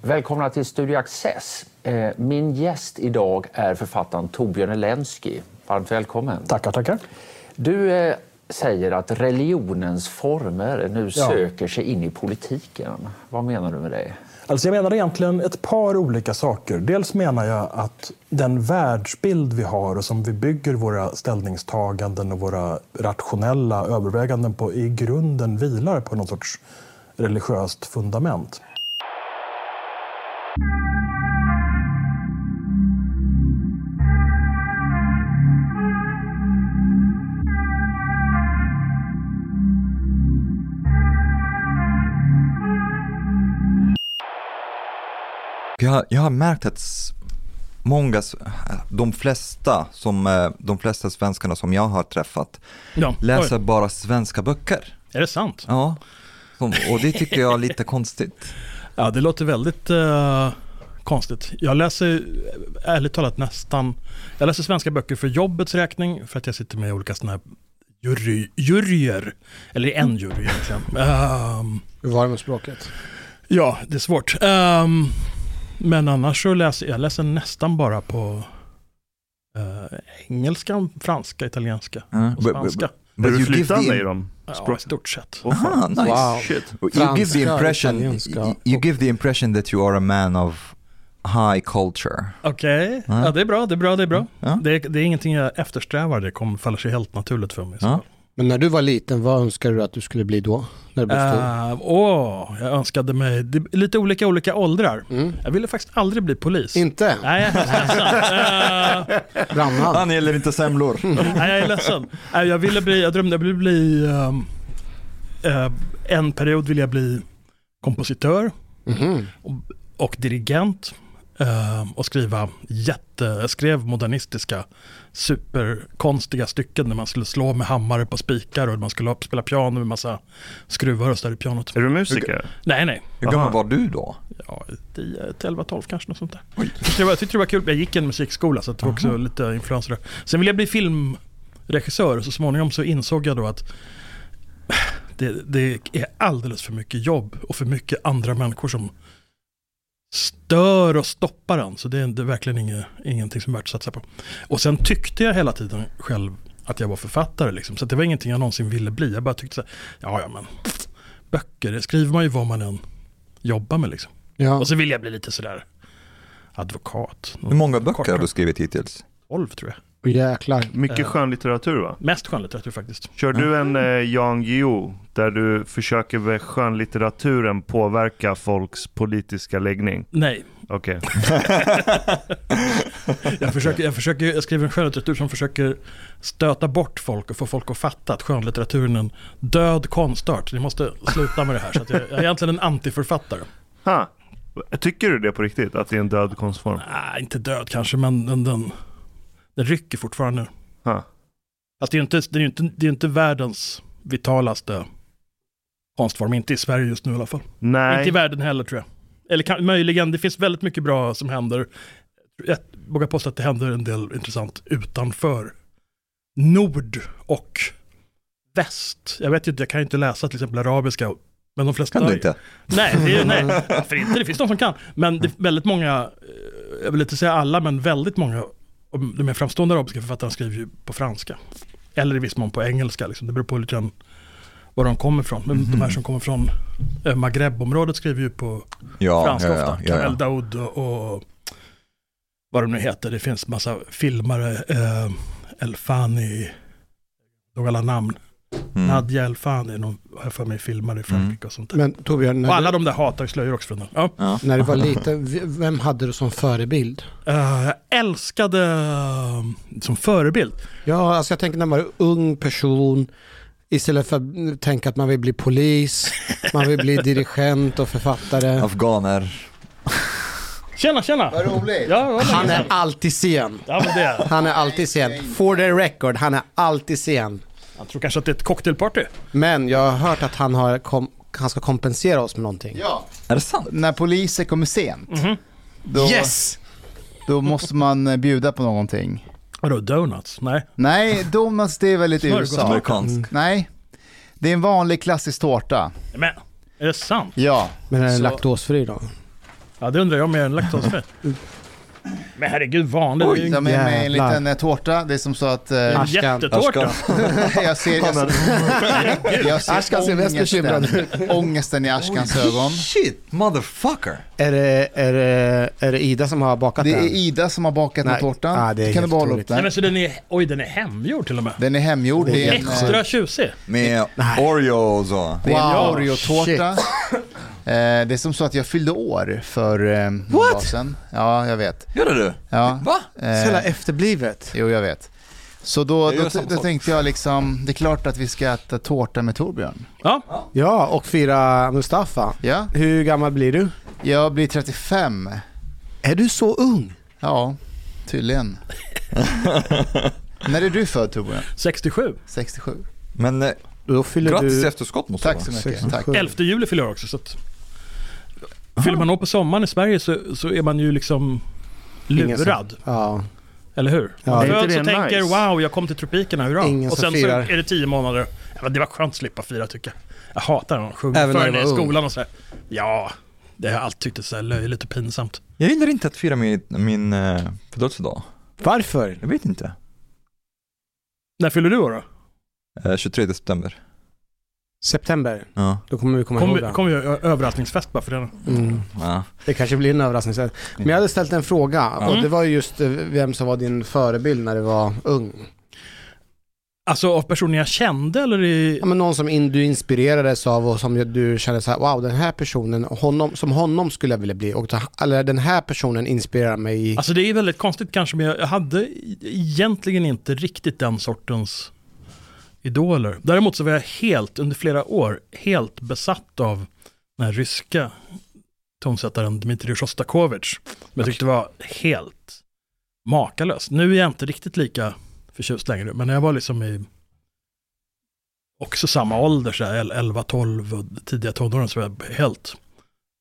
Välkomna till Studio Access. Eh, Min gäst idag är författaren Torbjörn Elensky. Varmt välkommen. Tackar, tackar. Du eh, säger att religionens former nu Ja. söker sig in i politiken. Vad menar du med det? Alltså jag menar egentligen ett par olika saker. Dels menar jag att den världsbild vi har och som vi bygger våra ställningstaganden och våra rationella överväganden på i grunden vilar på någon sorts religiöst fundament. Jag, jag har märkt att många, de flesta, som, eh, de flesta svenskarna som jag har träffat Ja. läser bara svenska böcker. Är det sant? Ja. Och det tycker jag är lite konstigt. Ja, det låter väldigt eh, konstigt. Jag läser ärligt talat nästan... Jag läser svenska böcker för jobbets räkning för att jag sitter med i olika sådana här jury, juryer. Eller i en jury egentligen. Ehm, Hur var det med språket? Ja, det är svårt. Ehm, men annars så läser jag läser nästan bara på uh, engelska, franska, italienska Ja. och spanska. But flytande the, i dem? Ja, i stort sett. Aha, nice. Wow. Shit. You give the Franska, impression, italienska you, give the impression that you are a man of high culture. Okej, Ja. ja, det är bra, det är bra, det är bra. Ja. Det, är, det är ingenting jag eftersträvar, det kommer faller sig helt naturligt för mig. så. Ja. Men när du var liten, vad önskade du att du skulle bli då? När du blev stor? Eh, Åh, jag önskade mig, det, lite olika olika åldrar. Mm. Jag ville faktiskt aldrig bli polis. Inte? Nej, jag är ledsen. Eh, Brandman? gillar inte semlor. Nej, jag är ledsen. Nej, jag ville bli, jag drömde jag ville bli, ehm, eh, en period ville jag bli kompositör Mhm. och dirigent ehm, och skriva jätte, jag skrev modernistiska superkonstiga stycken där man skulle slå med hammare på spikar och man skulle spela piano med massa skruvar och sådär i pianot. Är du musiker? Nej, nej. Hur gammal Aha. var du då? Ja, 10, 11, 12 kanske något sånt där. Jag tyckte, det var, jag tyckte det var kul. Jag gick en musikskola så det var också lite influenser där. Sen ville jag bli filmregissör och så småningom så insåg jag då att det, det är alldeles för mycket jobb och för mycket andra människor som stör och stoppar en. Så det är, det är verkligen inget, ingenting som är värt att satsa på. Och sen tyckte jag hela tiden själv att jag var författare. Liksom. Så det var ingenting jag någonsin ville bli. Jag bara tyckte så här, ja ja men böcker, det skriver man ju vad man än jobbar med liksom. Ja. Och så vill jag bli lite sådär advokat. Hur många böcker Korta. har du skrivit hittills? 12 tror jag. Och jäklar. Mycket Eh. skönlitteratur va? Mest skönlitteratur faktiskt. Kör du en eh, Jan Guillou där du försöker med skönlitteraturen påverka folks politiska läggning? Nej, Okej. jag, försöker, jag, försöker, jag skriver en skönlitteratur som försöker stöta bort folk och få folk att fatta att skönlitteraturen är en död konstart. Ni måste sluta med det här. Så att jag, jag är egentligen en antiförfattare. Ha. Tycker du det på riktigt? Att det är en död konstform? Nej, inte död kanske, men den, den, den rycker fortfarande. Ha. Alltså det är ju inte, det är inte, det är inte världens vitalaste konstform. Inte i Sverige just nu i alla fall. Inte i Nej. världen heller tror jag. Eller kan, möjligen, det finns väldigt mycket bra som händer. Jag vågar påstå att det händer en del intressant utanför nord och väst. Jag vet ju inte, jag kan ju inte läsa till exempel arabiska. Men de flesta... Kan du inte? Nej, det är, nej, varför inte? Det finns de som kan. Men det är väldigt många, eh, jag vill inte säga alla, men väldigt många de mer framstående arabiska författarna skriver ju på franska. Eller i viss mån på engelska. Liksom. Det beror på lite grann var de kommer ifrån. Men de här som kommer från eh, Maghreb-området skriver ju på Ja, franska ja, ofta. ja, Kamel. Daoud och, och vad de nu heter. Det finns massa filmare. Eh, Elfani, några alla namn. Mm. Nadja Elfani, någon, har jag för mig filmare i Frankrike och sånt där. Men Torbjörn, och alla du, de där hatar slöjor också. För den. Ja. Ja. när du var liten, vem hade du som förebild? Eh, jag älskade eh, som förebild. Ja, alltså jag tänker när man är ung person, istället för att tänka att man vill bli polis, man vill bli dirigent och författare. Afghaner. Tjena, tjena! Vad roligt. Ja, var Han är alltid sen. Ja, men det är. Han är alltid sen. For the record, han är alltid sen. Jag tror kanske att det är ett cocktailparty. Men jag har hört att han, har kom, han ska kompensera oss med någonting. Ja, Är det sant? när poliser kommer sent, Mhm. då, Yes! då måste man eh, bjuda på någonting. Vadå, donuts? Nej. Nej, donuts det är väl lite Smörgåstårta. USA. Amerikansk. Nej, det är en vanlig klassisk tårta. Men, är det sant? Ja, Mm. Men är den Så- laktosfri då? Ja, det undrar jag om jag är en laktosfri. Men herregud, vanligt. Det är ju De en är med en liten eh, tårta. Det är som så att... eh, Ashkan. jättetårta. jag ser, jag, jag ser Ashkan ser mest bekymrad ångesten, ångesten i Ashkans ögon. Shit, motherfucker! Är det, är, det, är det Ida som har bakat Det den? är Ida som har bakat den tårtan. Ah, det är kan du bara hålla upp otroligt. Nej, den? men så den är, oj, den är hemgjord till och med. Den är hemgjord. Det är en, eh, Extra tjusig. Med. Oreo och så. det är en Wow, Oreo-tårta. Eh, det är som så att jag fyllde år för eh, What? sedan. Ja, jag vet. Gjorde du? Ja. Va? Så jävla Eh, efterblivet. jo, jag vet. Så då, då, då tänkte jag liksom, det är klart att vi ska äta tårta med Torbjörn. Ja, Ja, och fira Mustafa. Ja, Hur gammal blir du? jag blir 35. Är du så ung? Ja, tydligen. När är du född Torbjörn? 67. 67. Men eh, Då fyller grattis i du... efterskott måste Tack så mycket. Tack. 67. 11 juli fyller jag också. Så att, fyller man år på sommaren i Sverige så, så är man ju liksom lurad. Ja. Eller hur? Ja. Man föds och tänker nice? wow, jag kom till tropikerna, hurra. Ingen och sen så är det tio månader. Ja, det var skönt att slippa fira tycker jag. Jag hatar när de sjunger Även när för en i skolan och sådär. Ja, det har jag alltid tyckt är så här löjligt och pinsamt. Jag gillar inte att fira min, min eh, födelsedag. Varför? Jag vet inte. När fyller du år då? Eh, 23 september. September. Ja. Då kommer vi komma ihåg Kommer det. kom vi göra överraskningsfest bara för det? Mm. ja. Det kanske blir en överraskning sen. Men jag hade ställt en fråga och Mm. det var ju just eh, vem som var din förebild när du var ung. Alltså av personer jag kände eller i... Ja, men någon som in, du inspirerades av och som du kände så här, wow den här personen, honom, som honom skulle jag vilja bli. Och, ta- eller den här personen inspirerar mig i... Alltså det är väldigt konstigt kanske, men jag hade egentligen inte riktigt den sortens idoler. Däremot så var jag helt, under flera år, helt besatt av den här ryska tonsättaren Dmitrij Shostakovich. Men jag tyckte det var helt makalöst. Nu är jag inte riktigt lika förtjust längre, men jag var liksom i också samma ålder, så här 11, 12 och tidiga tonåren, så var jag helt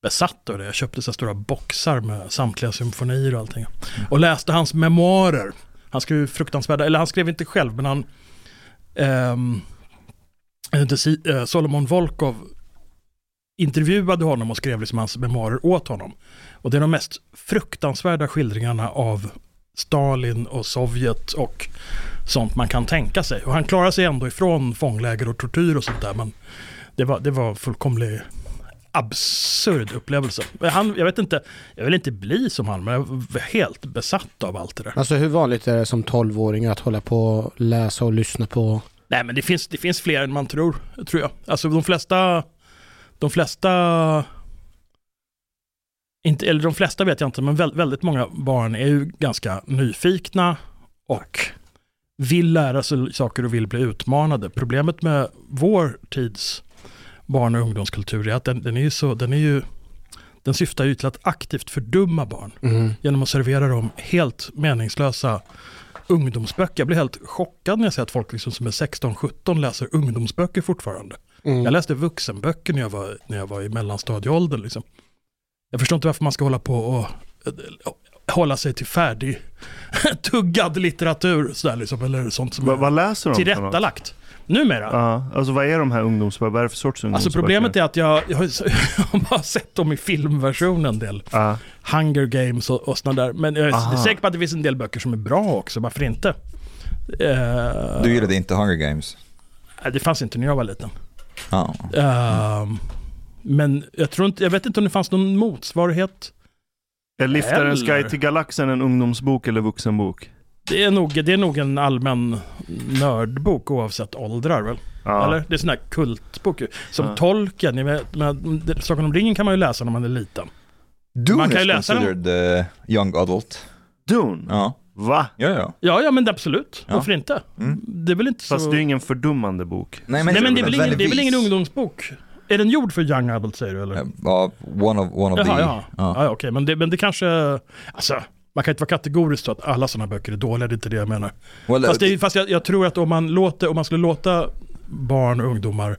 besatt av det. Jag köpte så stora boxar med samtliga symfonier och allting. Och läste hans memoarer. Han skrev fruktansvärda, eller han skrev inte själv, men han... Ehm, eh, Solomon Volkov intervjuade honom och skrev liksom hans memoarer åt honom. Och det är de mest fruktansvärda skildringarna av Stalin och Sovjet och sånt man kan tänka sig. Och han klarar sig ändå ifrån fångläger och tortyr och sånt där, men det var, det var fullkomlig absurd upplevelse. Han, jag vet inte, jag vill inte bli som han, men jag var helt besatt av allt det där. Alltså hur vanligt är det som 12-åring att hålla på och läsa och lyssna på? Nej, men det finns, det finns fler än man tror, tror jag. Alltså de flesta, de flesta, inte, eller de flesta vet jag inte, men väldigt, väldigt många barn är ju ganska nyfikna och vill lära sig saker och vill bli utmanade. Problemet med vår tids barn och ungdomskultur är att den, den är ju så, den är ju, den syftar ju till att aktivt fördumma barn Mm. genom att servera dem helt meningslösa ungdomsböcker. Jag blir helt chockad när jag ser att folk liksom som är 16-17 läser ungdomsböcker fortfarande. Mm. Jag läste vuxenböcker när jag var, när jag var i mellanstadieåldern. Liksom. Jag förstår inte varför man ska hålla på och eh, hålla sig till färdig tuggad litteratur sådär liksom, eller sånt som Va, är vad läser de? för något? tillrättalagt. Numera. Ja, alltså vad är de här ungdomsböckerna? Vad är det för sorts ungdomsböcker? Alltså problemet är att jag, jag, har, bara sett dem i filmversion en del. Ja. Hunger Games och, och sådana där. Men jag är Aha. säker på att det finns en del böcker som är bra också, varför inte? Eh, Du gillade inte Hunger Games? Det fanns inte när jag var liten. Ja. Eh, men jag tror inte, jag vet inte om det fanns någon motsvarighet. Är Eller- guide till galaxen en ungdomsbok eller vuxenbok? Det är nog, det är nog en allmän nördbok oavsett åldrar väl? Ja. Eller? Det är sån här kultbok. Som Ja. Tolkien, ni vet, men det- Sagan om ringen kan man ju läsa när man är liten. Dune Man kan ju läsa den. considered uh, young adult. Dune? Ja, Va? ja, ja. Ja, ja men absolut. Ja. Varför inte? Mm. Det är väl inte så... Fast det är ju ingen fördummande bok. Nej men det är, väl ingen, det är väl ingen ungdomsbok? Är den gjord för young adult säger du eller? Ja, one of, one of Jaha, the... ja. Ja, ja okej, men, det, men det kanske... Alltså, man kan inte vara kategorisk så att alla sådana böcker är dåliga, det är inte det jag menar. Well, Fast, det, fast jag, jag tror att om man, låter, om man skulle låta barn och ungdomar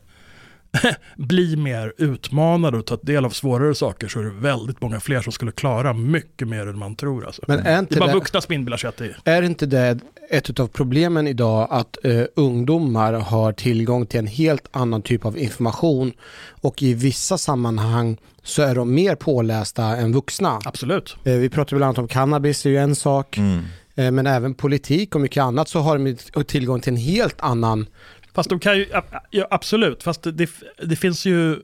bli mer utmanade och ta del av svårare saker så är det väldigt många fler som skulle klara mycket mer än man tror. Alltså. Men är det inte är bara det, vuxna sig att det är... är inte det ett av problemen idag att eh, ungdomar har tillgång till en helt annan typ av information och i vissa sammanhang så är de mer pålästa än vuxna. Absolut. Eh, vi pratar bland annat om cannabis, det är ju en sak, Mm. eh, men även politik och mycket annat så har de tillgång till en helt annan Fast de kan ju, ja, absolut, fast det, det, finns ju,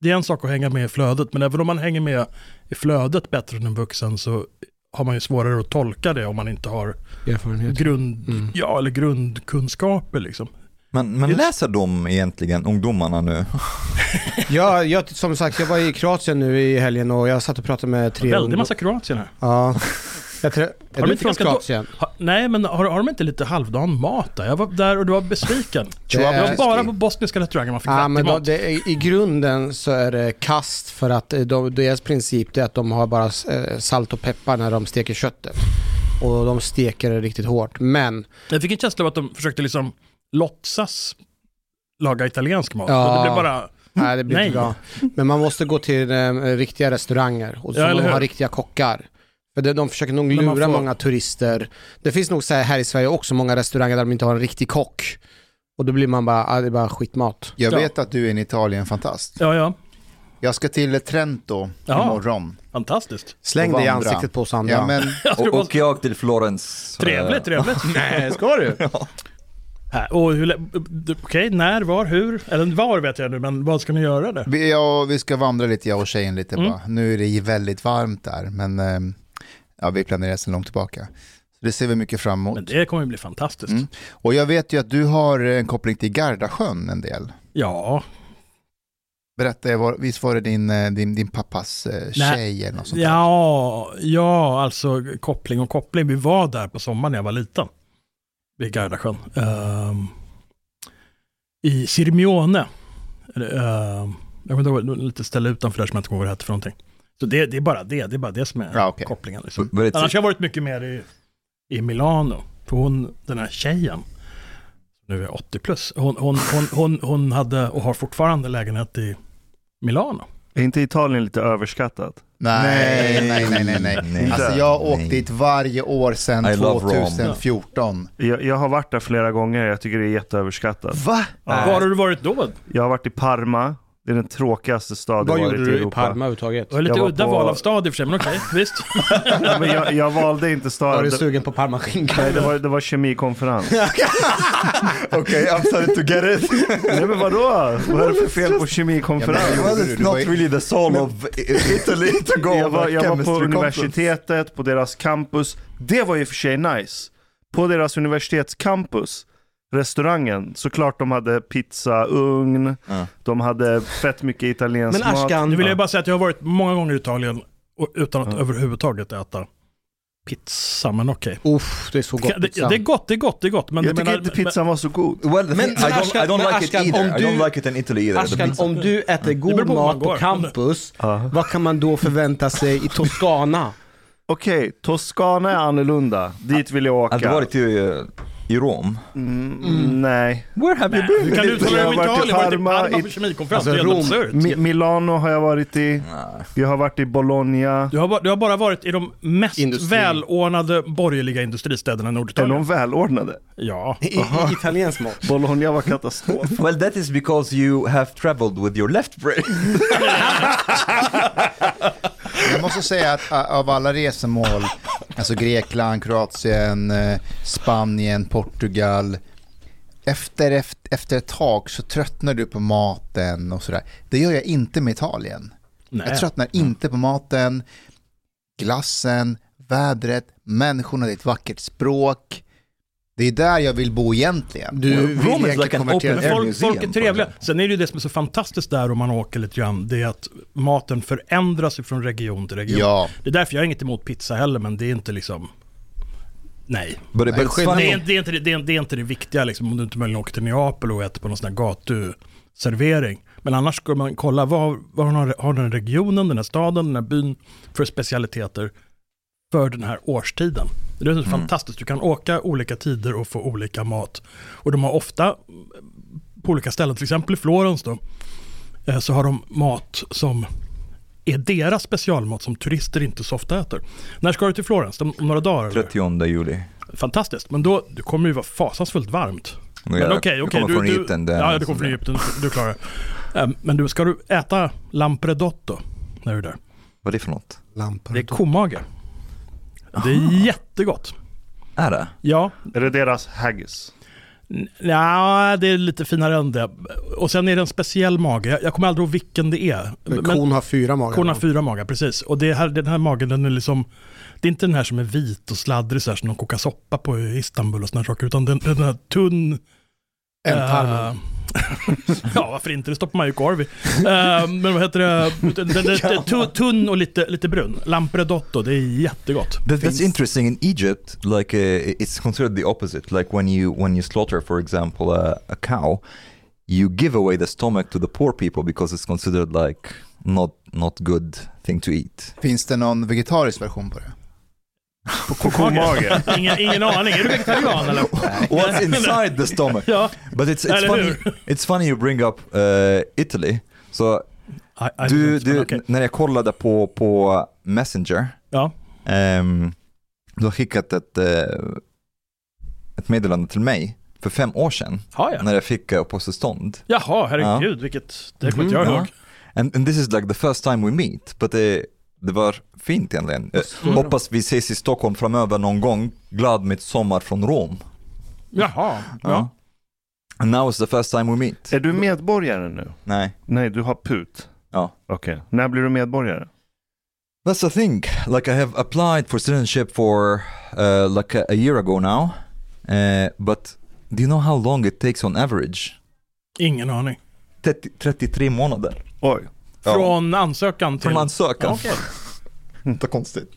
det är en sak att hänga med i flödet, men även om man hänger med i flödet bättre än en vuxen så har man ju svårare att tolka det om man inte har erfarenhet. grund, Mm. ja, eller grundkunskaper. Liksom. Men, men läser de egentligen, ungdomarna nu? Ja, jag, som sagt, jag var i Kroatien nu i helgen och jag satt och pratade med tre Väldigt massa Kroatien här. Ja. Jag tror, är de du från Kroatien? Ha, nej, men har, har de inte lite halvdan mat där? Jag var där och du var besviken. Det Det var bara på bosniska restauranger man fick Ja, men då, det, I grunden så är det kast för att eh, de, deras princip är att de har bara eh, salt och peppar när de steker köttet. Och de steker det riktigt hårt. Men Jag fick en känsla av att de försökte liksom låtsas laga italiensk mat. Ja. Det blev bara, nej, det blir Nej. inte bra. Men man måste gå till eh, riktiga restauranger och så Ja, har riktiga kockar. För de försöker nog lura får- många turister. Det finns nog så här, här i Sverige också många restauranger där de inte har en riktig kock. Och då blir man bara, ah, det är bara skitmat. Jag Ja. vet att du är en Italien-fantast. ja ja, Jag ska till Trento Jaha. imorgon. fantastiskt. Släng det i ansiktet på oss andra. Ja, men Och, och jag till Florens. Trevligt, trevligt. Nej, ska du? Och hur, d- okej, när, var, hur? Eller var vet jag nu, men vad ska ni göra där? vi, ja, vi ska vandra lite, jag och tjejen lite Mm. bara. Nu är det ju väldigt varmt där, men ehm, ja, vi planerar sedan långt tillbaka. Så det ser vi mycket fram emot. Men det kommer ju bli fantastiskt. Mm. Och jag vet ju att du har en koppling till Gardasjön en del. Ja, Berätta, var, visst var det din, eh, din, din pappas eh, tjej eller något sånt där? ja, ja, alltså koppling och koppling. Vi var där på sommaren när jag var liten. Vid Gardasjön. Ehm, I Sirmione. Um, jag vet inte, lite ställe utanför där som jag inte kommer ihåg vad det hette för någonting. Så det, det är bara det, det är bara det som är Ja, okej. kopplingen. Liksom. Annars har jag varit mycket mer i, i Milano. För hon, den här tjejen, nu är 80 plus, hon, hon, hon, hon, hon hade och har fortfarande lägenhet i Milano. Är inte Italien lite överskattat? Nej, nej, nej, nej, nej. Nej. Alltså jag har åkt Nej. dit varje år sedan I love Rome. 2014. Jag, jag har varit där flera gånger, jag tycker det är jätteöverskattat. Va? Ja. Var har du varit då? Jag har varit i Parma, det är den tråkigaste staden Vad jag varit gjorde i du i Europa. Parma överhuvudtaget? Det var lite Jag var udda på- val av stad i och för sig, men okej, visst. Ja, men jag, jag valde inte Var staden. du sugen på parmaskinka? nej, det, var, det var kemikonferens. Okej, I'm starting to get it. nej men vadå? Vad är det för fel på kemikonferens? Ja, men- well, it's not really the soul of Italy to go jag var, jag var på universitetet, på deras campus. Det var ju för sig nice. På deras universitetscampus, restaurangen, såklart de hade pizza, ugn, Ja. de hade fett mycket italiensk Men mat. Ashkan, Nu vill jag bara säga att jag har varit många gånger i Italien och, utan att Ja. överhuvudtaget äta pizza, men okej. Uff, det är så gott Det, det är gott, det är gott, det är gott. Men jag tycker inte pizzan var så god. Well, Men thing, I don't, Ashkan- I don't like it Ashkan, either. om I don't du- like it in Italy either. the Ashkan, om du äter god mat på campus, vad kan man då förvänta sig i Toscana? Okej, Toscana är annorlunda. Dit vill jag åka. Har du varit i, uh, i Rom? Mm, Nej. Where have you been? hur kan du uttala dig om Jag har varit i Italien? Varit i Parma, på kemikonferens? Alltså, det är absurt. Mi- Milano har jag varit i. Nej. Jag har varit i Bologna. Du har, bara, du har bara varit i de mest Industri. välordnade borgerliga industristäderna i Är Norditalien. de välordnade? Ja. I, i italiensk mat. Bologna var katastrof. Well, that is because you have traveled with your left brain. Jag måste säga att av alla resemål, alltså Grekland, Kroatien, eh, Spanien, Portugal. Efter, efter, efter ett tag så tröttnar du på maten och sådär. Det gör jag inte med Italien. Nej. Jag tröttnar inte på maten, glassen, vädret, människorna, det är ett vackert språk. Det är där jag vill bo egentligen. Du vill Rome is like an open folk, folk är trevliga. Sen är det ju det som är så fantastiskt där om man åker lite grann, det är att maten förändras från region till region. Ja, Det är därför jag har inget emot pizza heller, men det är inte liksom... Nej. But, but it's Det är, det, är inte, det, är, det är inte det viktiga liksom, om du inte möjligen åker till Neapel och äter på någon sån här gatuservering. Men annars ska man kolla vad, vad har, har den regionen, den här staden, den här byn för specialiteter för den här årstiden. Det är så fantastiskt, du kan åka olika tider och få olika mat. Och de har ofta på olika ställen. Till exempel i Florens då, eh, så har de mat som är deras specialmat som turister inte så ofta äter. När ska du till Florens? Om, några dagar? eller? 30 juli. Fantastiskt, men då det kommer ju vara fasansfullt varmt. Men Jag okej, okej. kommer du, från du, Egypten. Ja, du kommer sån från Egypten. Du klarar det. Eh, Men du, ska du äta lampredotto när du är där? Vad är det för något? Lampor. Det är komage. Det är jättegott. Är det? Ja, Är det deras haggis? Ja, det är lite finare än det. Och sen är det en speciell mage. Jag- Jag kommer aldrig ihåg vilken det är. Men kon har fyra magar. kon har fyra magar, precis. Och det här, den här magen, den är liksom... Det är inte den här som är vit och sladdrig så här som de kokar soppa på i Istanbul och sådana saker. Utan den, den här tunn... Ändtarmen. eh, ja, varför inte? Det stoppar man ju korv i. Eh, Men vad heter det? Den, den, den, tu- tunn och lite, lite brun. Lampredotto, det är jättegott. That, that's interesting. In Egypt, like uh, it's considered the opposite. Like when you when you slaughter, for example, a, a cow, you give away the stomach to the poor people because it's considered like not not good thing to eat. Finns det någon vegetarisk version på det? På komage? Ingen, ingen aning. Är du vegetarian eller? What's inside the stomach? Ja. But it's it's funny. It's funny you bring up uh, Italy. Så I du, du okej. när jag kollade på på Messenger, Ja. um, du har skickat ett uh, ett meddelande till mig för fem år sedan jag? när jag fick uh, uppehållstillstånd. Jaha, herregud, vilket... Det kommer inte jag Ja. ihåg. And, and this is like the first time we meet, but det, det var fint egentligen. Jag hoppas vi ses i Stockholm framöver någon gång. Glad midsommar från Rom. Jaha, ja. Ja. And now is the first time we meet. Är du medborgare nu? Nej. Nej, du har PUT. Ja. Okej. När blir du medborgare? That's the thing. Like I have applied for citizenship for uh, like a, a year ago now. Uh, but do you know how long it takes on average? Ingen aning. 30, 33 månader. Oj. Ja. Från ansökan till... Från ansökan. Okej. Inte konstigt.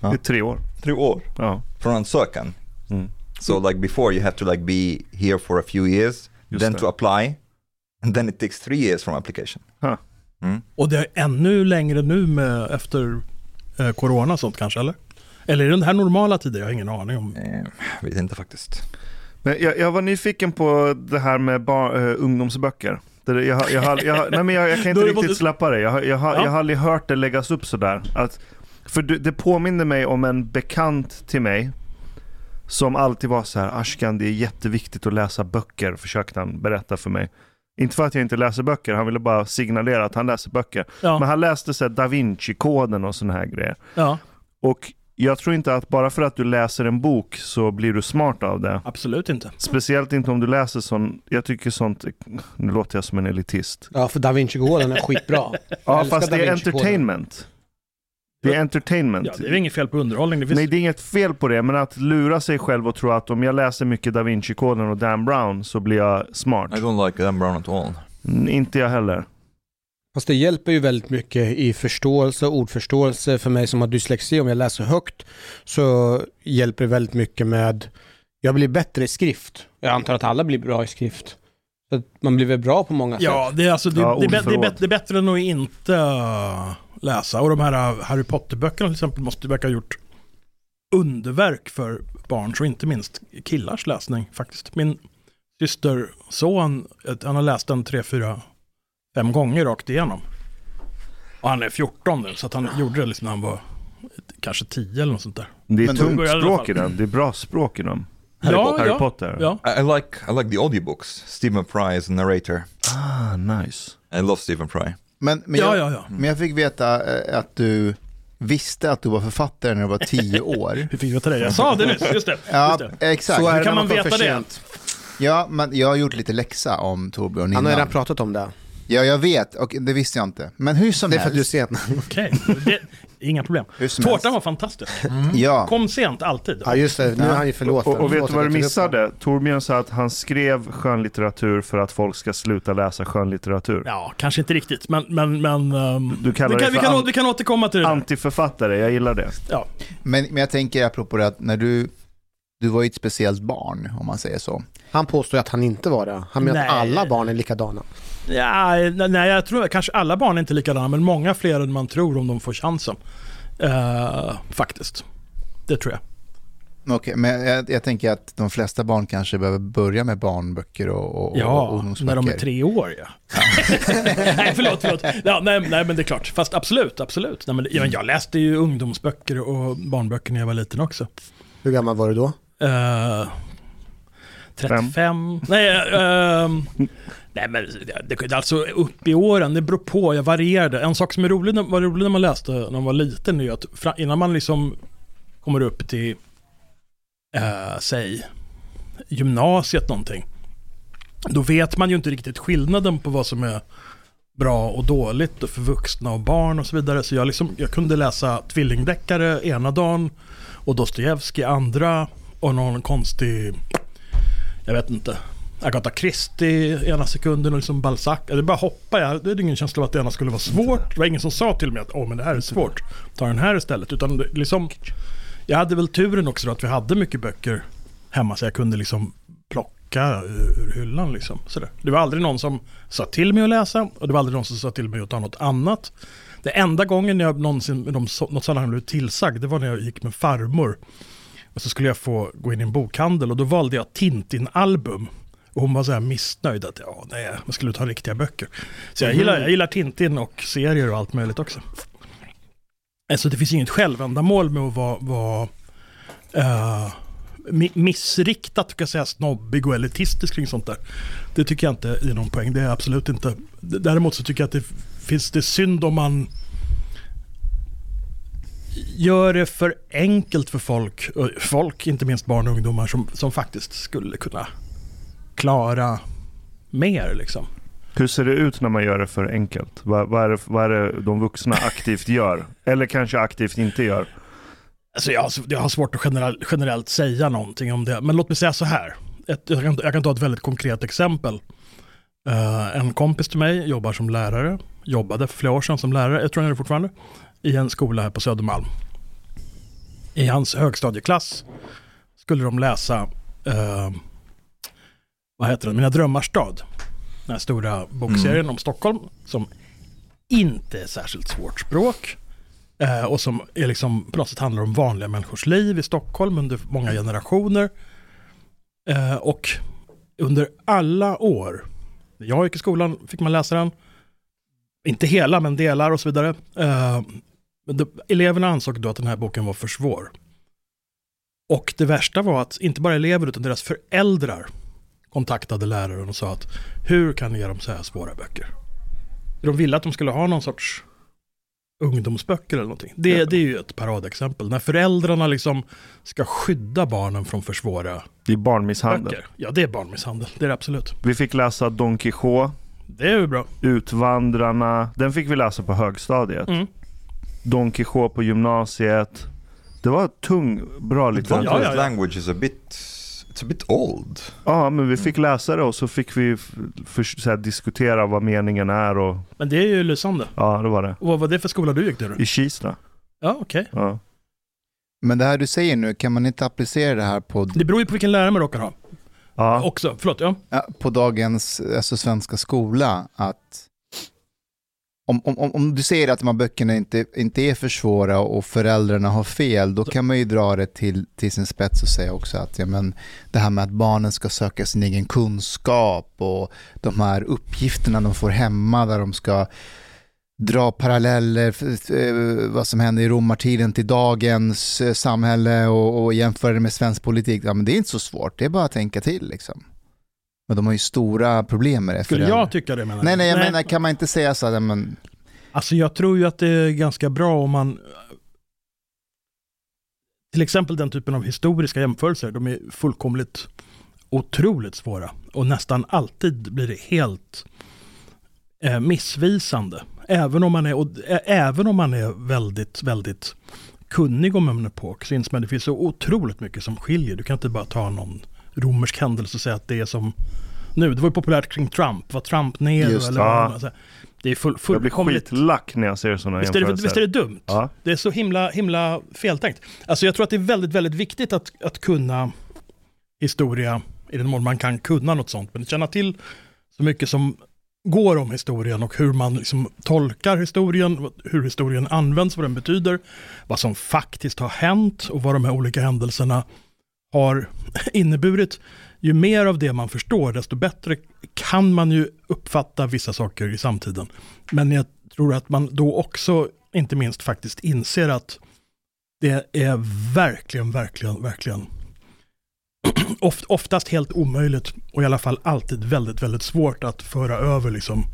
Ja. Det är tre år. Tre år. Ja. Från ansökan. Mm. So like before you have to like be here for a few years, Just then det. to apply, and then it takes three years from application. Huh. Mm. Och det är ännu längre nu med, efter eh, corona och sånt kanske, eller? Eller är det den här normala tider? Jag har ingen aning om. Eh, vet inte faktiskt. Men jag, jag var nyfiken på det här med bar, uh, ungdomsböcker. Det, jag, har- jag, har- jag, har- nej, men jag, jag kan inte riktigt både- släppa det. Jag, har- jag, Ja. jag har aldrig hört det läggas upp sådär. Att, för det, det påminner mig om en bekant till mig som alltid var så här, Ashkan det är jätteviktigt att läsa böcker, försökte han berätta för mig. Inte för att jag inte läser böcker, han ville bara signalera att han läser böcker. Ja, Men han läste så här Da Vinci-koden och sådana här grejer. ja Och jag tror inte att bara för att du läser en bok så blir du smart av det. absolut inte. Speciellt inte om du läser sån, jag tycker sånt, nu låter jag som en elitist. Ja, för Da Vinci-koden är skitbra. Ja fast det är entertainment. Det är entertainment. Ja, det är inget fel på underhållning. Det finns... Nej det är inget fel på det, men att lura sig själv och tro att om jag läser mycket Da Vinci-koden och Dan Brown så blir jag smart. I don't like Dan Brown at all. Inte jag heller. Fast det hjälper ju väldigt mycket i förståelse, ordförståelse för mig som har dyslexi. Om jag läser högt så hjälper det väldigt mycket med, jag blir bättre i skrift. Jag antar att alla blir bra i skrift. Så man blir väl bra på många Ja, sätt. det är, alltså, det, Ja, det, det, är, det är bättre än att inte läsa. Och de här uh, Harry Potter-böckerna till exempel måste verka ha gjort underverk för barns och inte minst killars läsning faktiskt. Min systerson, han har läst den tre, fyra, fem gånger rakt igenom. Och han är 14 nu, så att han gjorde det liksom när han var kanske 10 eller något sånt där. Det är Men- tungt språk i den, det är bra språk i dem. Harry ja, Potter. Harry ja, Potter. Ja. I, like I like the audiobooks. Stephen Fry is a narrator. Ah, nice. I love Stephen Fry. Men, men, Ja, jag, ja, ja. men jag fick veta eh, att du visste att du var författare när du var tio år. Hur fick du veta det? Jag sa det nyss, just det. Ja, Just det. exakt. Så är Hur kan man får veta det? Ja, men jag har gjort lite läxa om Torbjörn Han har redan innan. pratat om det. Ja, jag vet och det visste jag inte. Men hur som Det är för att du är helst. sen. Okej, det, inga problem. Hur som Tårtan var helst. fantastisk. Ja, Kom sent alltid. Ja, just det. Nu är han ju förlåten. Och, och vet Förlåt du vad att du jag tog upp det. missade? Torbjörn sa att han skrev skönlitteratur för att folk ska sluta läsa skönlitteratur. Ja, kanske inte riktigt, men... men, men um, Du kallar vi, det kan, vi, för kan, an- å- vi kan återkomma till det. där. Antiförfattare, jag gillar det. Ja. men, men jag tänker apropå det att när du, du var ju ett speciellt barn om man säger så. Han påstår att han inte var det. Han menar att alla barn är likadana. Ja, nej, nej, jag tror kanske alla barn är inte likadana, men många fler än man tror om de får chansen. Eh, faktiskt. Det tror jag. Okej, men jag, jag tänker att de flesta barn kanske behöver börja med barnböcker och, och, och Ja, ungdomsböcker. när de är tre år ja. nej, förlåt, förlåt. Ja, nej, nej, men det är klart. Fast absolut, absolut. Nej, men jag läste ju ungdomsböcker och barnböcker när jag var liten också. Hur gammal var du då? Eh, 35? Nej, ehm, nej men det, alltså upp i åren, det beror på, jag varierade. En sak som är rolig, var rolig när man läste när man var liten är att innan man liksom kommer upp till, eh, säg, gymnasiet någonting. Då vet man ju inte riktigt skillnaden på vad som är bra och dåligt för vuxna och barn och så vidare. Så jag, liksom, jag kunde läsa tvillingdeckare ena dagen och Dostojevskij andra och någon konstig, jag vet inte, Agatha Christie ena sekunden och liksom Balzac. Det bara hoppar jag. Det är ingen känsla av att det ena skulle vara svårt. Det var ingen som sa till mig att oh, men det här är svårt. Ta den här istället. Utan liksom, jag hade väl turen också då att vi hade mycket böcker hemma så jag kunde liksom plocka ur hyllan liksom. Sådär. Det var aldrig någon som sa till mig att läsa och det var aldrig någon som sa till mig att ta något annat. Det enda gången jag någonsin något sådant, blev tillsagd det var när jag gick med farmor. Och så skulle jag få gå in i en bokhandel och då valde jag Tintin-album. Och hon var så här missnöjd att ja, nej, man skulle ta riktiga böcker. Så jag gillar, jag gillar Tintin och serier och allt möjligt också. Alltså det finns inget självändamål med att vara, vara mi- missriktat, kan jag säga, snobbig och elitistisk kring sånt där. Det tycker jag inte är någon poäng. Det är absolut inte. Däremot så tycker jag att det finns det synd om man gör det för enkelt för folk, folk, inte minst barn och ungdomar, som, som faktiskt skulle kunna klara mer liksom. Hur ser det ut när man gör det för enkelt? Vad, vad, är, det, vad är det de vuxna aktivt gör? Eller kanske aktivt inte gör? Alltså jag, har, jag har svårt att generell, generellt säga någonting om det, men låt mig säga så här. Ett, jag, kan, jag kan ta ett väldigt konkret exempel. Eh, en kompis till mig jobbar som lärare, jobbade för flera år sedan som lärare, jag tror han är det fortfarande, i en skola här på Södermalm. I hans högstadieklass skulle de läsa, eh, vad heter den, Mina drömmars stad. Den här stora bokserien om Stockholm, som inte är särskilt svårt språk. Eh, och som är liksom, på något sätt handlar om vanliga människors liv i Stockholm under många generationer. Eh, och under alla år, när jag gick i skolan fick man läsa den. Inte hela, men delar och så vidare. Eh, men de, eleverna ansåg då att den här boken var för svår. Och det värsta var att inte bara elever utan deras föräldrar kontaktade läraren och sa att hur kan ni ge dem så här svåra böcker? De ville att de skulle ha någon sorts ungdomsböcker eller någonting. Det, det är ju ett paradexempel. När föräldrarna liksom ska skydda barnen från för svåra Det är barnmisshandel. böcker. Ja, det är barnmisshandel. Det är det absolut. Vi fick läsa Don Quijote, Det är ju bra. Utvandrarna. Den fick vi läsa på högstadiet. Mm. Don Quijote på gymnasiet. Det var tung, bra litteratur. Ja, ja. language is a bit, it's a bit old. Ja, men vi fick läsa det och så fick vi för, så här, diskutera vad meningen är och Men det är ju lysande. ja, det var det. Och vad var det för skola du gick till då? I Kista. Ja, okej. Ja. Men det här du säger nu, kan man inte applicera det här på, Det beror ju på vilken lärare man råkar ha. Ja. Också, förlåt, ja. ja, på dagens alltså, svenska skola? Att om, om, om- du säger att de här böckerna inte, inte är för svåra och föräldrarna har fel, då kan man ju dra det till, till sin spets och säga också att ja, men det här med att barnen ska söka sin egen kunskap och de här uppgifterna de får hemma där de ska dra paralleller, eh, vad som hände i romartiden till dagens eh, samhälle och, och jämföra det med svensk politik. Ja, men det är inte så svårt, det är bara att tänka till liksom. Men de har ju stora problem med det. Skulle jag tycka det menar Nej, nej, jag menar, kan man inte säga så här, men, Alltså jag tror ju att det är ganska bra om man till exempel den typen av historiska jämförelser, de är fullkomligt otroligt svåra och nästan alltid blir det helt eh, missvisande. Även om man är, och, ä, även om man är väldigt, väldigt kunnig om en epok så inser man att det finns så otroligt mycket som skiljer. Du kan inte bara ta någon romersk händelse och säga att det är som nu. Det var ju populärt kring Trump. Var Trump ner? Just eller det. vad. Det är full, Jag blir skitlack när jag ser sådana Visst är, det, jämförelser. visst är det dumt? Ja. Det är så himla, himla feltänkt. Alltså jag tror att det är väldigt, väldigt viktigt att, att kunna historia i den mån man kan kunna något sånt. Men känna till så mycket som går om historien och hur man liksom tolkar historien, hur historien används, vad den betyder, vad som faktiskt har hänt och vad de här olika händelserna har inneburit, ju mer av det man förstår, desto bättre kan man ju uppfatta vissa saker i samtiden. Men jag tror att man då också, inte minst faktiskt inser att det är verkligen, verkligen, verkligen oft, oftast helt omöjligt och i alla fall alltid väldigt, väldigt svårt att föra över liksom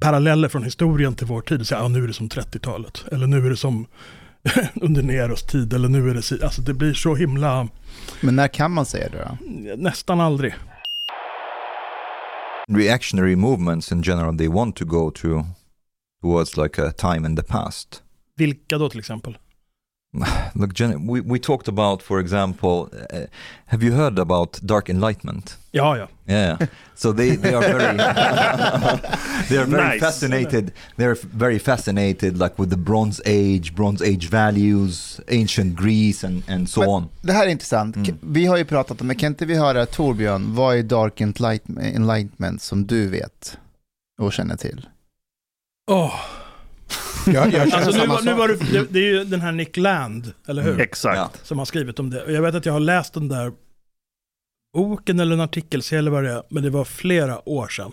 paralleller från historien till vår tid. Så, ja, nu är det som 30-talet, eller nu är det som under Neros tid, eller nu är det... si- Alltså det blir så himla... Men när kan man säga det då? Nästan aldrig. Reactionary movements in general, they want to go to towards like a time in the past. Vilka då till exempel? Look, Jen, we, we talked about, for example, uh, have you heard about Dark Enlightenment? Ja, ja. Yeah. So they, they are very they are very Nice. fascinated. They're very fascinated, like with the Bronze Age, Bronze Age values, ancient Greece, and and so Men- on. Det här är intressant. Mm. Vi har ju pratat om, men kan inte vi höra Torbjörn, vad är Dark Enlight- Enlightenment som du vet och känner till? Åh, Jag, jag känner Alltså nu, samma var- nu sak. var det, det, det är ju den här Nick Land, eller hur? Mm. Exakt. Ja. Som har skrivit om det. Och jag vet att jag har läst den där boken eller en artikelserie eller vad det är, men det var flera år sedan.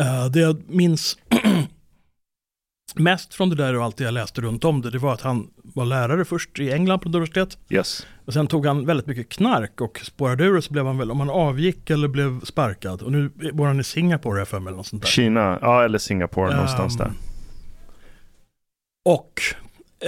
Eh, det jag minns mest från det där och allt det jag läste runt om det, det var att han var lärare först i England på universitet. Yes. Och sen tog han väldigt mycket knark och spårade ur och så blev han väl, om han avgick eller blev sparkad. Och nu bor han i Singapore jag för mig eller något sånt där. Kina, ja eller Singapore någonstans där. Och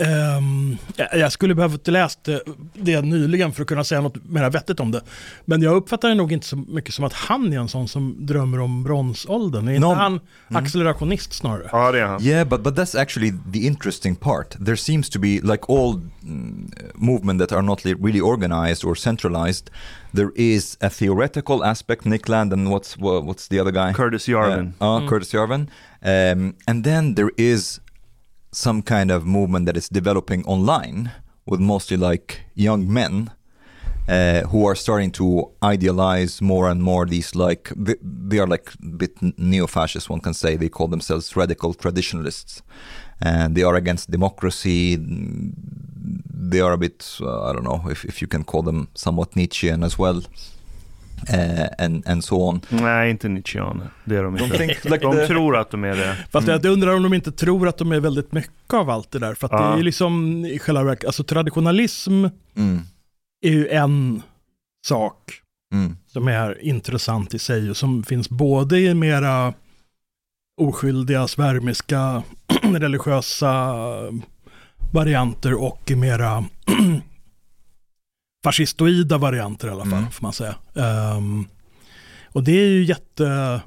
ehm, jag- skulle behövt läst det, nyligen för att kunna säga något mer vettigt om det. Men jag uppfattar det nog inte så mycket som att han är en sån som drömmer om bronsåldern. Är inte No. han accelerationist snarare? Ja det är han. Yeah, but but that's actually the interesting part. There seems to be like all mm, movement that are not really organized or centralized. There is a theoretical aspect. Nick Land and what's wha- what's the other guy? Curtis Yarvin. Uh, uh, Curtis Yarvin. Um, and then there is some kind of movement that is developing online with mostly like young men uh, who are starting to idealize more and more these like they, they are like a bit neo-fascist one can say. They call themselves radical traditionalists. And they are against democracy. They are a bit uh, i don't know if, if you can call them somewhat nietzschean as well uh, and and so on Nej, inte Nietzscheaner. Det är de inte. think like De the- tror att de är det. Fast jag undrar om de inte tror att de är väldigt mycket av allt det där. För att det Ja. är ju liksom i själva verket, alltså traditionalism mm, är ju en sak mm, som är intressant i sig och som finns både i mera oskyldiga, svärmiska, religiösa varianter och i mera fascistoida varianter i alla fall, Mm. får man säga. Ehm, och det är ju jätte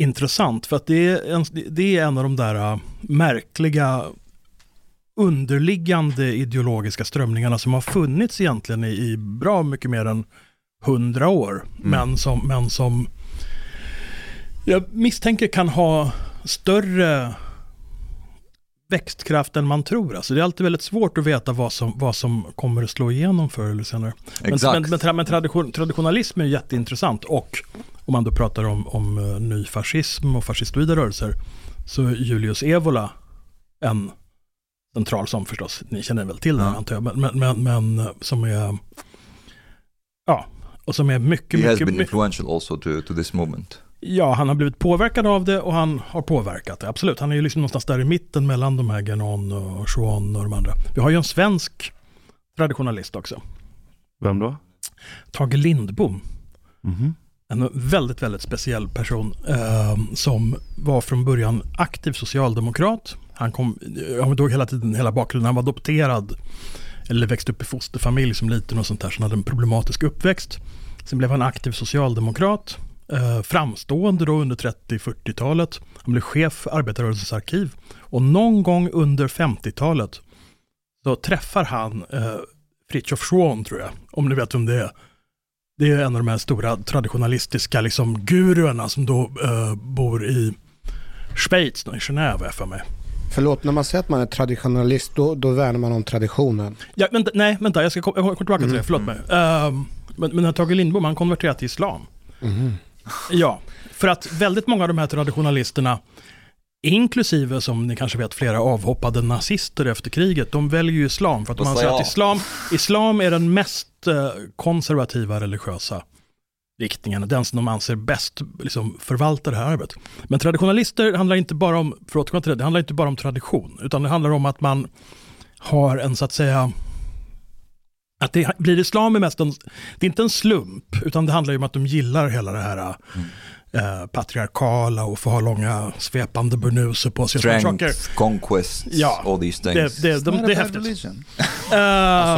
intressant för att det är en, det är en av de där äh, märkliga underliggande ideologiska strömningarna som har funnits egentligen i, i bra mycket mer än hundra år. Men, som, men som jag misstänker kan ha större växtkraft än man tror. Alltså det är alltid väldigt svårt att veta vad som, vad som kommer att slå igenom förr eller senare. Men, Exakt. men, men, tra- men tradition, traditionalism är jätteintressant och om man då pratar om, om uh, ny fascism och fascistoida rörelser så är Julius Evola en central som förstås, ni känner väl till den Ja. antar jag, men, men, men, men eh, som är ja, och som är mycket, he has mycket, been mycket influential also to, to this movement. Ja, han har blivit påverkad av det och han har påverkat det, absolut. Han är ju liksom någonstans där i mitten mellan de här Genon och Chuan och de andra. Vi har ju en svensk traditionalist också, Vem då? Tage Lindbom. Mhm. En väldigt, väldigt speciell person eh, som var från början aktiv socialdemokrat. Han kom, jag kommer ihåg hela tiden, hela bakgrunden, han var adopterad eller växte upp i fosterfamilj som liten och sånt där, så han hade en problematisk uppväxt. Sen blev han aktiv socialdemokrat, framstående då under 30-40-talet. Han blev chef för Arbetarrörelsens arkiv. Och någon gång under 50-talet så träffar han eh, Fritjof Schwan tror jag, om ni vet vem det är. Det är en av de här stora traditionalistiska liksom, guruerna som då eh, bor i Schweiz, i Genève för mig. Förlåt, när man säger att man är traditionalist, då, då värnar man om traditionen. Ja, vänta, nej, vänta, jag ska kom, jag kommer tillbaka till det, förlåt mig. Ehm, men, men Tage Lindbom, han konverterade till islam. Mhm. Ja, för att väldigt många av de här traditionalisterna Inklusive, som ni kanske vet, flera avhoppade nazister efter kriget. De väljer ju islam för att Vad anser sa att islam, islam är den mest eh, konservativa religiösa riktningen. Den som de anser bäst liksom, förvaltar det här arbetet. Men traditionalister handlar inte bara om, för att det, det handlar inte bara om tradition. Utan det handlar om att man har en så att säga att det blir islam är mest en, det är inte en slump, utan det handlar ju om att de gillar hela det här mm eh, patriarkala och få ha långa svepande burnuser på sig. Strength, conquests, Ja, all these Det, things. det, It's de, det är häftigt. religion. Eh, Så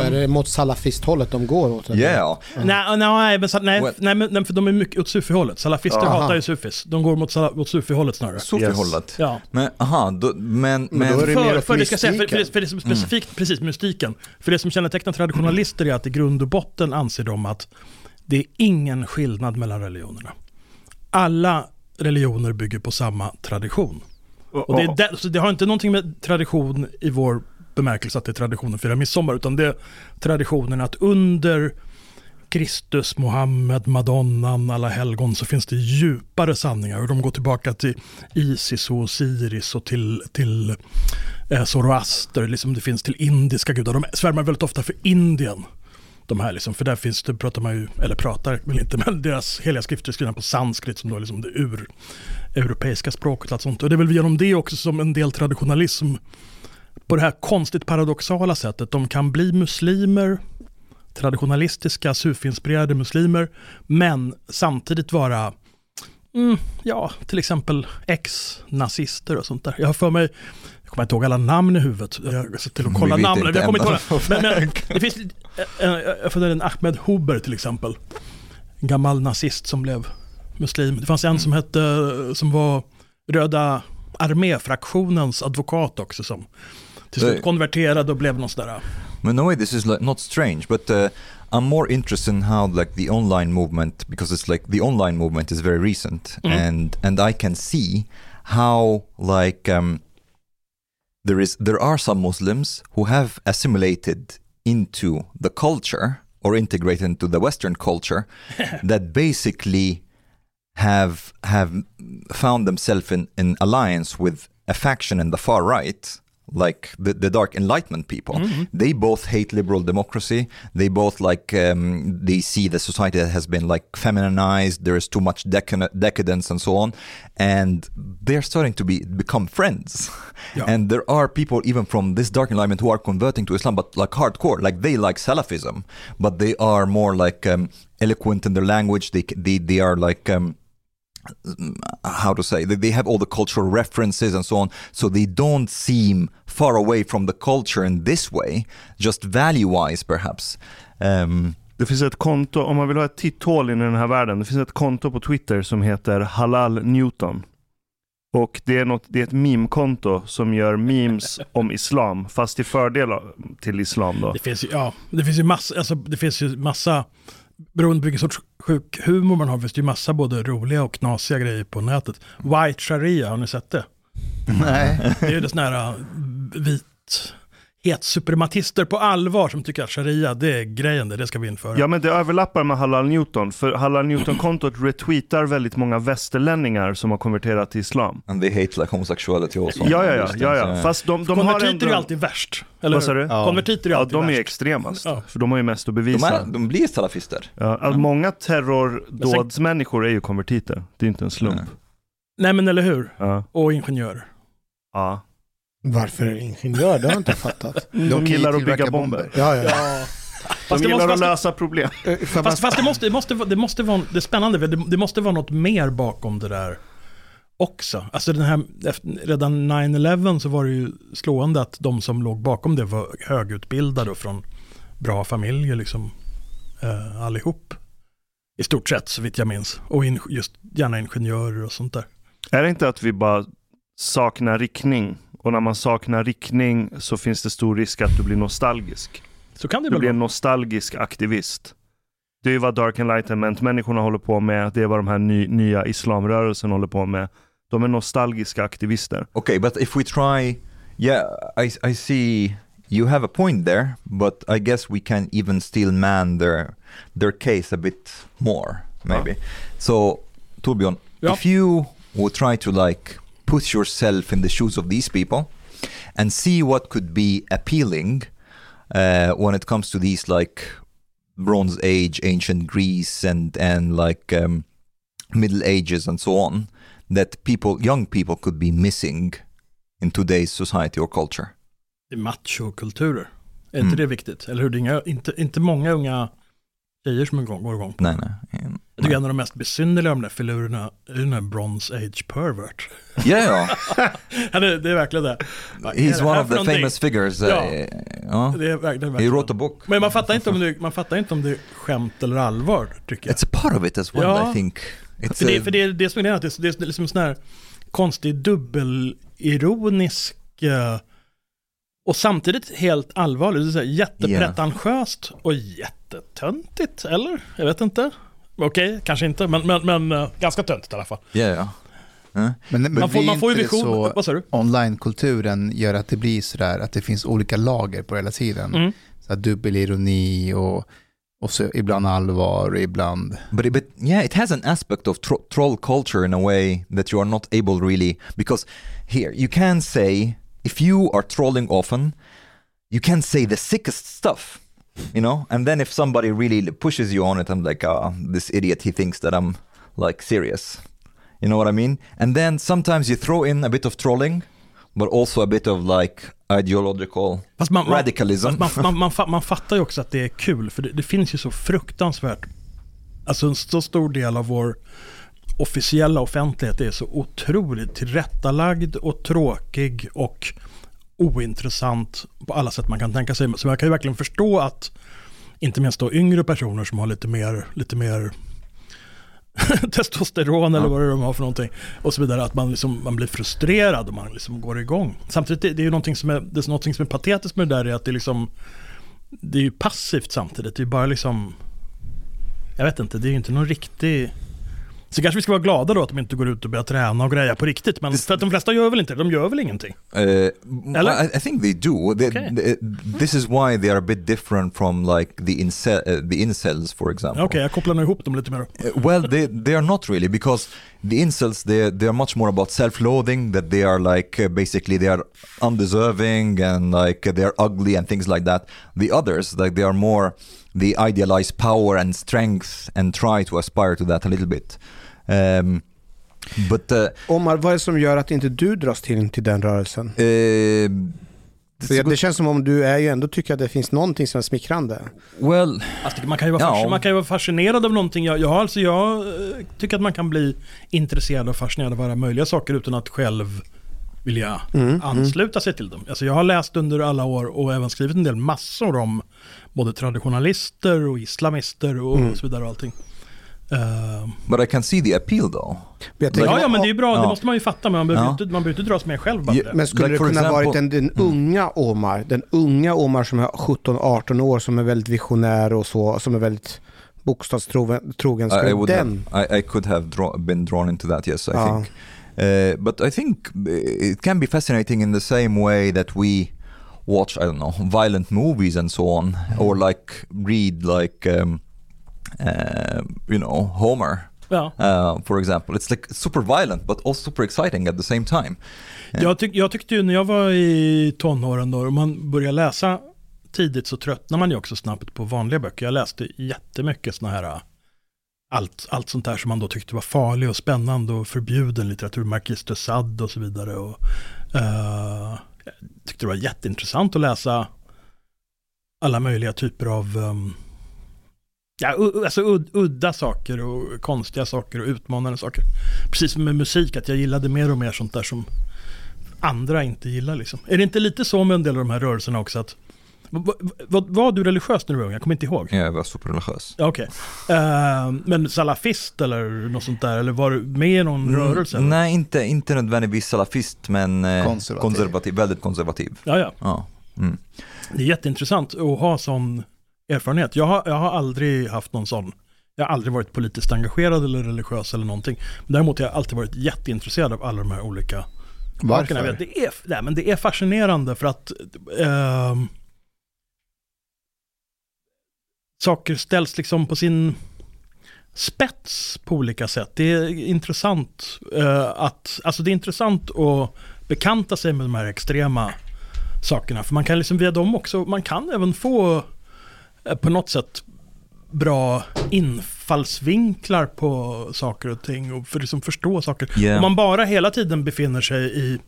är det mot salafisthållet de går åt? eller? Yeah. Nej, nej, men, nej, Well- nej, men nej, för de är mycket åt sufi-hållet. Salafister Aha. hatar ju sufis. De går mot, sala- mot sufi-hållet snarare. Sofihållet. Ja. Men aha, då, men, Men då är men det mer För, det ska säga, för, för, det, mystiken. för det som är specifikt, precis, mystiken. För det som kännetecknar traditionalister är att i grund och botten anser de att det är ingen skillnad mellan religionerna. Alla religioner bygger på samma tradition. Och det, är det, så det har inte någonting med tradition i vår bemärkelse att det är traditionen att fira midsommar, utan det är traditionen att under Kristus, Mohammed, Madonnan, alla helgon så finns det djupare sanningar och de går tillbaka till Isis och Osiris och till, till eh, Zoroaster, liksom det finns till indiska gudar. De svärmar väldigt ofta för Indien. De här liksom, för där finns det, pratar man ju, eller pratar väl inte, men deras heliga skrifter är skrivna på sanskrit som då är liksom det ur europeiska språket och allt sånt. Och det är väl genom det också som en del traditionalism på det här konstigt paradoxala sättet, de kan bli muslimer, traditionalistiska, sufi-inspirerade muslimer, men samtidigt vara, mm, ja, till exempel ex-nazister och sånt där. Jag har för mig, jag kommer inte ihåg alla namn i huvudet, jag sett till att kolla namnen, jag kommer inte ihåg. Men, men det finns, eh, eh, jag funderar en Ahmed Huber till exempel, en gammal nazist som blev muslim. Det fanns en som hette, som var Röda arméfraktionens advokat också som till slut konverterade och blev någon sån där But in a way, this is like not strange, but uh, I'm more interested in how like the online movement, because it's like the online movement is very recent, Mhm. and and I can see how like um, there is there are some Muslims who have assimilated into the culture or integrated into the Western culture that basically have have found themselves in, in alliance with a faction in the far right like the, the dark enlightenment people. They both hate liberal democracy. They both like um, they see the society that has been like feminized. There is too much decad- decadence and so on. And they're starting to be become friends. Yeah. and there are people even from this dark enlightenment who are converting to islam but like hardcore. Like they like salafism but they are more like um, eloquent in their language. They they, they are like um, how to say they, they have all the cultural references and so on so they don't seem far away from the culture in this way just value wise perhaps um, Det finns ett konto, om man vill ha ett titthål in i den här världen, det finns ett konto på Twitter som heter Halal Newton. Och det är, något, det är ett meme-konto som gör memes om islam, fast till fördel till islam då. Det finns ju, ja, det finns ju massa, alltså, det finns ju massa, beroende på vilken sorts sjuk humor man har, finns det ju massa både roliga och knasiga grejer på nätet. White Sharia, har ni sett det? Nej. Det är ju det sådana här äh, vit, suprematister på allvar som tycker att sharia, det är grejen, det, det ska vi införa. Ja men det överlappar med Halal Newton, för Halal Newton-kontot retweetar väldigt många västerlänningar som har konverterat till islam. and they hate like homosexuality also Ja, ja, ja, ja, ja. Fast de, de har Konvertiter ändå... är ju alltid värst. Eller Vad sa du? Ja. Konvertiter är Ja, alltid de är värst. extremast. Ja. För de har ju mest att de, bevisa. är, de blir salafister Ja, att många terrordådsmänniskor är ju konvertiter. Det är inte en slump. Nej. Nej men eller hur? Ja. Och ingenjörer. ja. Varför ingenjör? Det har jag inte fattat. De gillar att bygga bomber. Ja, ja. De Fast det gillar måste- att lösa problem. Eh, Fast, fast det, måste, det, måste, det måste vara, det är spännande, det, det måste vara något mer bakom det där också. Alltså den här, efter, redan 9-11 så var det ju slående att de som låg bakom det var högutbildade och från bra familjer liksom eh, allihop. I stort sett så vitt jag minns. Och in, just gärna ingenjörer och sånt där. Är det inte att vi bara saknar riktning? Och när man saknar riktning så finns det stor risk att du blir nostalgisk. Så kan det Du blir en nostalgisk aktivist. Det är ju vad Dark Enlightenment-människorna håller på med. Det är vad de här ny, nya islamrörelsen håller på med. De är nostalgiska aktivister. Okay, but if we try, yeah, I, I see you have a point there, but I guess we can even still man their their case a bit more, maybe. So, Torbjörn, Ja. if you would try to like put yourself in the shoes of these people and see what could be appealing uh, when it comes to these like Bronze Age, ancient Greece, and and like um, Middle Ages and so on that people, young people, could be missing in today's society or culture. Det är machokulturer. Är Mm. inte det viktigt? Eller hur? Det är inga, inte, inte många unga tjejer som igång, går igång på. Nej, nej. Mm, Jag tycker en av de mest besynnerliga av de där filurerna är den här Bronze Age pervert. Ja, ja. Det, det är verkligen det. Är He's one of the någonting? famous figures. Uh, Ja. ja. Det är verkligen, He wrote a book. Men man fattar, inte om det, man fattar inte om det är skämt eller allvar, tycker jag. It's a part of it as well, Ja. I think. It's För det, för det är det som är grejen, att det, det är liksom sån här konstig dubbelironisk eh, och samtidigt helt allvarligt. Det är jättepretentiöst och jättetöntigt, eller? Jag vet inte. Okej, kanske inte, men, men, men eh, ganska töntigt i alla fall. Ja, ja. Ja. Men, men Man får, man får ju vision. så Vad sa du? online-kulturen gör att det blir sådär att det finns olika lager på hela tiden. Mm. Så dubbelironi och, och så ibland allvar och ibland... But, but yeah, it has an aspect of tro- troll culture in a way that you are not able really because here you can say if you are trolling often, you can say the sickest stuff, you know, and then if somebody really pushes you on it, I'm like, ah, this idiot, he thinks that I'm like serious, you know what I mean? And then sometimes you throw in a bit of trolling, but also a bit of like ideological Fast man, man, radicalism. fast man, man, man, fa- man fattar ju också att det är kul, för det, det finns ju så fruktansvärt, alltså en så stor del av vår officiella offentlighet är så otroligt tillrättalagd och tråkig och ointressant på alla sätt man kan tänka sig. Så jag kan ju verkligen förstå att inte minst då yngre personer som har lite mer, lite mer testosteron eller Ja. vad det är de har för någonting och så vidare, att man, liksom, man blir frustrerad och man liksom går igång. Samtidigt, det, det är ju någonting som är, det är någonting som är patetiskt med det där, är att det är liksom, det är ju passivt samtidigt, det är bara liksom, jag vet inte, det är ju inte någon riktig, så kanske vi ska vara glada då att de inte går ut och börjar träna och greja på riktigt, men för att de flesta gör väl inte det, de gör väl ingenting. Uh, Eller? I, I think they do. They, Okay. they- this is why they are a bit different from like the incel, uh, the incels, for example. Okej, jag kopplar nog ihop dem lite mer. Uh, well, they they are not really because the incels they they are much more about self-loathing. That they are like uh, basically they are undeserving and like they are ugly and things like that. The others like they are more they idealize power and strength and try to aspire to that a little bit. Um, but uh, Omar, vad är det som gör att inte du dras till, till den rörelsen? uh, A det good- känns som om du är ju ändå tycker att det finns någonting som är smickrande. well. Alltså, man, kan ju vara Ja. man kan ju vara fascinerad av någonting. Jag, jag, har alltså, jag eh, tycker att man kan bli intresserad och fascinerad av alla möjliga saker utan att själv vilja Mm, ansluta sig till dem. Alltså jag har läst under alla år och även skrivit en del massor om både traditionalister och islamister och Mm. så vidare och allting. Eh, But I can see the appeal though. Ja, ja, men det är ju bra, det Ja. måste man ju fatta, men man behöver Ja. inte, man behöver inte dras med själv bara Ja, det. Men skulle Like det kunna example- varit den, den unga Omar, den unga Omar som är 17-18 år, som är väldigt visionär och så, som är väldigt bokstavstrogen, trogen, I, I would den... have, I, I could have draw, been drawn into that. Yes, I Ja. think. Uh, but I think it can be fascinating in the same way that we watch, I don't know, violent movies and so on, or like read like, um, uh, you know, Homer, Ja. uh, for example. It's like super violent, but also super exciting at the same time. Jag, tyck, jag tyckte ju när jag var i tonåren då, om man börjar läsa tidigt så tröttnar man ju också snabbt på vanliga böcker. Jag läste jättemycket sådana här, allt, allt sånt där som man då tyckte var farlig och spännande och förbjuden litteratur, Marquis de Sade och så vidare. Och, eh, jag tyckte det var jätteintressant att läsa alla möjliga typer av um, Ja, alltså ud, udda saker och konstiga saker och utmanande saker. Precis som med musik, att jag gillade mer och mer sånt där som andra inte gillar liksom. Är det inte lite så med en del av de här rörelserna också att vad, vad, var du religiös när du var ung? Jag kommer inte ihåg. Yeah, jag var superreligiös. Ja, Okej. Eh, men salafist eller något sånt där? Eller var du med i någon rörelse? eller? Nej, inte, inte nödvändigtvis salafist, men eh, Konservativ. konservativ, väldigt konservativ. Ja, ja. Ja. Mm. Det är jätteintressant att ha sån erfarenhet. Jag har, jag har aldrig haft någon sån. Jag har aldrig varit politiskt engagerad eller religiös eller någonting. Däremot har jag alltid varit jätteintresserad av alla de här olika Varför? Det är, nej, men det är fascinerande för att ehm, saker ställs liksom på sin... spets på olika sätt. Det är intressant eh, att, alltså det är intressant att bekanta sig med de här extrema sakerna. För man kan liksom via dem också, man kan även få eh, på något sätt bra infallsvinklar på saker och ting och för liksom förstå saker. Yeah. Om man bara hela tiden befinner sig i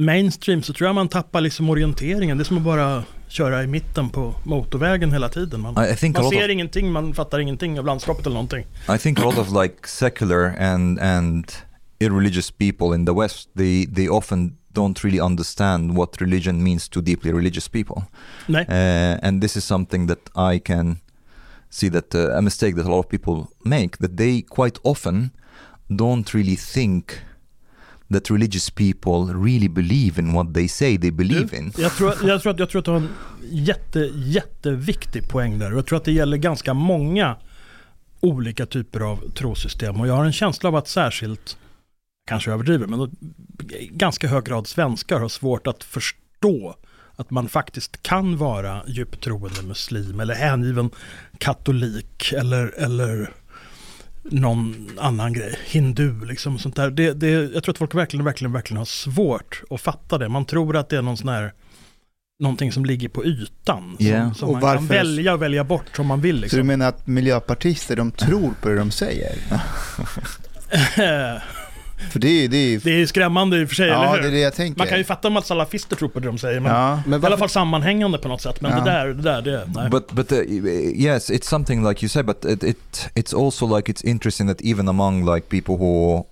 mainstream så tror jag man tappar liksom orienteringen. Det är som att bara köra i mitten på motorvägen hela tiden. Man, man lot of ser ingenting, man fattar ingenting av landskapet eller någonting. I think a lot of like secular and and irreligious people in the West, they they often don't really understand what religion means to deeply religious people, Nej. uh, and this is something that I can see that uh, a mistake that a lot of people make that they quite often don't really think that religious people really believe in what they say they believe in. Jag tror, jag, tror att, jag tror att du har en jätte, jätteviktig poäng där. Jag tror att det gäller ganska många olika typer av trosystem. Och jag har en känsla av att särskilt, kanske överdriver, men i ganska hög grad svenskar har svårt att förstå att man faktiskt kan vara djupt troende muslim eller hängiven katolik eller, eller någon annan grej, hindu liksom sånt där. Det, det, jag tror att folk verkligen, verkligen, verkligen har svårt att fatta det. Man tror att det är någon sån här, någonting som ligger på ytan. Som, som man kan varför- välja och välja bort som man vill. Så du Liksom. menar att miljöpartister, de tror på det de säger? För det är. Det är ju det är skrämmande i och för sig, ja, eller hur? det är det jag tänker. Man kan ju fatta om att salafister tror på det de säger, men Ja. Men i alla varför, fall sammanhängande på något sätt. Men Ja. det där, det där, det, nej. But but uh, yes, it's something like you say, but it, it it's also like it's interesting that even among like people who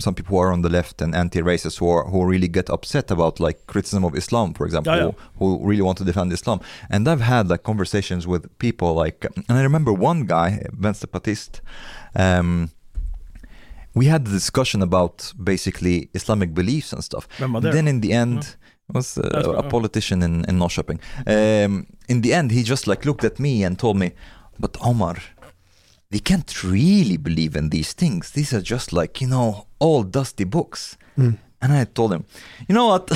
some people who are on the left and anti-racist who are, who really get upset about like criticism of Islam, for example, Yeah, yeah. Who, who really want to defend Islam. And I've had like conversations with people like, and I remember one guy, Vänsterpartist, um, we had a discussion about basically Islamic beliefs and stuff. Vem var? Then in the end, Mm. was uh, That's right, a politician in, in Norrköping. Um, in the end, he just like looked at me and told me, "But Omar, they can't really believe in these things. These are just like you know all dusty books." Mm. And I told him, "You know what?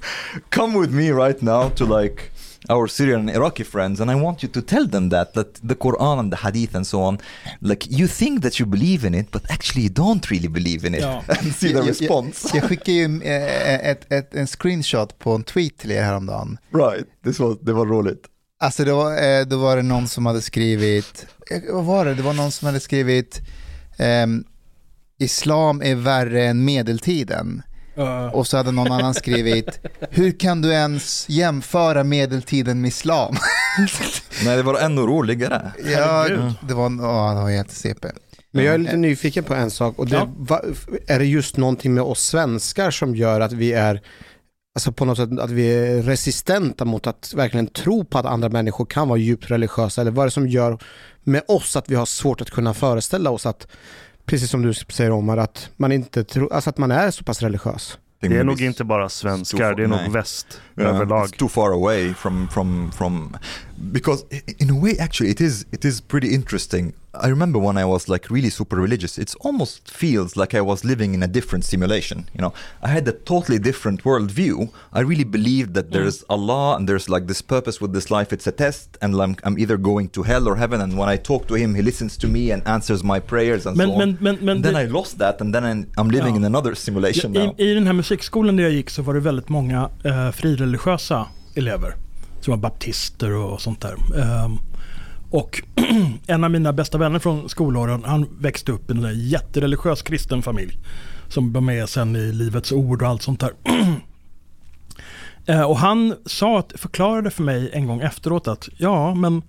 Come with me right now to like." Our Syrian and Iraqi friends, and I want you to tell them that that the Quran and the Hadith and so on, like you think that you believe in it, but actually you don't really believe in it, Ja. and see the Jag- jag- response. Jag skickade ju eh, ett, ett, en screenshot på en tweet till er häromdagen. Right, this was det var roligt. Alltså då, eh, då var det någon som hade skrivit, eh, vad var det? Det var någon som hade skrivit ehm, Islam är värre än medeltiden. Uh, Och så hade någon annan skrivit, hur kan du ens jämföra medeltiden med islam? Nej, det var ännu roligare. ja, Herregud. det var, åh, det var helt CP. men jag är lite nyfiken på en sak och det, Ja. va, är det just någonting med oss svenskar som gör att vi är Alltså på något sätt att vi är resistenta mot att verkligen tro på att andra människor kan vara djupt religiösa eller vad är det som gör med oss att vi har svårt att kunna föreställa oss att precis som du säger Omar att man inte tror, alltså att man är så pass religiös. Det är nog inte bara svenskar, det är nog väst Yeah, överlag. It's too far away from from from because in a way actually it is it is pretty interesting. I remember when I was like really super religious, it almost feels like I was living in a different simulation. You know, I had a totally different worldview. I really believed that there's Allah and there's like this purpose with this life. It's a test, and I'm, I'm either going to hell or heaven. And when I talk to Him, He listens to me and answers my prayers and men, so on. men, men, then det- I lost that, and then I'm, living Ja. in another simulation now. I, I den här musikskolan där jag gick så var det väldigt många eh, frireligiösa elever. Som var baptister och sånt där. Ehm, och en av mina bästa vänner från skolåren, han växte upp i en jättereligiös kristen familj. Som var med sen i Livets Ord och allt sånt där. Eh, och han sa att, förklarade för mig en gång efteråt att ja, men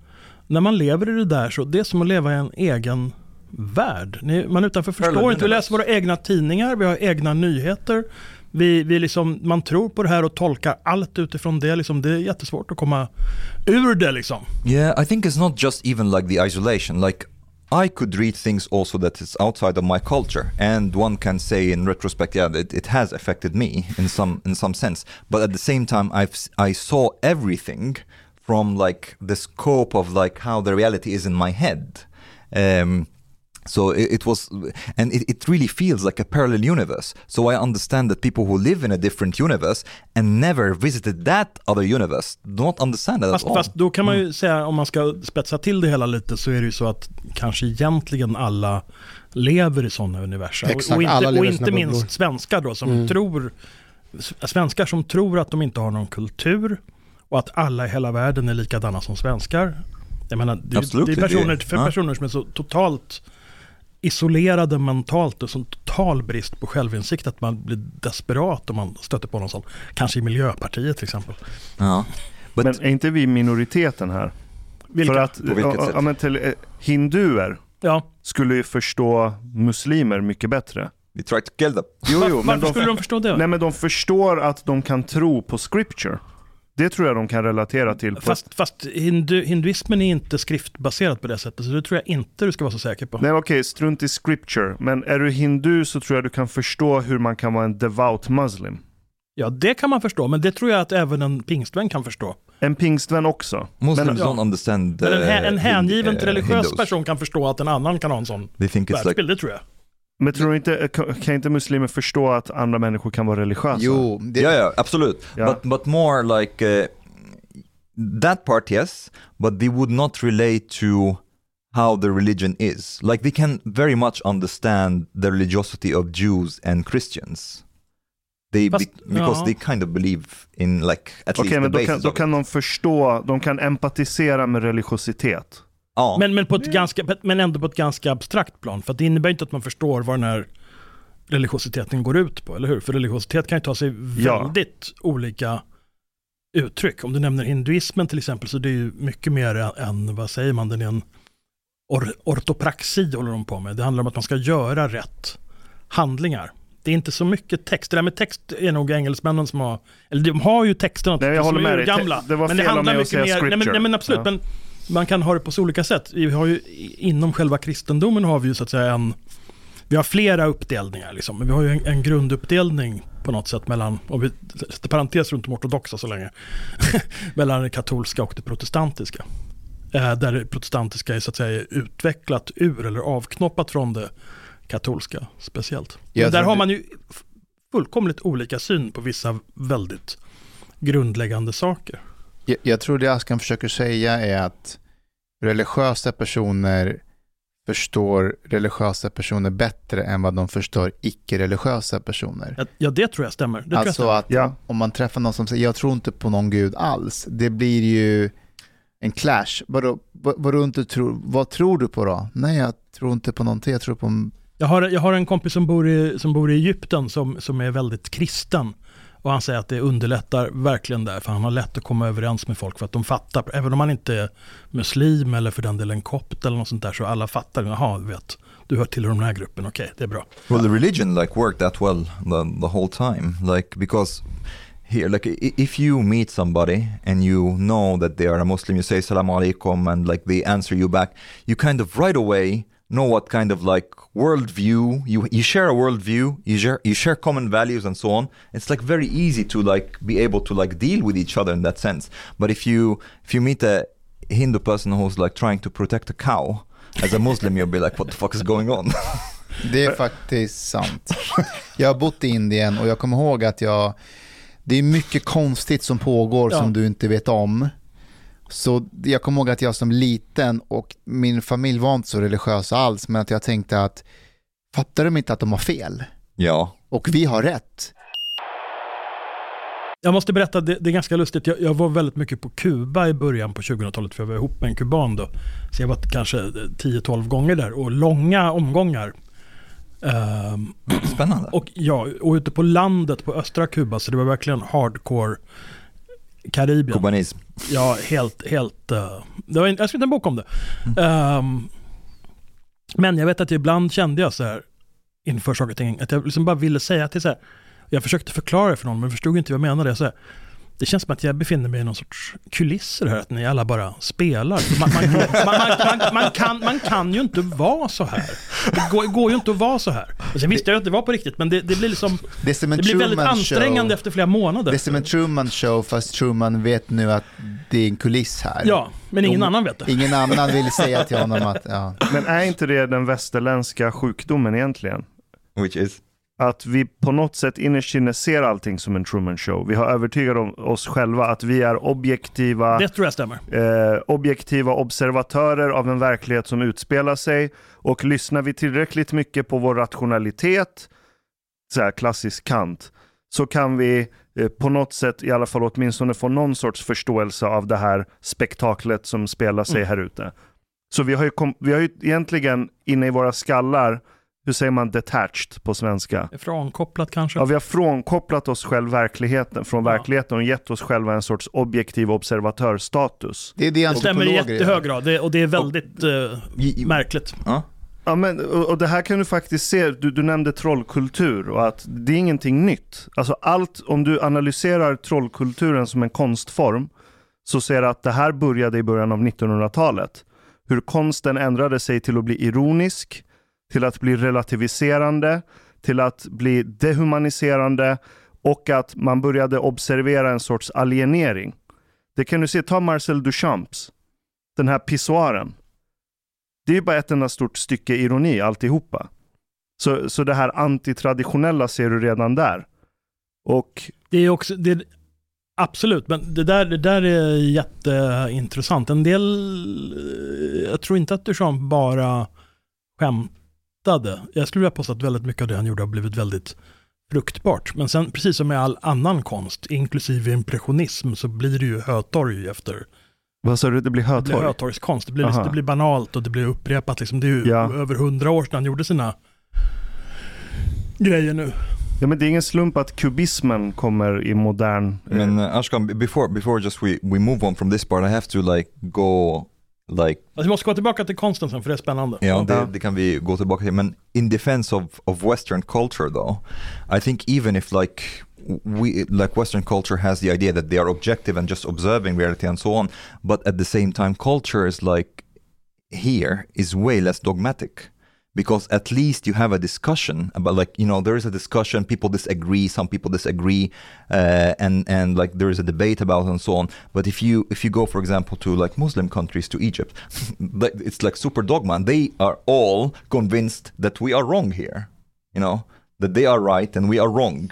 när man lever i det där så det är som att leva i en egen värld. Man utanför förstår inte. Vi läser våra egna tidningar, vi har egna nyheter. Vi, vi liksom, man tror på det här och tolkar allt utifrån det. Liksom, det är jättesvårt att komma ur det. Liksom. Yeah, I think it's not just even like the isolation. Like I could read things also that is outside of my culture, and one can say in retrospect, yeah, it, it has affected me in some in some sense. But at the same time, I've I saw everything from like the scope of like how the reality is in my head. Um, So it, it was, and it, it really feels like a parallel universe. So I understand that people who live in a different universe and never visited that other universe don't understand that Fast, at all. fast då kan man ju säga, om man ska spetsa till det hela lite, så är det ju så att kanske egentligen alla lever i sådana universum. Och- Exakt, och inte, alla lever och inte bubblor. minst svenskar då som Mm. tror, svenskar som tror att de inte har någon kultur och att alla i hela världen är likadana som svenskar. Jag menar, det, är- Absolut, det är det är personer, för personer som är så totalt isolerade mentalt och sån total brist på självinsikt att man blir desperat om man stöter på någon sån. Kanske i Miljöpartiet till exempel. Ja. But Men är inte vi minoriteten här? Vilka? För att På vilket sätt? ja, men till, eh, hinduer ja. skulle ju förstå muslimer mycket bättre. we try to kill them. Jo, jo, men varför de, skulle de förstå det? nej, men de förstår att de kan tro på scripture. Det tror jag de kan relatera till. På Fast, fast hindu, hinduismen är inte skriftbaserad på det sättet, så det tror jag inte du ska vara så säker på. Nej okej, strunt i scripture. Men är du hindu så tror jag du kan förstå hur man kan vara en devout muslim. Ja, det kan man förstå, men det tror jag att även en pingstvän kan förstå. En pingstvän också. Muslims Men, ja. understand. Men en, hä- uh, en hängiven uh, religiös Hindus. person kan förstå att en annan kan ha en sån it's like världsbild, det tror jag. Men tror du inte, kan inte muslimer förstå att andra människor kan vara religiösa? Jo, det, yeah, yeah, absolute. Ja. But but more like uh, that part, yes. But they would not relate to how the religion is. Like they can very much understand the religiosity of Jews and Christians. They Fast- be, because ja. they kind of believe in like at Okej, least the men då basis kan, då kan de förstå, de kan empatisera med religiositet. Ja. Men, men, på ett ganska, men ändå på ett ganska abstrakt plan, för att det innebär inte att man förstår vad den här religiositeten går ut på, eller hur? För religiositet kan ju ta sig Ja. väldigt olika uttryck. Om du nämner hinduismen till exempel, så det är ju mycket mer än, vad säger man, den är en or, ortopraxi håller de på med. Det handlar om att man ska göra rätt handlingar. Det är inte så mycket text. Det där med text är nog engelsmännen som har, eller de har ju texterna Nej, jag håller med dig. gamla. Det var men det fel handlar mig att mycket säga mer, nej men, nej men absolut, Ja. men man kan ha det på så olika sätt. Vi har ju, inom själva kristendomen har vi ju så att säga en, vi har flera uppdelningar liksom, men vi har ju en, en grunduppdelning på något sätt mellan, om vi sätter parentes runt de ortodoxa så länge, mellan det katolska och det protestantiska. Eh, där det protestantiska är så att säga utvecklat ur eller avknoppat från det katolska speciellt. Men där har man ju fullkomligt olika syn på vissa väldigt grundläggande saker. Jag, jag tror det Askan försöker säga är att religiösa personer förstår religiösa personer bättre än vad de förstår icke-religiösa personer. Ja, det tror jag stämmer. Det tror jag Alltså stämmer. att Ja, om man träffar någon som säger jag tror inte på någon gud alls, det blir ju en clash. Vadå, vad, vadå inte tror, vad tror du på då? Nej, jag tror inte på någonting, jag tror på... Jag har, jag har en kompis som bor i, som bor i Egypten som, som är väldigt kristen. Och han säger att det underlättar verkligen där, för han har lätt att komma överens med folk för att de fattar. Även om man inte är muslim eller för den delen kopt eller något sånt där, så alla fattar. Jaha, du vet, du hör till den här gruppen, okej, det är bra. Well, the religion like worked that well the, the whole time, like because here, like if you meet somebody and you know that they are a Muslim, you say salam alaikum and like they answer you back, you kind of right away know what kind of like worldview you you share a worldview, you share you share common values and so on. It's like very easy to like be able to like deal with each other in that sense. But if you if you meet a Hindu person who's like trying to protect a cow, as a Muslim you'll be like, what the fuck is going on? Det är faktiskt sant. Jag har bott i Indien och jag kommer ihåg att jag... Det är mycket konstigt som pågår Ja. som du inte vet om. Så jag kommer ihåg att jag som liten och min familj var inte så religiös alls, men att jag tänkte att fattar de inte att de har fel? ja. Och vi har rätt. Jag måste berätta, det, det är ganska lustigt. Jag, jag var väldigt mycket på Kuba i början på 2000-talet för jag var ihop med en kuban då. Så jag var kanske 10-12 gånger där och långa omgångar. Ehm, Spännande. och ja, och ute på landet på östra Kuba så det var verkligen hardcore Karibien. Kubanism. Ja, helt, helt. eh, det var en, jag skrev en bok om det. Ehm, men jag vet att ibland kände jag så här inför saker och ting, att jag liksom bara ville säga till så här. Jag försökte förklara det för någon, men förstod inte vad jag menade. Så här, det känns som att jag befinner mig i någon sorts kulisser här, att ni alla bara spelar. Man, man, man, man, man, man, kan, man kan ju inte vara så här. Det går, går ju inte att vara så här. Och sen visste jag att det var på riktigt, men det, det blir liksom, Det det blir väldigt Truman ansträngande show. efter flera månader. Det är som en Truman show fast Truman vet nu att det är en kuliss här. Ja, men ingen De- annan vet det. Ingen annan vill säga till honom att, ja. Men är inte det den västerländska sjukdomen egentligen? Which is Att vi på något sätt innerst inne ser allting som en Truman Show. Vi har övertygat oss själva att vi är objektiva, Det tror jag stämmer. eh, objektiva observatörer av en verklighet som utspelar sig. Och lyssnar vi tillräckligt mycket på vår rationalitet, så här klassisk Kant, så kan vi eh, på något sätt i alla fall åtminstone få någon sorts förståelse av det här spektaklet som spelar sig Mm. här ute. Så vi har, ju vi har ju egentligen inne i våra skallar, hur säger man detached på svenska? Frånkopplat kanske. Ja, vi har frånkopplat oss själv verkligheten, från Ja. verkligheten och gett oss själva en sorts objektiv observatörsstatus. Det är det det stämmer i jättehög grad det, och det är väldigt eh, Y- y- märkligt. Huh? Ja, men, och, och det här kan du faktiskt se, du, du nämnde trollkultur och att det är ingenting nytt. Alltså allt, om du analyserar trollkulturen som en konstform så ser du att det här började i början av 1900-talet. Hur konsten ändrade sig till att bli ironisk, till att bli relativiserande, till att bli dehumaniserande och att man började observera en sorts alienering. Det kan du se, ta Marcel Duchamps, den här pissoaren. Det är ju bara ett enda stort stycke ironi alltihopa. Så, så det här antitraditionella ser du redan där. Och Det är också, det, absolut, men det där, det där är jätteintressant. En del, eh, jag tror inte att Duchamp bara skämtade. Jag skulle vilja påstå att väldigt mycket av det han gjorde har blivit väldigt fruktbart. Men sen, precis som med all annan konst, inklusive impressionism, så blir det ju hötorg efter. vad sa du, det blir Det blir hötorg? hötorgskonst. Det blir, liksom, det blir banalt och det blir upprepat. Liksom. Det är ju Ja. över hundra år sedan han gjorde sina grejer nu. Ja men det är ingen slump att kubismen kommer i modern... I mean, uh, Ashkan, before before just we we move on from this part, I have to like go like Alltså, vi måste gå tillbaka till konsten sen, för det är spännande. Yeah, Ja. det, det kan vi gå tillbaka till. Men in defense of, of western culture though, I think even if like we like western culture has the idea that they are objective and just observing reality and so on, but at the same time culture is like here is way less dogmatic. Because at least you have a discussion about like you know there is a discussion people disagree some people disagree uh, and and like there is a debate about and so on but if you if you go for example to like Muslim countries to Egypt it's like super dogma and they are all convinced that we are wrong here you know that they are right and we are wrong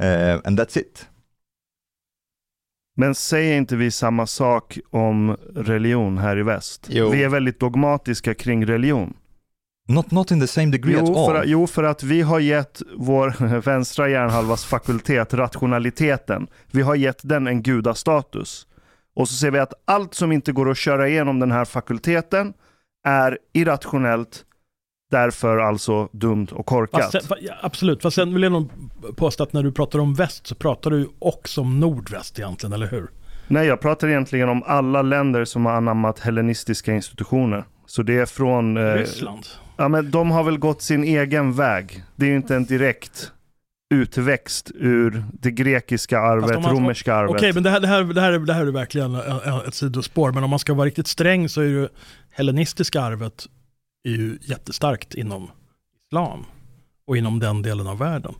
uh, and that's it Men säger inte vi samma sak om religion här i väst? Jo. Vi är väldigt dogmatiska kring religion. Not not in the same degree at Jo all för, att- jo, för att vi har gett vår vänstra hjärnhalvas fakultet, rationaliteten, vi har gett den en gudastatus. Och så ser vi att allt som inte går att köra igenom den här fakulteten är irrationellt, därför alltså dumt och korkat. Fast, sen- fa- ja, absolut, fast sen vill jag nog påstå att när du pratar om väst så pratar du också om nordväst egentligen, eller hur? Nej, jag pratar egentligen om alla länder som har anammat hellenistiska institutioner. Så det är från... Eh, Ryssland. Ja, men de har väl gått sin egen väg. Det är ju inte en direkt utväxt ur det grekiska arvet, man- romerska arvet. Okej, men det här, det, här, det, här, är- det här är verkligen ett sidospår, men om man ska vara riktigt sträng så är ju hellenistiska arvet är ju jättestarkt inom islam och inom den delen av världen.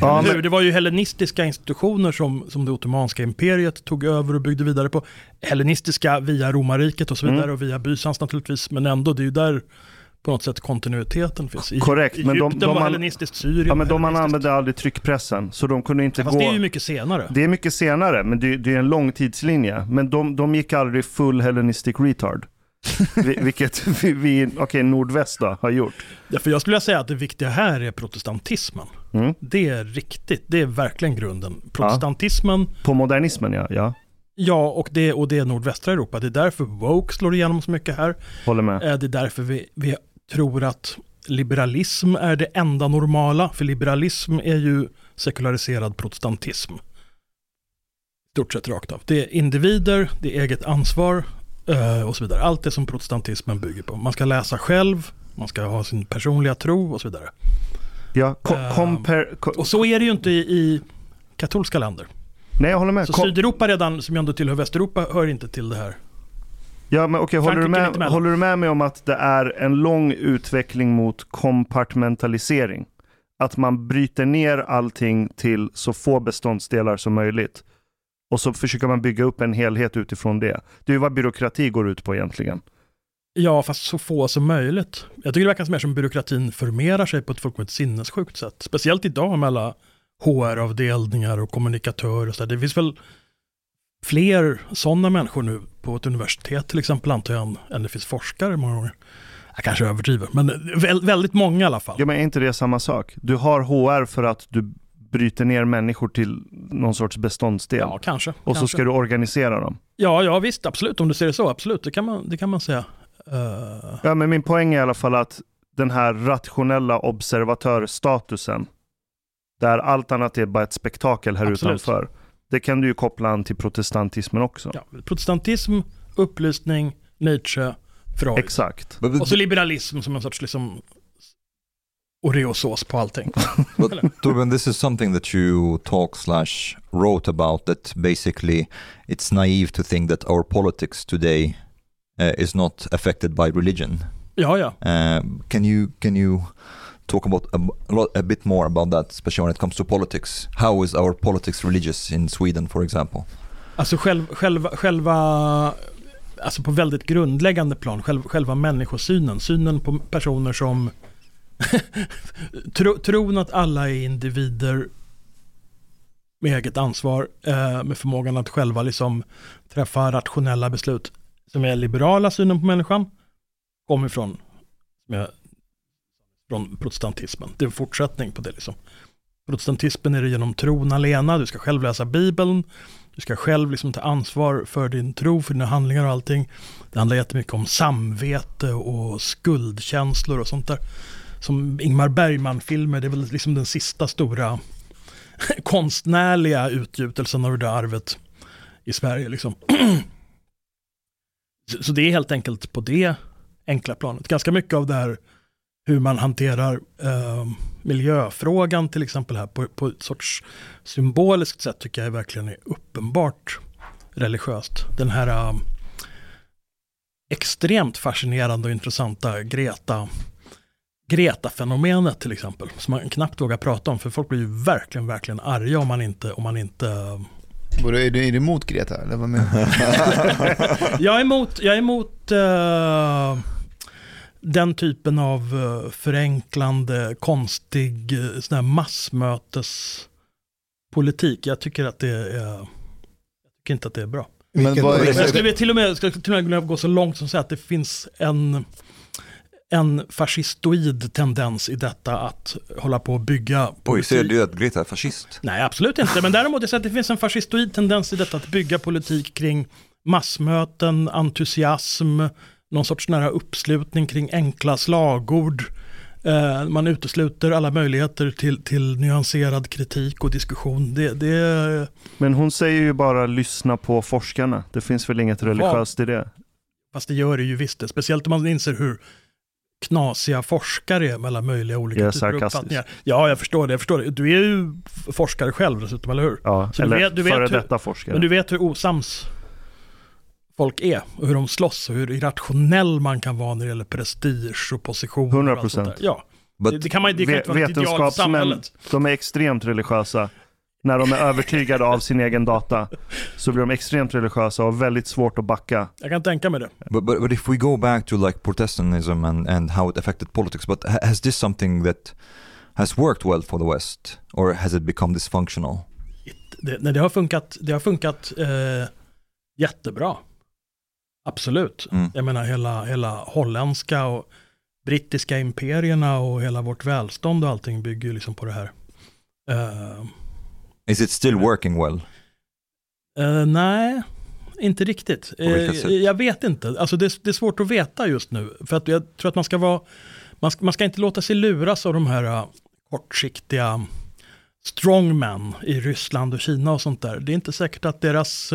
Ja, men- Det var ju hellenistiska institutioner som, som det ottomanska imperiet tog över och byggde vidare på. Hellenistiska via romarriket och så vidare Mm. och via Bysans naturligtvis, men ändå det är ju där på något sätt kontinuiteten finns. I, Korrekt, men de- Egypten de var an- hellenistiskt, Syrien Ja, men var de använde aldrig tryckpressen, så de kunde inte Fast gå... det är ju mycket senare. Det är mycket senare, men det, det är en lång tidslinje. Men de, de gick aldrig full hellenistic retard. Vi, vilket vi, vi okej, nordväst då, har gjort. Ja, för jag skulle säga att det viktiga här är protestantismen. Mm. Det är riktigt, det är verkligen grunden. Protestantismen, På modernismen ja, ja. ja, och det, och det är nordvästra Europa. Det är därför woke slår igenom så mycket här. Håller med. Eh, Det är därför vi, vi tror att liberalism är det enda normala. För liberalism är ju sekulariserad protestantism. Stort sett rakt av. Det är individer, det är eget ansvar eh, och så vidare. Allt det som protestantismen bygger på. Man ska läsa själv, man ska ha sin personliga tro och så vidare. Ja, compare, ko, Och så är det ju inte i, i katolska länder. nej, jag håller med. Så Sydeuropa redan, som ju ändå tillhör Västeuropa, hör inte till det här. Ja, men okej, håller, du med, håller du med mig om att det är en lång utveckling mot kompartmentalisering? Att man bryter ner allting till så få beståndsdelar som möjligt. Och så försöker man bygga upp en helhet utifrån det. Det är ju vad byråkrati går ut på egentligen. Ja, fast så få som möjligt. Jag tycker det verkar mer som byråkratin förmerar sig på ett fullkomligt sinnessjukt sätt. Speciellt idag med alla HR-avdelningar och kommunikatörer och så där. Det finns väl fler sådana människor nu på ett universitet till exempel antar jag än, det finns forskare många gånger. Jag kanske överdriver, men vä- väldigt många i alla fall. Ja, men är inte det samma sak? Du har HR för att du bryter ner människor till någon sorts beståndsdel. Ja, kanske. och så kanske. ska du organisera dem. Ja, ja visst, absolut. Om du ser det så, absolut. Det kan man, det kan man säga. Eh, Ja, men min poäng är i alla fall att den här rationella observatörstatusen, där allt annat är bara ett spektakel här Absolut. utanför, det kan du ju koppla an till protestantismen också. ja, protestantism, upplysning, Nietzsche, Freud. Exakt. Och så liberalism som en sorts liksom Oreosås på allting. but Torben, this is something that you talk slash wrote about. That basically, it's naive to think that our politics today uh, is not affected by religion. Ja, ja. Uh, can you can you talk about a, a, lot, a bit more about that, especially when it comes to politics? How is our politics religious in Sweden, for example? Alltså själv, själva, själva, alltså på väldigt grundläggande plan, själv, själva människosynen, synen på personer som tro, tron att alla är individer med eget ansvar, eh, med förmågan att själva liksom träffa rationella beslut, som är liberala synen på människan, kommer ifrån. som jag från protestantismen. Det är en fortsättning på det liksom. Protestantismen är det genom tron alena, du ska själv läsa bibeln, du ska själv liksom ta ansvar för din tro, för dina handlingar och allting. Det handlar jättemycket om samvete och skuldkänslor och sånt där. Som Ingmar Bergman-filmer, det är väl liksom den sista stora konstnärliga utgjutelsen av det där arvet i Sverige. Liksom. Så- Så det är helt enkelt på det enkla planet. Ganska mycket av det här hur man hanterar eh, miljöfrågan till exempel här på, på ett sorts symboliskt sätt tycker jag verkligen är uppenbart religiöst. Den här eh, extremt fascinerande och intressanta Greta Greta-fenomenet till exempel, som man knappt vågar prata om, för folk blir ju verkligen, verkligen arga om man inte, om man inte eh, Både, är, du, är du emot Greta? Eller vad menar? Jag är emot, jag är emot eh, den typen av eh, förenklande, konstig, uh, sån här massmötespolitik. Jag tycker att det är, jag tycker inte att det är bra. Men vad, Men jag skulle till och med, skulle till och med vilja gå så långt som att säga att det finns en, en fascistoid tendens i detta att hålla på och bygga Oj, säger du att Greta är fascist? Nej, absolut inte. Men däremot jag säger att det finns en fascistoid tendens i detta att bygga politik kring massmöten, entusiasm, någon sorts nära uppslutning kring enkla slagord. Eh, man utesluter alla möjligheter till, till nyanserad kritik och diskussion. Det, det, Men hon säger ju bara lyssna på forskarna. Det finns väl inget religiöst i det? fast det gör det ju visst det. Speciellt om man inser hur knasiga forskare är med alla möjliga olika Jag typer av uppfattningar. Ja, jag förstår det. Jag förstår det. Du är ju forskare själv dessutom, eller hur? Ja, Så du eller vet- du vet före hur- detta forskare. Men du vet hur osams folk är och hur de slåss och hur irrationell man kan vara när det gäller prestige och position. 100%. och allt sånt där. Ja, det, det kan man det kan inte vara ett ideal samhället. de är extremt religiösa. När de är övertygade av sin egen data så blir de extremt religiösa och väldigt svårt att backa. Jag kan tänka mig det. But, but but if we go back to like Protestantism and, and how it affected politics, but ha- has this something that has worked well for the West, or has it become dysfunctional? Det, nej, det har funkat, det har funkat eh, jättebra. Absolut. Mm. Jag menar hela, hela holländska och brittiska imperierna och hela vårt välstånd och allting bygger ju liksom på det här. Eh, Is it still working well? Eh, nej, inte riktigt. Sätt? jag vet inte. Alltså det, det är svårt att veta just nu. För att jag tror att man ska vara, man ska, man ska inte låta sig luras av de här kortsiktiga strongmen i Ryssland och Kina och sånt där. Det är inte säkert att deras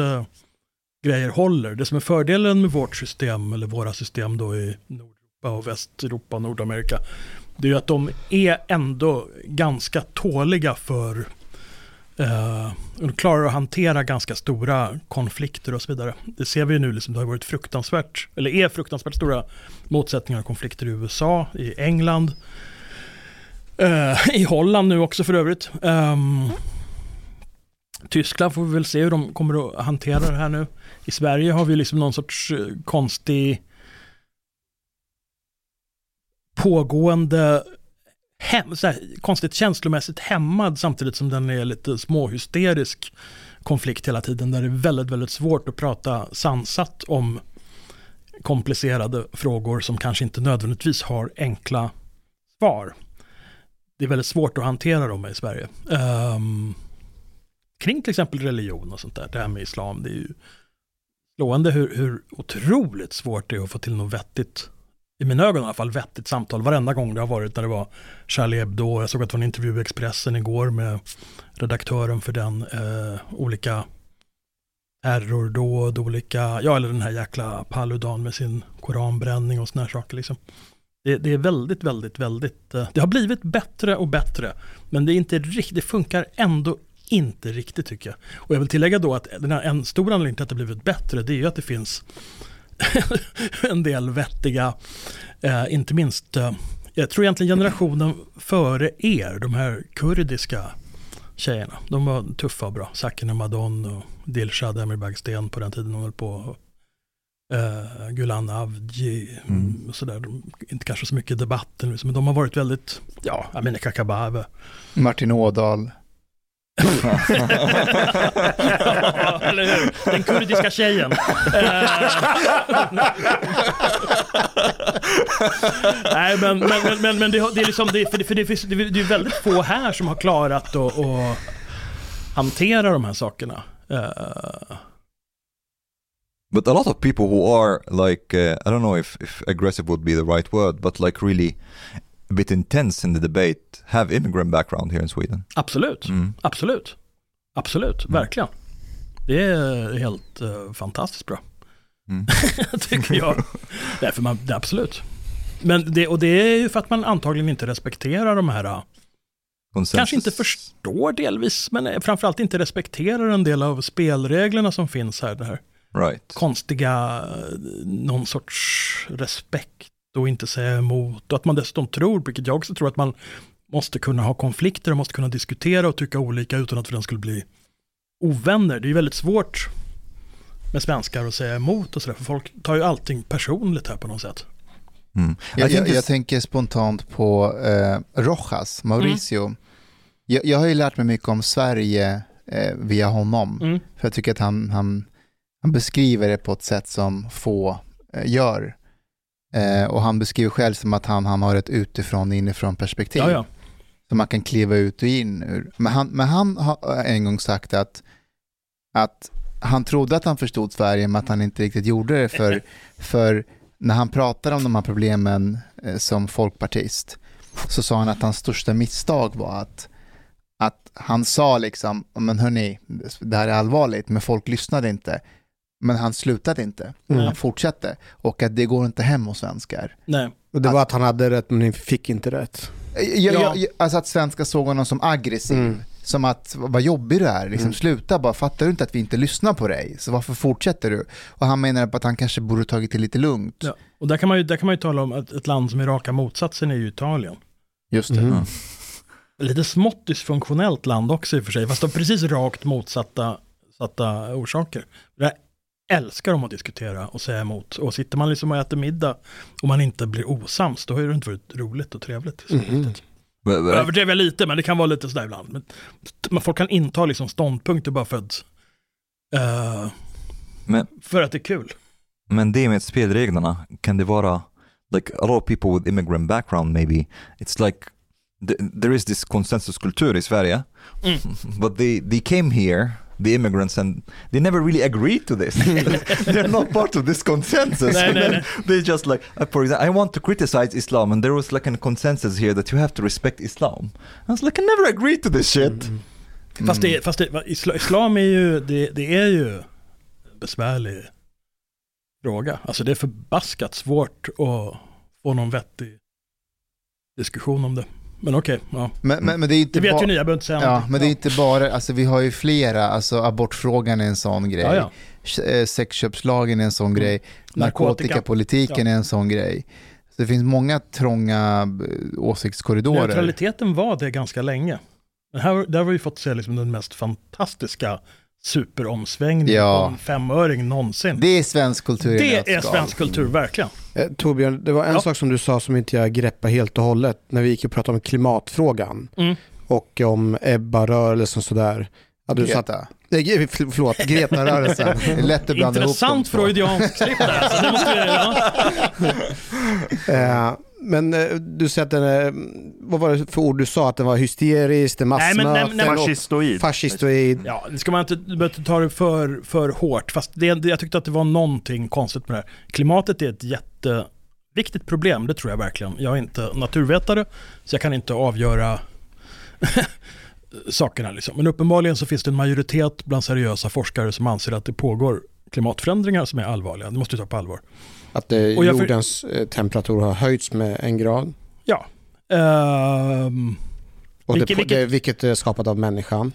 grejer håller. Det som är fördelen med vårt system, eller våra system då i Nordeuropa och Västeuropa och Nordamerika, det är ju att de är ändå ganska tåliga för Eh, de klarar att hantera ganska stora konflikter och så vidare. Det ser vi ju nu, liksom, det har varit fruktansvärt, eller är fruktansvärt stora motsättningar och konflikter i USA, i England, eh, i Holland nu också för övrigt. Ehm, Tyskland får vi väl se hur de kommer att hantera det här nu. I Sverige har vi liksom någon sorts eh, konstig pågående hem, så här, konstigt känslomässigt hämmad samtidigt som den är lite småhysterisk konflikt hela tiden där det är väldigt, väldigt svårt att prata sansat om komplicerade frågor som kanske inte nödvändigtvis har enkla svar. Det är väldigt svårt att hantera dem i Sverige. Um, kring till exempel religion och sånt där, det här med islam, det är ju slående hur, hur otroligt svårt det är att få till något vettigt i mina ögon i alla fall, vettigt samtal varenda gång det har varit när det var Charlie Hebdo. Jag såg att det var en intervju i Expressen igår med redaktören för den. Eh, olika terrordåd, olika, ja eller den här jäkla Paludan med sin koranbränning och såna här saker. Liksom. Det, det, är väldigt, väldigt, väldigt, eh, det har blivit bättre och bättre. Men det är inte riktigt, det funkar ändå inte riktigt tycker jag. Och jag vill tillägga då att den här, en stor anledning till att det blivit bättre det är ju att det finns en del vettiga, eh, inte minst, eh, jag tror egentligen generationen före er, de här kurdiska tjejerna, de var tuffa och bra. Sakine Madon och Dilshad Emirbagsten på den tiden hon höll på. Uh, Gulan Avci mm. och sådär. Inte kanske så mycket debatten, men de har varit väldigt, ja, Amineh Kakabaveh. Martin Ådahl ja, eller hur? Den kurdiska tjejen. Eh. Nej, men, men, men, men det, det är liksom, det, för det, för det, för det, det är väldigt få här som har klarat att, att hantera de här sakerna. Uh... But a lot of people who are like, uh, I don't know if, if aggressive would be the right word, but like really a bit intense in the debate have immigrant background here in Sweden. Absolut, mm. absolut, absolut, mm. verkligen. Det är helt uh, fantastiskt bra. Mm. Tycker jag. Därför man, det, absolut. Men det, och det är ju för att man antagligen inte respekterar de här Consensus. Kanske inte förstår delvis, men framförallt inte respekterar en del av spelreglerna som finns här. Det här. Right. Konstiga, någon sorts respekt och inte säga emot. Och att man dessutom tror, vilket jag också tror, att man måste kunna ha konflikter och måste kunna diskutera och tycka olika utan att för den skulle bli ovänner. Det är ju väldigt svårt med svenskar att säga emot och sådär, för folk tar ju allting personligt här på något sätt. Mm. Jag, jag, jag, tänker spontant på eh, Rojas, Mauricio. Mm. Jag, jag, har ju lärt mig mycket om Sverige eh, via honom. Mm. För jag tycker att han, han, han beskriver det på ett sätt som få eh, gör. Eh, och han beskriver själv som att han, han har ett utifrån inifrån perspektiv. Ja, ja. Som man kan kliva ut och in ur. Men han, men han har en gång sagt att, att han trodde att han förstod Sverige men att han inte riktigt gjorde det. För, för när han pratade om de här problemen eh, som folkpartist så sa han att hans största misstag var att, att han sa liksom, men hörni, det här är allvarligt, men folk lyssnade inte. Men han slutade inte, mm. han fortsatte. Och att det går inte hem hos svenskar. Nej. Och det var att, att han hade rätt men ni fick inte rätt. Jag, ja. jag, alltså att svenskar såg honom som aggressiv. Mm. Som att, vad jobbig du är, liksom, mm. sluta bara, fattar du inte att vi inte lyssnar på dig? Så varför fortsätter du? Och han menar på att han kanske borde tagit det lite lugnt. Ja. Och där kan, man ju, där kan man ju tala om att ett land som är raka motsatsen är ju Italien. Just det. Mm. Lite smått dysfunktionellt land också i och för sig, fast av precis rakt motsatta satta orsaker. Älskar de att diskutera och säga emot. Och sitter man liksom och äter middag och man inte blir osams, då har det inte varit roligt och trevligt. Mm. Jag överdriver lite, men det kan vara lite sådär ibland. Men folk kan inta liksom ståndpunkter bara för att, uh, men, för att det är kul. Men det med spelreglerna, kan det vara, like a lot of people with immigrant background maybe, it's like the, there is this consensuskultur i Sverige, mm. but they, they came here the immigrants and they never really agreed to this. They're not part of this consensus. no, no, no. They just like, uh, for example, I want to criticize Islam and there was like a consensus here that you have to respect Islam. I was like, I never agreed to this shit. Mm. Fast, det, fast det, islam är ju, det, det är ju besvärlig fråga. Alltså det är förbaskat svårt att få någon vettig diskussion om det. Men okej, okay, ja. Men, men, men, det är inte det vet ju ni, jag behöver inte säga Ja, någonting. men det är inte bara, alltså vi har ju flera, alltså abortfrågan är en sån grej. Ja, ja. Eh, sexköpslagen är en sån mm. grej. Narkotikapolitiken ja. är en sån grej. Så det finns många trånga eh, åsiktskorridorer. Neutraliteten var det ganska länge. Men här, där har vi fått se liksom den mest fantastiska superomsvängningen Ja. på en femöring någonsin. Det är svensk kultur Det är svensk kultur, verkligen. Eh, Torbjörn, det var en Ja. sak som du sa som inte jag greppar helt och hållet när vi gick och pratade om klimatfrågan Mm. och om Ebba-rörelsen och sådär. Ja, du sa att, Greta. nej, för- förlåt, Greta-rörelsen. Det är lätt att blanda ihop Intressant de två. freudianskt klipp där. Alltså, det måste jag, ja. Eh, men eh, du säger att den är, vad var det för ord du sa? Att det var hysteriskt, det massmöten, och Fascistoid. fascistoid. Ja, det ska man inte, du behöver ta det för, för hårt. Fast det, jag tyckte att det var någonting konstigt med det här. Klimatet är ett jätteviktigt problem, det tror jag verkligen. Jag är inte naturvetare, så jag kan inte avgöra sakerna. Liksom. Men uppenbarligen så finns det en majoritet bland seriösa forskare som anser att det pågår klimatförändringar som är allvarliga. Det måste vi ta på allvar. Att eh, Och jag för- jordens eh, temperatur har höjts med en grad. Ja. Ehm, Och Vilket- det, vilket- Det, vilket är skapat av människan.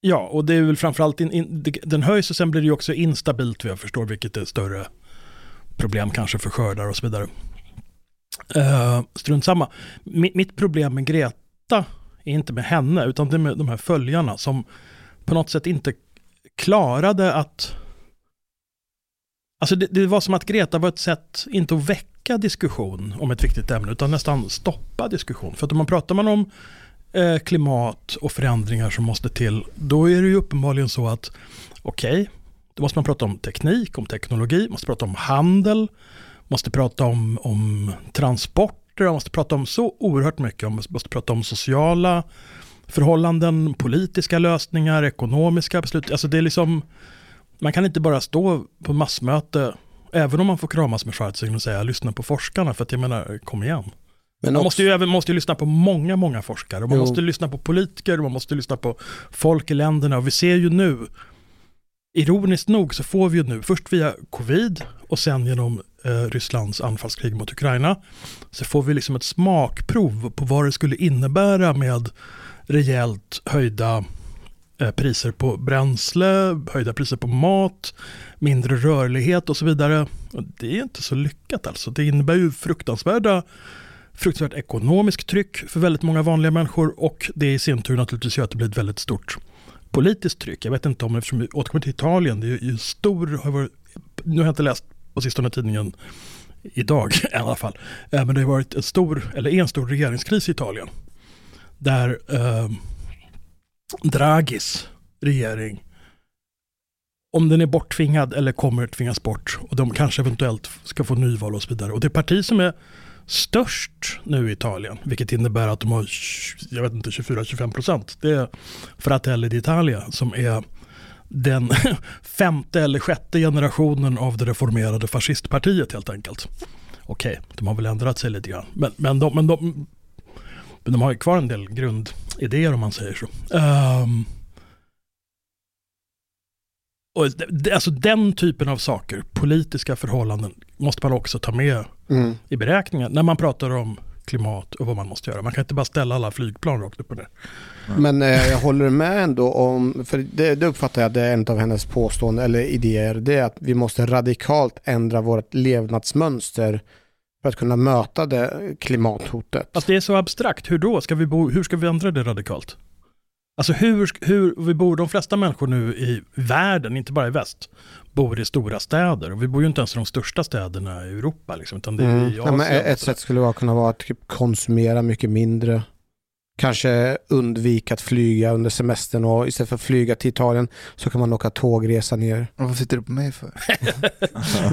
Ja, och det är väl framförallt, in, in, det- den höjs och sen blir det ju också instabilt vad jag förstår, vilket är större problem kanske för skördar och så vidare. Uh, strunt samma. Mitt, mitt problem med Greta är inte med henne, utan det är med de här följarna som på något sätt inte klarade att... Alltså det, det var som att Greta var ett sätt, inte att väcka diskussion om ett viktigt ämne, utan nästan stoppa diskussion. För att om man pratar man om eh, klimat och förändringar som måste till, då är det ju uppenbarligen så att okej, då måste man prata om teknik, om teknologi, måste prata om handel, måste prata om, om transporter, man måste prata om så oerhört mycket, man måste prata om sociala förhållanden, politiska lösningar, ekonomiska beslut. Alltså det är liksom, man kan inte bara stå på massmöte, även om man får kramas med Schwarzenegger och säga lyssna på forskarna, för att jag menar, kom igen. Men Man också, måste ju även måste ju lyssna på många, många forskare. Och man Jo. måste lyssna på politiker, och man måste lyssna på folk i länderna. Och vi ser ju nu, ironiskt nog så får vi ju nu, först via covid och sen genom eh, Rysslands anfallskrig mot Ukraina, så får vi liksom ett smakprov på vad det skulle innebära med rejält höjda Eh, priser på bränsle, höjda priser på mat, mindre rörlighet och så vidare. Och det är inte så lyckat alltså. Det innebär ju fruktansvärda fruktansvärt ekonomiskt tryck för väldigt många vanliga människor och det i sin tur naturligtvis gör att det blir ett väldigt stort politiskt tryck. Jag vet inte om, eftersom vi återkommer till Italien, det är ju stor, har varit, nu har jag inte läst på sistone tidningen idag i alla fall, eh, men det har varit en stor, eller är en stor regeringskris i Italien. Där eh, Draghis regering, om den är borttvingad eller kommer tvingas bort och de kanske eventuellt ska få nyval och så vidare. Och det parti som är störst nu i Italien, vilket innebär att de har, jag vet inte, 24-25 procent. Det är Fratelli d'Italia som är den femte eller sjätte generationen av det reformerade fascistpartiet helt enkelt. Okej, de har väl ändrat sig lite grann. Men, men, de, men, de, men de har ju kvar en del grund grundidéer om man säger så. Ehm, och det- det, alltså den typen av saker, politiska förhållanden, måste man också ta med mm. i beräkningen när man pratar om klimat och vad man måste göra. Man kan inte bara ställa alla flygplan rakt upp och ner. Men eh, jag håller med ändå om, för det, det uppfattar jag det är en av hennes påståenden eller idéer, det är att vi måste radikalt ändra vårt levnadsmönster för att kunna möta det klimathotet. Fast det är så abstrakt. Hur då? Ska vi bo, hur ska vi ändra det radikalt? Alltså hur, hur vi bor, de flesta människor nu i världen, inte bara i väst, bor i stora städer. Och vi bor ju inte ens i de största städerna i Europa. Liksom, utan det är Mm. i Ja, Asien. men ett sätt skulle vara kunna vara att typ konsumera mycket mindre. Kanske undvika att flyga under semestern och istället för att flyga till Italien så kan man åka tågresa ner. Vad sitter du på mig för?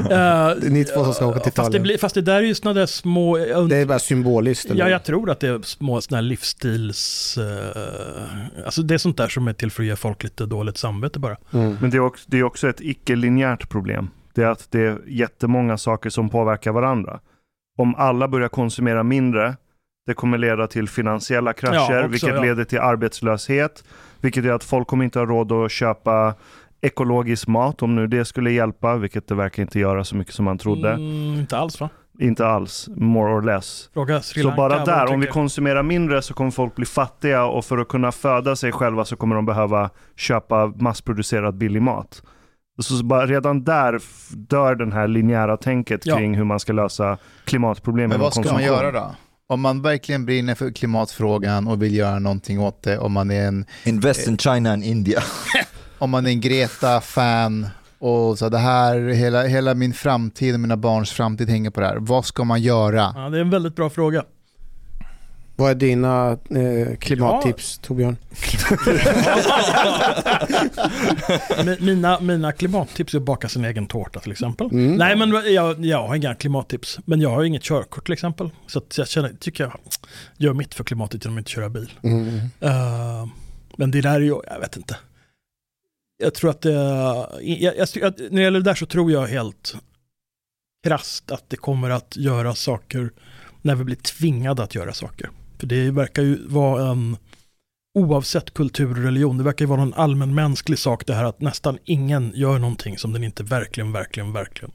Eh, Det är ni två som ska åka till fast, det Italien. blir, fast det där är ju sådana där små... Det är bara symboliskt. eller? Ja, jag tror att det är små sådana här livsstils... eh, alltså det är sånt där som är till för att ge folk lite dåligt samvete bara. Mm. Men det är också, det är också ett icke-linjärt problem. Det är att det är jättemånga saker som påverkar varandra. Om alla börjar konsumera mindre, det kommer leda till finansiella krascher, Ja, också, vilket ja. leder till arbetslöshet, vilket gör att folk kommer inte ha råd att köpa ekologisk mat, om nu det skulle hjälpa, vilket det verkar inte göra så mycket som man trodde. Mm, inte alls va? Inte alls, more or less. Fråga Sri Så Lanka. bara vad där, om vi konsumerar mindre så kommer folk bli fattiga och för att kunna föda sig själva så kommer de behöva köpa massproducerad billig mat. Så så bara redan där dör den här linjära tänket Ja. kring hur man ska lösa klimatproblemen. Men vad ska man göra då? Om man verkligen brinner för klimatfrågan och vill göra någonting åt det, om man är en, Invest in China and India. om man är en Greta-fan och så det här, hela, hela min framtid och mina barns framtid hänger på det här. Vad ska man göra? Ja, det är en väldigt bra fråga. Vad är dina eh, klimattips Torbjörn? Mi- Mina, mina klimattips är att baka sin egen tårta till exempel. Mm. Nej men jag, jag har inga klimattips. Men jag har inget körkort till exempel. Så jag känner, tycker jag gör mitt för klimatet genom att inte köra bil. Mm. Eh, men det där är ju, jag vet inte. Jag tror att det, jag, jag, jag, när det gäller det där så tror jag helt krasst att det kommer att göra saker när vi blir tvingade att göra saker. För det verkar ju vara en, oavsett kultur och religion, det verkar ju vara en allmänmänsklig sak det här att nästan ingen gör någonting som den inte verkligen, verkligen, verkligen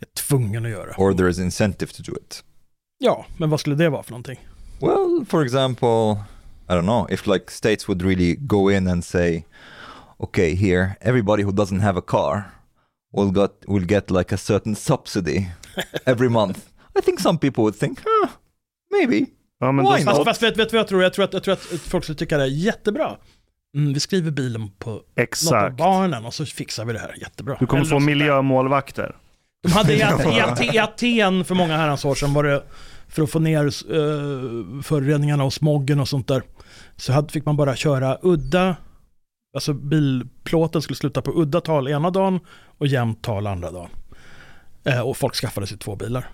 är tvungen att göra. or there is incentive to do it. Ja, men vad skulle det vara för någonting? Well, for example, I don't know, if like states would really go in and say, okay, here, everybody who doesn't have a car will got will get like a certain subsidy every month. I think some people would think, huh, maybe. Ja, men Why då, not? Fast, fast vet, vet du vad jag tror? Jag tror att, jag tror att folk skulle tycka det är jättebra. Mm, vi skriver bilen på något av exakt. barnen och så fixar vi det här. Jättebra. Du kommer Eller få miljömålvakter. De hade i, i, i Aten för många herrans år sedan var det för att få ner uh, föroreningarna och smoggen och sånt där. Så hade, fick man bara köra udda, alltså bilplåten skulle sluta på udda tal ena dagen och jämnt tal andra dagen. Eh, och folk skaffade sig två bilar.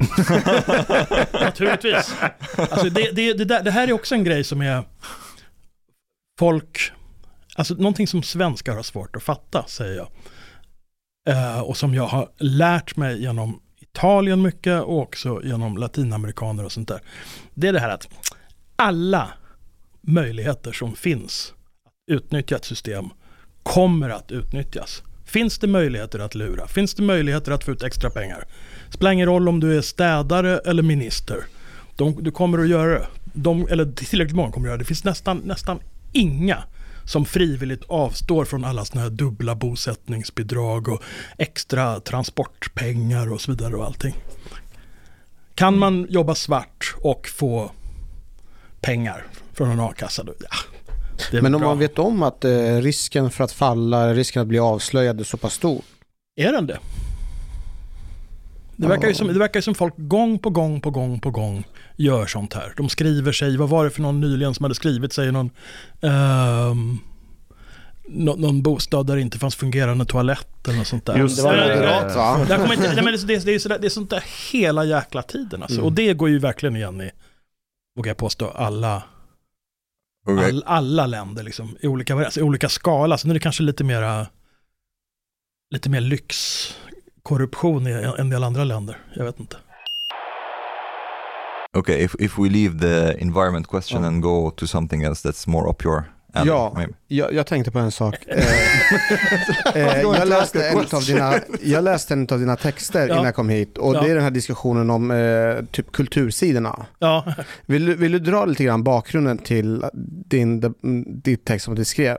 Naturligtvis. Alltså det, det, det, där, det här är också en grej som är folk, alltså någonting som svenskar har svårt att fatta, säger jag. Eh, och som jag har lärt mig genom Italien mycket och också genom latinamerikaner och sånt där. Det är det här att alla möjligheter som finns att utnyttja ett system kommer att utnyttjas. Finns det möjligheter att lura? Finns det möjligheter att få ut extra pengar? Spelar ingen roll om du är städare eller minister. De, du kommer att göra det. De, eller tillräckligt många kommer att göra det. Det finns nästan, nästan inga som frivilligt avstår från alla sådana här dubbla bosättningsbidrag och extra transportpengar och så vidare och allting. Kan man jobba svart och få pengar från en a-kassa då, ja. Men om bra. man vet om att eh, risken för att falla, risken att bli avslöjad är så pass stor. Är den det? Det verkar, ju som, det verkar ju som folk gång på gång på gång på gång gör sånt här. De skriver sig, vad var det för någon nyligen som hade skrivit sig någon, ehm, nå- någon bostad där det inte fanns fungerande toalett eller något sånt där. Just Det var Eh, moderat va? Jag kommer inte, nej, men det, det, det, är sådär, det är sånt där hela jäkla tiden alltså. Mm. Och det går ju verkligen igen i, vågar jag påstå, alla, Okay. all, alla länder liksom, i olika, alltså, i olika skala. Sen är det kanske lite mera, lite mer lyxkorruption i en del andra länder. Jag vet inte. Okay, if, if we leave the environment question Ja. and go to something else that's more up your alley, Ja. Jag, jag tänkte på en sak. Eh, eh, jag, läste en av dina, jag läste en av dina texter Ja. innan jag kom hit och Ja. det är den här diskussionen om eh, typ kultursidorna. Ja, Vill, du- vill du dra lite grann bakgrunden till din, ditt text som du skrev?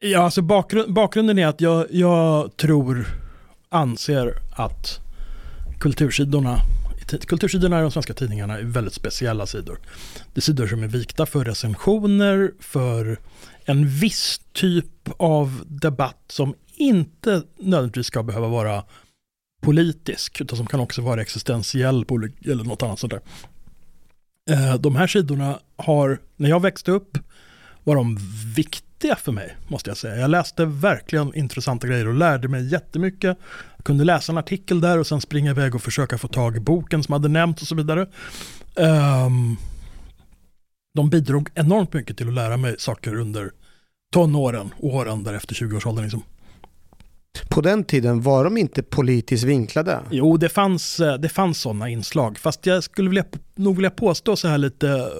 ja alltså bakgrund, bakgrunden är att jag, jag tror, anser att kultursidorna Kultursidorna i de svenska tidningarna är väldigt speciella sidor. Det är sidor som är vikta för recensioner, för en viss typ av debatt som inte nödvändigtvis ska behöva vara politisk, utan som kan också vara existentiell eller något annat sånt där. Eh, de här sidorna har, när jag växte upp, var de viktiga för mig, måste jag säga. Jag läste verkligen intressanta grejer och lärde mig jättemycket. Jag kunde läsa en artikel där och sen springa iväg och försöka få tag i boken som hade nämnts och så vidare. Ehm, de bidrog enormt mycket till att lära mig saker under tonåren och åren därefter 20-årsåldern. Liksom. På den tiden var de inte politiskt vinklade. Jo, det fanns, eh, det fanns sådana inslag. Fast jag skulle vilja, nog vilja påstå så här lite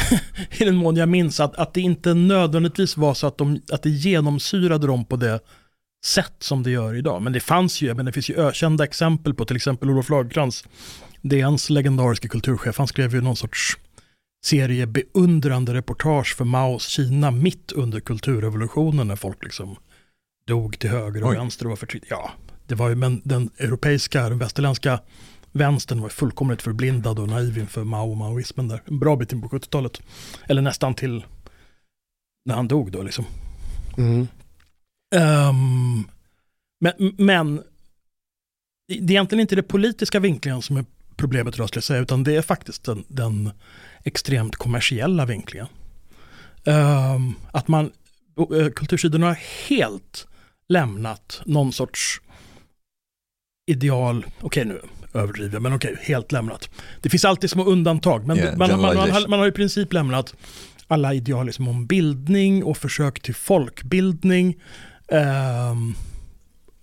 i den mån jag minns att, att det inte nödvändigtvis var så att, de, att det genomsyrade dem på det sätt som det gör idag. Men det fanns ju, men det finns ju ökända exempel på till exempel Olof Lagercrantz, DNs legendariska kulturchef, han skrev ju någon sorts serie beundrande reportage för Maos Kina mitt under kulturrevolutionen när folk liksom dog till höger och Oj. vänster och var förtryckta. Ja, det var ju, men den europeiska, den västerländska vänstern var fullkomligt förblindad och naiv inför Mao och maoismen där. En bra bit in på 70-talet. Eller nästan till när han dog då liksom. Mm. Ehm, men, men det är egentligen inte det politiska vinklingen som är problemet idag skulle jag säga, utan det är faktiskt den, den extremt kommersiella vinklingen. Ehm, att man, uh, kultursidorna har helt lämnat någon sorts ideal, okej nu överdriver jag, men okej, helt lämnat. Det finns alltid små undantag, men Yeah, man, man, man, har, man har i princip lämnat alla ideal liksom om bildning och försök till folkbildning. Ehm,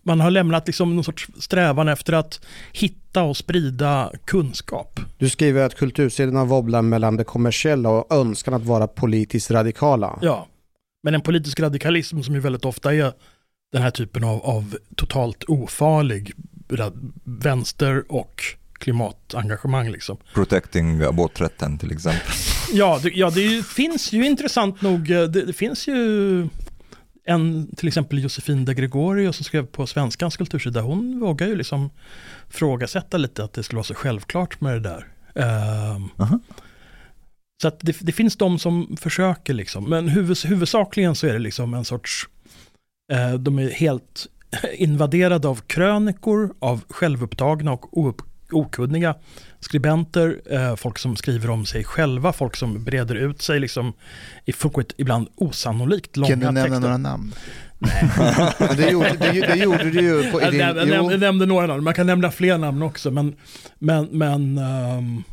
man har lämnat liksom någon sorts strävan efter att hitta och sprida kunskap. Du skriver att kultursidorna wobblar mellan det kommersiella och önskan att vara politiskt radikala. Ja, men en politisk radikalism som ju väldigt ofta är den här typen av, av totalt ofarlig vänster och klimatengagemang liksom. Protecting aborträtten till exempel. Ja, det, ja, det ju- finns ju intressant nog, eh, det, det finns ju en, till exempel Josefin de Gregorio som skrev på Svenskans kultursida, hon vågar ju liksom frågasätta lite att det skulle vara så självklart med det där. Ehm, Aha. Så att det, det finns de som försöker liksom, men huvud, huvudsakligen så är det liksom en sorts, eh, de är helt invaderade av krönikor, av självupptagna och oupp- okunniga skribenter, eh, folk som skriver om sig själva, folk som breder ut sig liksom i fullkomligt, ibland osannolikt långa Kan du nämna texter. några namn? Det, gjorde, det, det gjorde du ju på, Jag, din... jag, jag nämnde några namn, man kan nämna fler namn också, men, men, men ehm,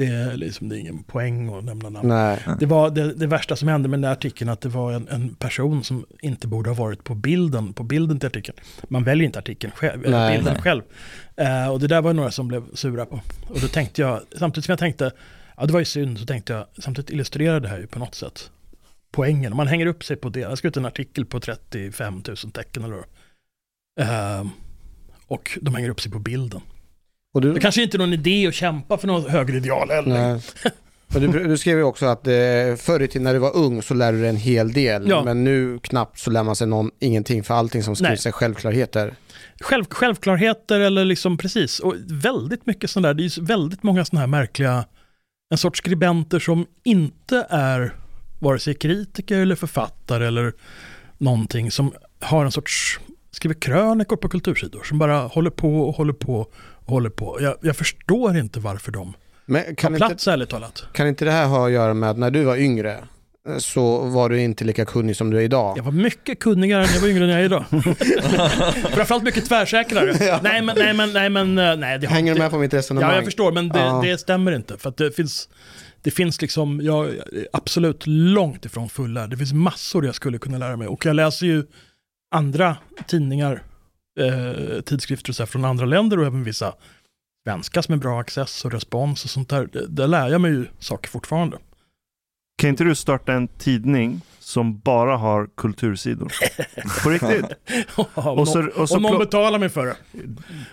det, är liksom, det är ingen poäng att nämna namn. Nej. Det var det, det värsta som hände med den där artikeln, att det var en, en person som inte borde ha varit på bilden, på bilden till artikeln. Man väljer inte artikeln själv, Nej, bilden nej. själv. Eh, och det där var några som blev sura på. Och då tänkte jag, samtidigt som jag tänkte, ja det var ju synd, så tänkte jag, samtidigt illustrerar det här ju på något sätt poängen. Man hänger upp sig på det, jag skrev ut en artikel på 35 000 tecken eller. Eh, och de hänger upp sig på bilden. Och du, Det kanske inte är någon idé att kämpa för något högre ideal heller. Du, du skrev ju också att eh, förr i tiden när du var ung så lärde du dig en hel del. Ja. Men nu knappt så lär man sig någon, ingenting för allting som skrivs är självklarheter. Själv, självklarheter eller liksom precis. Och väldigt mycket sådana där, det är väldigt många sådana här märkliga, en sorts skribenter som inte är vare sig kritiker eller författare eller någonting som har en sorts, skriver krönikor på kultursidor som bara håller på och håller på håller på. Jag, jag förstår inte varför de Men kan inte, plats ärligt talat. kan inte det här ha att göra med att när du var yngre eh, så var du inte lika kunnig som du är idag? Jag var mycket kunnigare när jag var yngre än jag är idag. Framförallt mycket tvärsäkrare. Nej men, nej men, nej men, eh, nej det har Hänger du inte- med på mitt resonemang? Ja, jag förstår, men det, Ja. det stämmer inte. För att det finns, det finns liksom, jag är absolut långt ifrån fullärd. Det finns massor jag skulle kunna lära mig. Och jag läser ju andra tidningar, eh, tidskrifter och så här från andra länder och även vissa svenska som är bra access och respons och sånt där. Där lär jag mig ju saker fortfarande. Kan inte du starta en tidning som bara har kultursidor? På riktigt? och, så, och så och någon betalar mig för det.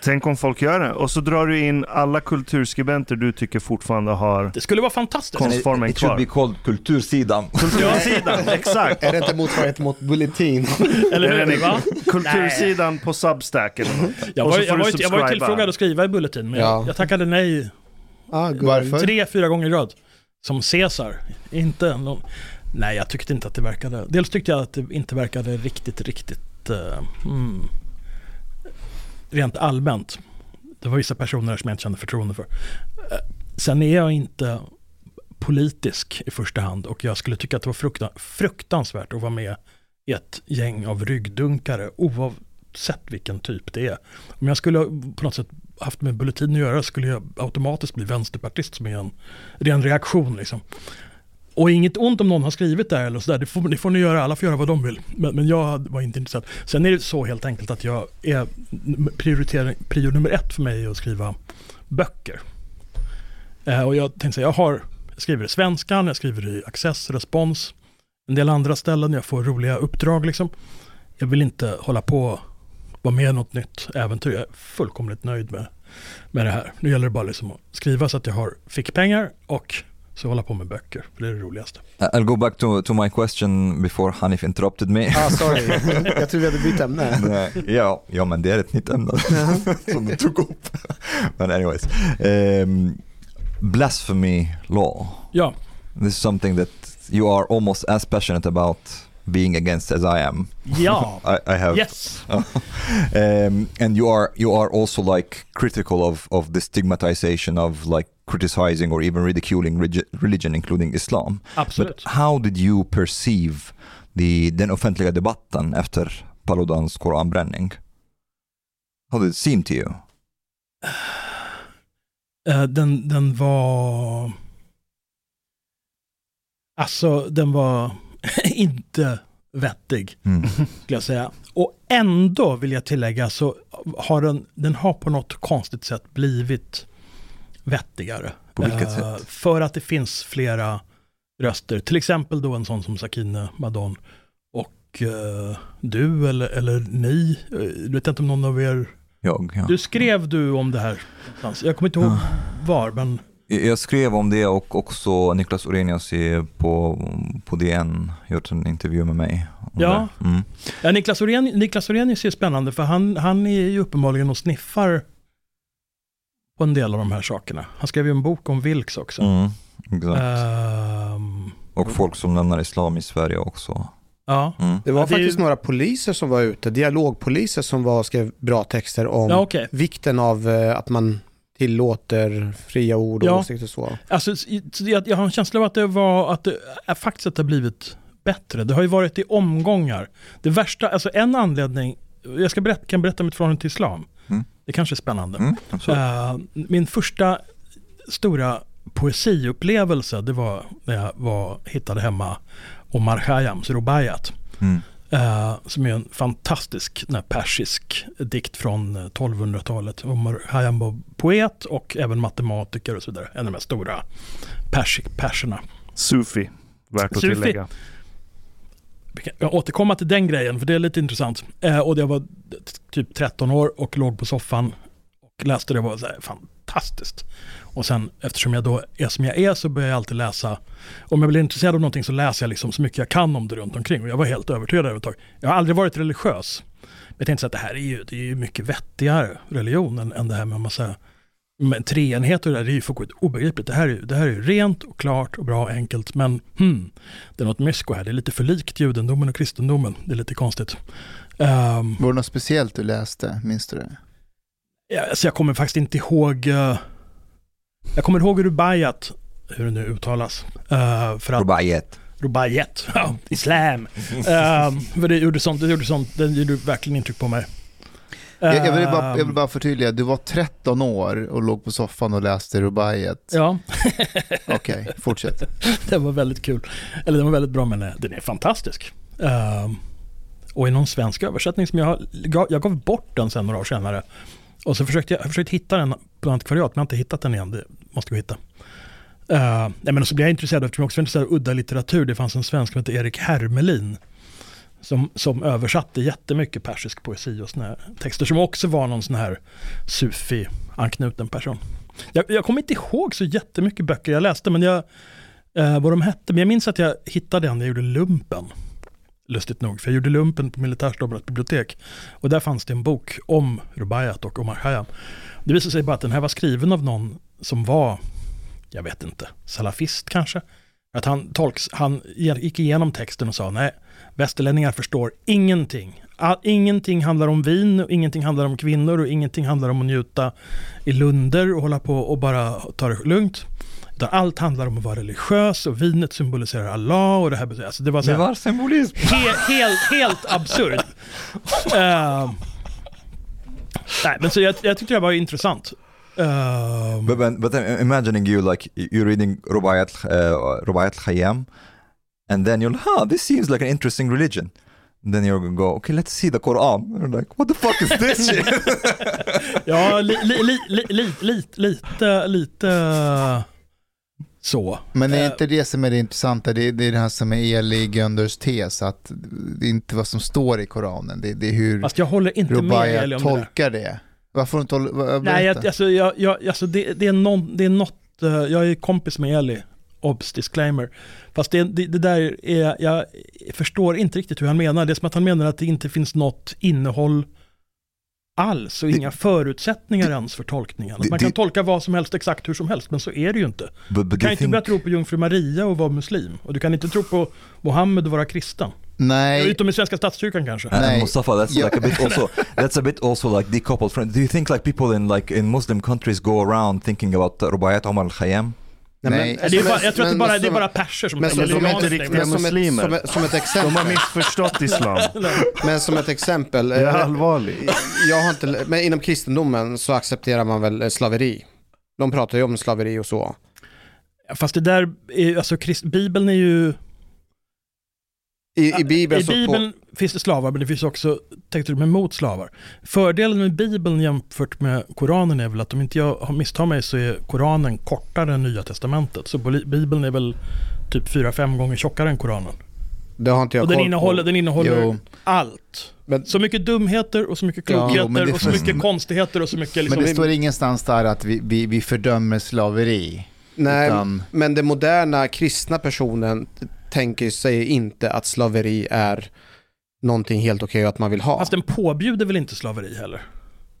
Tänk om folk gör det. Och så drar du in alla kulturskribenter du tycker fortfarande har Det skulle vara fantastiskt. Konst- Formen It should kvar. be called kultursidan. kultursidan. Exakt. Är det inte motsvarighet mot Bulletin? Eller hur? Va? Kultursidan på Substack eller något. Jag Och var, jag, du var, ju- jag var ju subscriba. tillfrågad att skriva i Bulletin, men Ja. jag, jag tackade nej Ah. Varför? Tre, fyra gånger i rad. Som Caesar. Inte någon... Nej, jag tyckte inte att det verkade... Dels tyckte jag att det inte verkade riktigt, riktigt... Uh, mm, rent allmänt. Det var vissa personer som jag inte kände förtroende för. Eh, sen är jag inte politisk i första hand och jag skulle tycka att det var fruktan, fruktansvärt att vara med i ett gäng av ryggdunkare oavsett vilken typ det är. Om jag skulle på något sätt haft med Bulletin att göra skulle jag automatiskt bli vänsterpartist som är en ren reaktion liksom. Och inget ont om någon har skrivit där eller sådär, det får, det får ni göra, alla får göra vad de vill. Men, men jag var inte intresserad. Sen är det så helt enkelt att jag är prioritering, prio nummer ett för mig är att skriva böcker. Eh, och jag tänkte säga, jag har, jag skriver i Svenskan, jag skriver i Access, Respons, en del andra ställen, jag får roliga uppdrag liksom. Jag vill inte hålla på och vara med i något nytt äventyr. Jag är fullkomligt nöjd med, med det här. Nu gäller det bara liksom att skriva så att jag har fickpengar och så hålla på med böcker, för det är det roligaste. I- I'll go back to, to my question before Hanif interrupted me. Ah, sorry. jag trodde vi hade bytt ämne. Nej, ja, ja, men det är ett nytt ämne som du tog upp. Men anyways. Um, blasphemy law. Ja, This is something that you are almost as passionate about being against as I am. ja, I, I have yes. um, and you are you are also like critical of of the stigmatization of like criticizing or even ridiculing religion including Islam. Absolut. But how did you perceive the, den offentliga debatten efter Paludans koranbränning? How did it seem to you? Eh, den, den var... Alltså, den var inte vettig, Mm. skulle jag säga. Och ändå, vill jag tillägga, så har den, den har på något konstigt sätt blivit vettigare. På vilket Eh, sätt? För att det finns flera röster. Till exempel då en sån som Sakine Madon. Och eh, du eller, eller ni, eh, jag vet inte om någon av er, Jag, ja. du skrev du om det här. Jag kommer inte ihåg var, men Jag- skrev om det och också Niklas Orenius på, på DN gjort en intervju med mig. Ja. Mm. Ja, Niklas, Orén, Niklas Orenius är spännande för han, han är ju uppenbarligen och sniffar på en del av de här sakerna. Han skrev ju en bok om Vilks också. Mm, exakt. Ehm, och folk som lämnar islam i Sverige också. ja. Mm. Det var Ja, det är faktiskt ju- några poliser som var ute, dialogpoliser som var, skrev bra texter om ja, okej. vikten av eh, att man tillåter fria ord och Ja. åsikter och så. Alltså, så jag, jag har en känsla av att det var, att det är faktiskt att det har blivit bättre. Det har ju varit i omgångar. Det värsta, alltså en anledning, jag ska berätta, kan berätta mitt förhållande till islam. Mm. Det kanske är spännande. Mm. Eh, min första stora poesiupplevelse, det var när jag var, hittade hemma Omar Khayyams Rubaiyat. Mm. Eh, som är en fantastisk här persisk dikt från eh, 1200-talet. Omar Khayyam var poet och även matematiker och så vidare. En av de här stora pers perserna. Sufi, värt att Sufi. tillägga. Vi kan- Jag återkommer till den grejen för det är lite intressant. Eh, och jag var typ 13 år och låg på soffan och läste det och var så här, fantastiskt. Och sen eftersom jag då är som jag är så börjar jag alltid läsa. Om jag blir intresserad av någonting så läser jag liksom så mycket jag kan om det runt omkring. Och jag var helt övertygad över ett tag. Jag har aldrig varit religiös. Men jag tänkte så att det här är ju, det är ju mycket vettigare religion än, än det här med en massa men treenhet och det där, det är ju fullkomligt obegripligt. Det här, är, ju- det här är ju rent och klart och bra och enkelt. Men hmm, det är något mysko här. Det är lite för likt judendomen och kristendomen. Det är lite konstigt. Um, Var det något speciellt du läste? Minns du det? ja, alltså jag kommer faktiskt inte ihåg. eh, jag kommer ihåg Rubaiyat, hur det nu uttalas. Uh, för att Rubaiyat. Rubaiyat, ja, islam. Um, för det gjorde sånt, det gjorde sånt, det gjorde verkligen intryck på mig. Jag, jag, vill bara, jag Ehm, vill bara förtydliga, du var 13 år och låg på soffan och läste Rubaiyat. Ja, Okej, fortsätt. det var väldigt kul. Eller den var väldigt bra, men eh, den är fantastisk. Ehm, och i någon svensk översättning som jag, gav- jag gav bort den sen några år senare. Och så försökte jag, jag försökte hitta den på antikvariat, men jag har inte hittat den igen. Det måste vi hitta. Uh, nej, men så blev jag intresserad, eftersom jag också var intresserad av udda litteratur. Det fanns en svensk som hette Erik Hermelin. Som, som översatte jättemycket persisk poesi och såna här texter. Som också var någon sån här sufi-anknuten person. Jag, jag kommer inte ihåg så jättemycket böcker jag läste, men jag, eh, vad de hette. Men jag minns att jag hittade en när jag gjorde lumpen. Lustigt nog, för jag gjorde lumpen på militärstabernas bibliotek. Och där fanns det en bok om Rubaiyat och Omar Khayyam. Det visade sig bara att den här var skriven av någon som var, jag vet inte, salafist kanske. Att han, tolks, han gick igenom texten och sa nej, västerlänningar förstår ingenting. All, ingenting handlar om vin, och ingenting handlar om kvinnor och ingenting handlar om att njuta i lunder och hålla på och bara ta det lugnt. Utan allt handlar om att vara religiös och vinet symboliserar Allah och det här. Alltså det var så Det här, var symbolism. He, helt, helt absurd. Ehm, nej, men så jag, jag tyckte det var intressant. Ehm, But, but, but I'm imagining you like you're reading Rubaiyat, uh, Rubaiyat Khayyam, and then like, huh, this seems like an interesting religion. And then you're gonna go, okay, let's see the Quran. And you're like, what the fuck is this shit? ja, li, li, li, li, li, li, lite, lite så. Men är Eh, inte det som är det intressanta, det är, det är det här som är Eli Gönders tes, att det är inte vad som står i Koranen, det, det är hur Fast jag håller inte med Rubaiyat Eli om det tolkar det. Varför inte hålla, vad- Nej, jag, alltså, jag, jag, alltså det, det, är någon, det är något, eh, jag är kompis med Eli obs disclaimer. Fast det, det, det där är, jag förstår inte riktigt hur han menar. Det är som att han menar att det inte finns något innehåll alls och Det- inga förutsättningar ens för tolkningen. Det- Man kan tolka vad som helst exakt hur som helst, men så är det ju inte. But, but Du kan inte think, börja tro på jungfru Maria och vara muslim. Och du kan inte tro på Mohammed och vara kristen. Nej, Utom i Svenska statskyrkan kanske. and Nej. Mustafa, that's Yeah. like a bit also. That's a bit also like decoupled from. Do you think like people in like in Muslim countries go around thinking about Rubayat Omar al Khayyam? Nej. Det är bara, jag tror att det men- bara, men det är bara perser som men som, som, inte riktiga men som, ett, muslimer. som, ett, som ett De exempel. har missförstått islam. Men som ett exempel. Jag är eh, allvarlig. jag har inte, men inom kristendomen så accepterar man väl eh, slaveri. De pratar ju om slaveri och så. Fast det där, är, alltså krist, Bibeln är ju... I, i Bibeln I Bibeln finns det slavar, men det finns också texter med mot slavar. Fördelen med Bibeln jämfört med Koranen är väl att om inte jag har misstar mig så är Koranen kortare än Nya Testamentet. Så Bibeln är väl typ 4-5 gånger tjockare än Koranen. på, det har inte jag Och den innehåller, på. den innehåller Jo. allt. Men, Så mycket dumheter och så mycket Ja, klokheter det och så mycket konstigheter och så mycket liksom... men det står ingenstans där att vi, vi, vi fördömer slaveri. nej, Utan, men den moderna kristna personen tänker sig inte att slaveri är någonting helt okej och att man vill ha. Fast den påbjuder väl inte slaveri heller?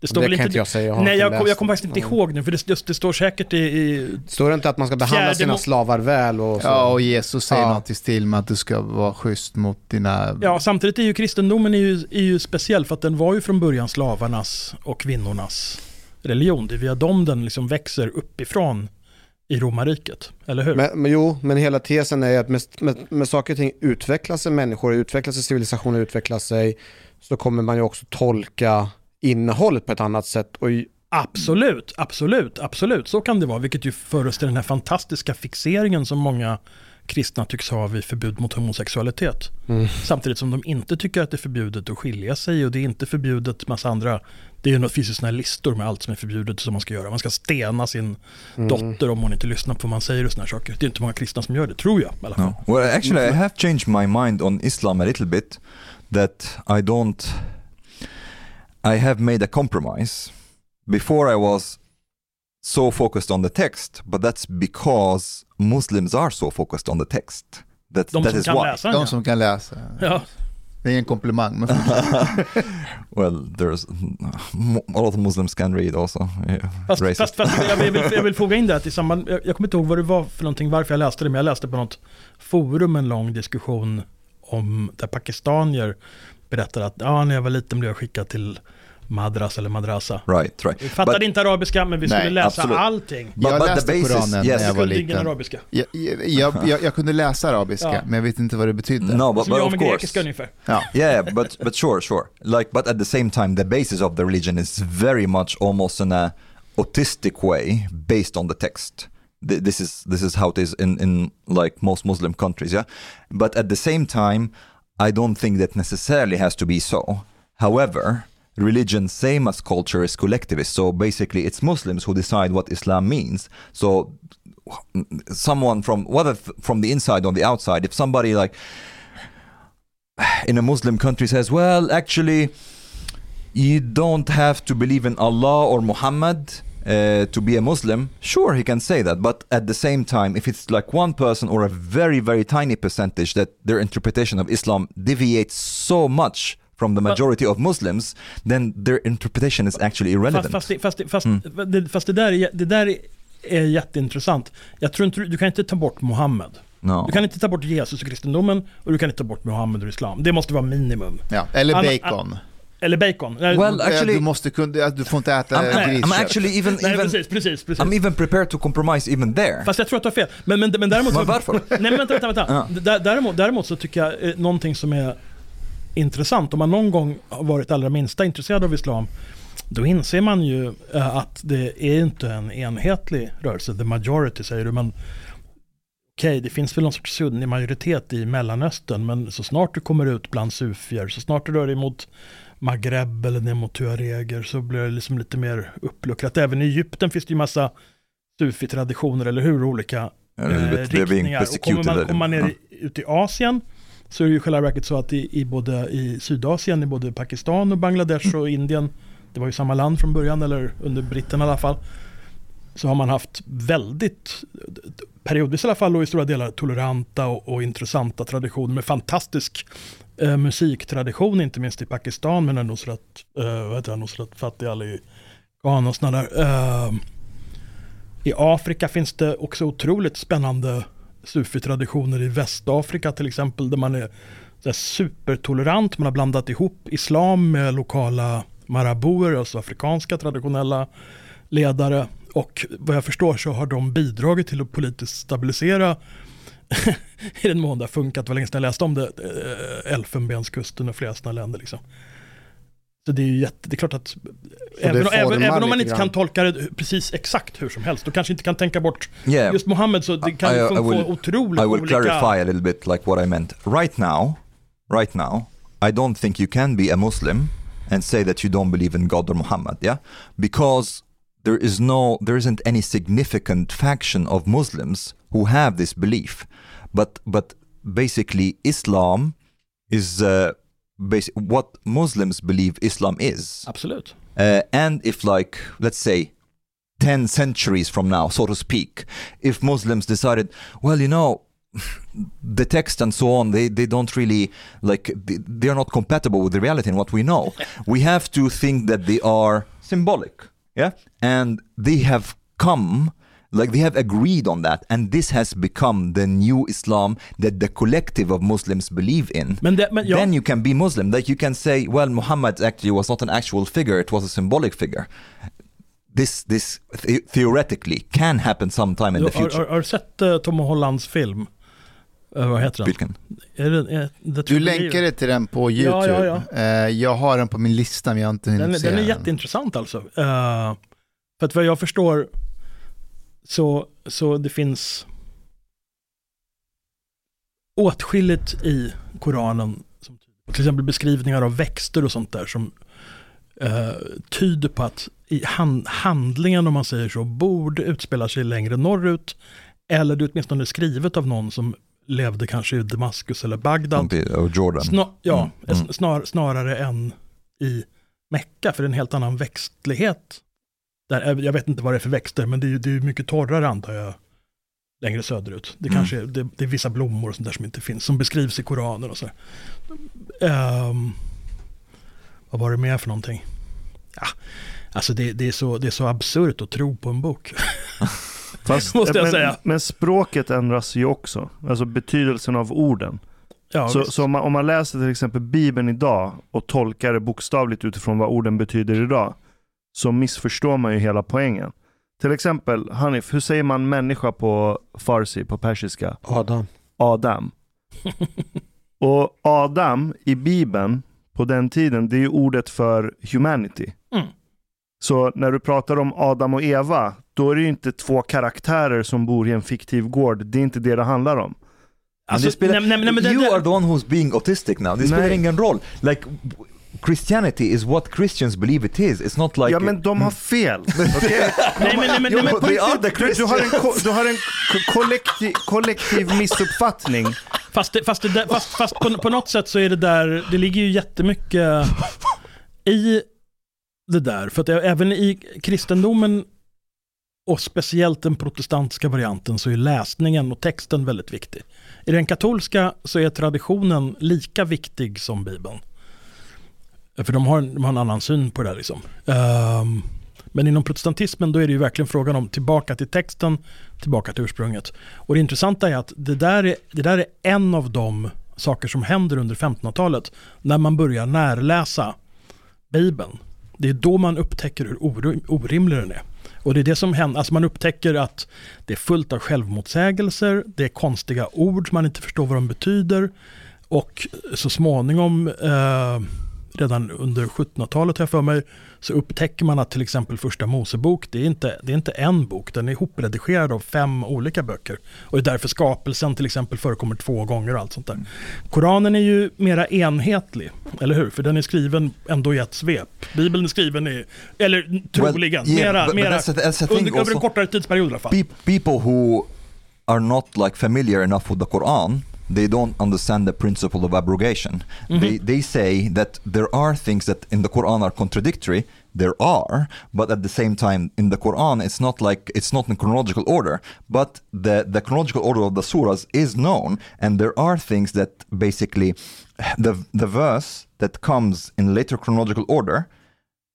Det står det väl kan inte... jag säga. Jag har Nej, jag, kom, jag kommer faktiskt inte ihåg nu, för det, just, det står säkert i... i Står det inte att man ska behandla sina slavar väl och så? ja, och Jesus säger Ja. något i stil med att du ska vara schysst mot dina... Ja, samtidigt är ju kristendomen är ju, är ju speciell för att den var ju från början slavarnas och kvinnornas religion. Det är via dem den liksom växer uppifrån i romarriket, eller hur? Men, men jo, men hela tesen är att med, med, med saker och ting utvecklar sig människor, utvecklar sig civilisationer, utvecklar sig, så kommer man ju också tolka innehållet på ett annat sätt. Och Absolut, absolut, absolut. Så kan det vara, vilket ju för oss till den här fantastiska fixeringen som många kristna tycks ha vid förbud mot homosexualitet. Mm. Samtidigt som de inte tycker att det är förbjudet att skilja sig och det är inte förbjudet massa andra. Det är ju något finns ju sådana här listor med allt som är förbjudet som man ska göra. Man ska stena sin Mm. dotter om hon inte lyssnar på vad man säger och sådana här saker. Det är inte många kristna som gör det, tror jag i alla fall. No. Well, actually, I have changed my mind on Islam a little bit. That I don't. I have made a compromise. Before I was so focused on the text, but that's because Muslims are so focused on the text. That, De that som is kan why. läsa den, De som kan läsa. ja. Det är ingen komplimang. Men Well, there's a lot of Muslims can read also. Yeah. Fast, fast, fast jag, vill, jag vill foga in det att i samband, jag, jag kommer inte ihåg vad det var för någonting, varför jag läste det, men jag läste på något forum en lång diskussion om där pakistanier berättade att ja, när jag var liten blev jag skickad till madras eller madrasa. Right, right. Vi fattade But- inte arabiska, men vi Nej, skulle läsa absolut. allting. But, Jag but läste basis, Koranen yes. när jag Jag var liten. arabiska. Jag, jag, jag, jag kunde läsa arabiska, Ja. men jag vet inte vad det betydde. No, but, Som but jag of med course. grekiska ungefär. Ja. yeah but but sure sure like but at the same time the basis of the religion is very much almost in a autistic way based on the text Th- this is this is how it is in in like most muslim countries yeah but at the same time i don't think that necessarily has to be so however religion same as culture is collectivist so basically it's muslims who decide what islam means so someone from whether from the inside or the outside if somebody like in a Muslim country says, well, actually, you don't have to believe in Allah or Muhammad uh, to be a Muslim. Sure, he can say that, but at the same time, if it's like one person or a very, very tiny percentage that their interpretation of Islam deviates so much from the majority of Muslims, then their interpretation is actually irrelevant. Fast, fast, fast, Mm. det, fast det där, är, det där är, är jätteintressant. Jag tror inte, du kan inte ta bort Mohammed. no. Du kan inte ta bort Jesus och kristendomen och du kan inte ta bort Muhammed och islam. Det måste vara minimum. Ja. Eller bacon. Eller bacon. Well, actually- du, måste kunna, du får inte äta I'm, I'm, griskött. I'm actually even, nej even precis, precis, precis. I'm even prepared to compromise even there. Fast jag tror att du har fel. Men, men, men däremot... Men varför? Nej men vänta, vänta, vänta. Ja. Dä- Däremot, däremot så tycker jag eh, någonting som är intressant, om man någon gång har varit allra minsta intresserad av islam, då inser man ju eh, att det är inte en enhetlig rörelse, the majority säger du, men okej, det finns väl någon sorts sunnig majoritet i Mellanöstern, men så snart du kommer ut bland sufier, så snart du rör dig mot Maghreb eller ner mot tuareger så blir det liksom lite mer uppluckrat. Även i Egypten finns det ju massa sufi-traditioner, eller hur? Olika eh, riktningar. Och kommer man, kommer man ner i, ut i Asien så är det ju i själva verket så att i, i både i Sydasien, i både Pakistan och Bangladesh och Indien, det var ju samma land från början, eller under britterna i alla fall, så har man haft väldigt, periodvis i alla fall och i stora delar, toleranta och, och intressanta traditioner med fantastisk eh, musiktradition, inte minst i Pakistan med Nusrat, eh, vad heter han, Nusrat Fateh Ali Khan och sådana där. Eh, I Afrika finns det också otroligt spännande sufi-traditioner i Västafrika till exempel, där man är supertolerant, man har blandat ihop islam med lokala maraboer, alltså afrikanska traditionella ledare. Och vad jag förstår så har de bidragit till att politiskt stabilisera i den mån det har funkat, det var länge sedan jag läste om det, eh, Elfenbenskusten och flera sådana länder. Liksom. Så det är ju jätte, det är klart att även, även, även om man inte grann. kan tolka det precis exakt hur som helst, då kanske inte kan tänka bort Yeah. just Mohammed, så det kan I- I få will- otroligt I will olika... clarify a little bit like what I meant. Right now, right now, I don't think you can be a Muslim and say that you don't believe in God or Muhammad, yeah? Because there is no there isn't any significant faction of Muslims who have this belief. But but basically Islam is uh, basic, what Muslims believe Islam is. Absolut. Uh, and if, like, let's say, 10 centuries from now, so to speak, if Muslims decided, well, you know, the text and so on, they, they don't really, like, they, they are not compatible with the reality and what we know. we have to think that they are symbolic, yeah? And they have come, like, they have agreed on that, and this has become the new Islam that the collective of Muslims believe in Men, det, men ja, then you can be Muslim. Like you can say, well, Muhammad actually was not an actual figure; it was a symbolic figure. This, this the- theoretically can happen sometime in the har, har, future. har du sett uh, Tom Hollands film? Eh, vad heter den? Vilken? Är det, är, The Du True länkade till den på Ja, YouTube. ja, Eh, jag har den på min lista men jag har inte hunnit Den, se den är jätteintressant alltså. Eh, för att vad jag förstår så, så det finns åtskilligt i Koranen, som, till exempel beskrivningar av växter och sånt där som eh, tyder på att i han, handlingen, om man säger så, borde utspela sig längre norrut. Eller det är åtminstone skrivet av någon som levde kanske i Damaskus eller Bagdad. Of Jordan. Sna, ja, Mm, mm. Snar, snarare än i Mecka, för det är en helt annan växtlighet. Där, jag vet inte vad det är för växter, men det är ju det är mycket torrare antar jag, längre söderut. Det, Mm. kanske, är- det, det är vissa blommor och sånt där som inte finns, som beskrivs i Koranen och så. Um, vad var det mer för någonting? Ja, alltså det, det, är så, det är så absurt att tro på en bok. Fast, Måste jag men, säga. men språket ändras ju också. Alltså betydelsen av orden. Ja, så så om, man, om man läser till exempel Bibeln idag och tolkar det bokstavligt utifrån vad orden betyder idag, så missförstår man ju hela poängen. Till exempel, Hanif, hur säger man människa på farsi, på persiska? Adam. Adam. Och Adam i Bibeln på den tiden, det är ju ordet för humanity. Mm. Så när du pratar om Adam och Eva, då är det ju inte två karaktärer som bor i en fiktiv gård. Det är inte det det handlar om. Alltså, det spelar, nej, nej, nej, you det- are the one who's being autistic now. Det spelar ingen roll. Like, Christianity is what Christians believe it is. It's not like... ja men de har fel. okej? Nej, men, nej, men, nej, men på riktigt, Du, du har en, ko- du har en ko- kollektiv, kollektiv missuppfattning. Fast, det, fast, det, där- fast, fast på, på något sätt så är det där, det ligger ju jättemycket i det där. För att även i kristendomen och speciellt den protestantiska varianten så är läsningen och texten väldigt viktig. I den katolska så är traditionen lika viktig som Bibeln. För de har, de har en annan syn på det där liksom. Um, men inom protestantismen då är det ju verkligen frågan om tillbaka till texten, tillbaka till ursprunget. Och det intressanta är att det där är, det där är en av de saker som händer under 1500-talet när man börjar närläsa Bibeln. Det är då man upptäcker hur orimlig den är. Och det är det som händer, alltså man upptäcker att det är fullt av självmotsägelser, det är konstiga ord som man inte förstår vad de betyder. Och så småningom, eh, redan under 1700-talet har jag för mig, så upptäcker man att till exempel första Mosebok, det är inte, det är inte en bok, den är ihopredigerad av fem olika böcker. Och det är därför skapelsen till exempel förekommer två gånger och allt sånt där. Koranen är ju mera enhetlig, eller hur? För den är skriven ändå i ett svep. Bibeln är skriven i, eller troligen, Well, yeah, mera, but- but that's thing under, över en kortare tidsperiod i alla fall. Pe- people who are not like familiar enough with the Quran, they don't understand the principle of abrogation. Mm-hmm. They, they say that there are things that in the Quran are contradictory there are, but at the same time in the Quran it's not like it's not in chronological order, but the the chronological order of the surahs is known, and there are things that basically the the verse that comes in later chronological order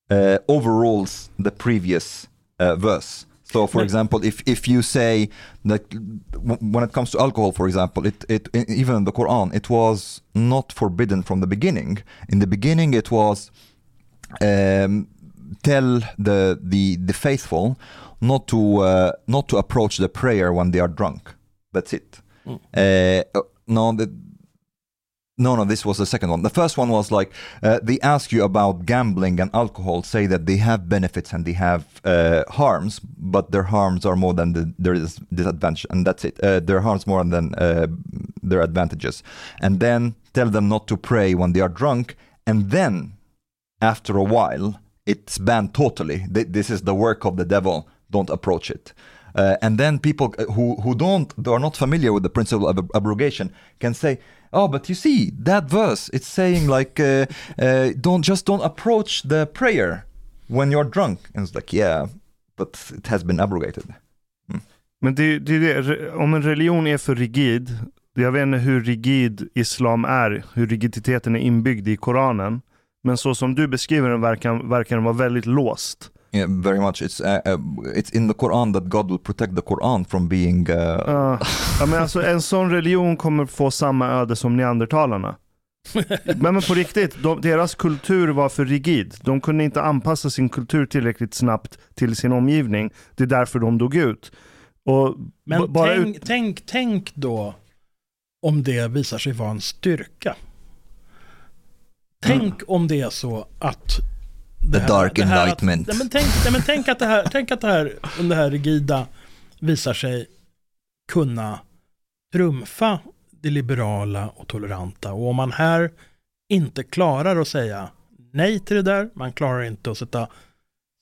uh, overrules the previous uh, verse. So, for example, if, if you say that when it comes to alcohol, for example, it, it even in the Quran, it was not forbidden from the beginning. In the beginning, it was um, tell the, the the faithful not to uh, not to approach the prayer when they are drunk. That's it. Mm. Uh, no, the, no, no, this was the second one. The first one was like uh, they ask you about gambling and alcohol, say that they have benefits and they have uh, harms, but their harms are more than the, their disadvantage, and that's it. Uh, their harms more than uh, their advantages, and then tell them not to pray when they are drunk, and then after a while, it's banned totally. This is the work of the devil. Don't approach it. Uh, and then people who, who don't, they are not familiar with the principle of abrogation, can say, "Oh, but you see that verse. It's saying like, uh, uh, don't just don't approach the prayer when you're drunk." And it's like, yeah, but it has been abrogated. Hmm. Men det, det är det, om en religion är för rigid, jag vet inte hur rigid islam är, hur rigiditeten är inbyggd i Koranen. Men så som du beskriver den verkar, verkar den vara väldigt låst. Yeah, very much. It's uh, uh, it's in the Quran that God will protect the Quran from being. Uh, Uh, ja, men alltså, en sån religion kommer få samma öde som neandertalarna. men, men på riktigt, de, deras kultur var för rigid. De kunde inte anpassa sin kultur tillräckligt snabbt till sin omgivning. Det är därför de dog ut. Och Men bara tänk, ut, tänk, tänk då om det visar sig vara en styrka. Tänk om det är så att The dark här att- enlightenment. nej, men tänk, nej, men tänk att det här, tänk att det här, om det här rigida visar sig kunna trumfa det liberala och toleranta. Och om man här inte klarar att säga nej till det där, man klarar inte att sätta,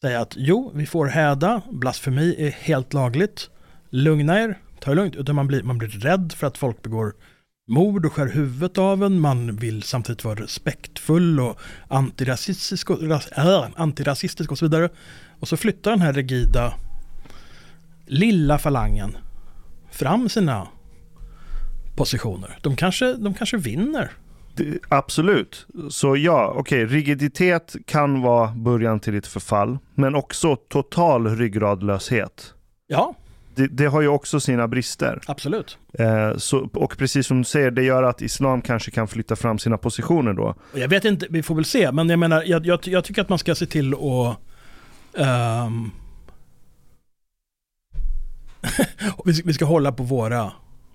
säga att jo, vi får häda, blasfemi är helt lagligt, lugna er, ta det lugnt, utan man blir, man blir rädd för att folk begår mord och skär huvudet av en, man vill samtidigt vara respektfull och antirasistisk och, äh, antirasistisk och så vidare. Och så flyttar den här rigida lilla falangen fram sina positioner. De kanske, de kanske vinner. det- absolut. Så ja, okej, rigiditet kan vara början till ett förfall. Men också total ryggradlöshet. Ja, Det, det har ju också sina brister. absolut. Eh, så, och precis som du säger, det gör att islam kanske kan flytta fram sina positioner då. Jag vet inte, vi får väl se, men jag menar, jag, jag, jag tycker att man ska se till att ehm, vi, ska, vi ska hålla på våra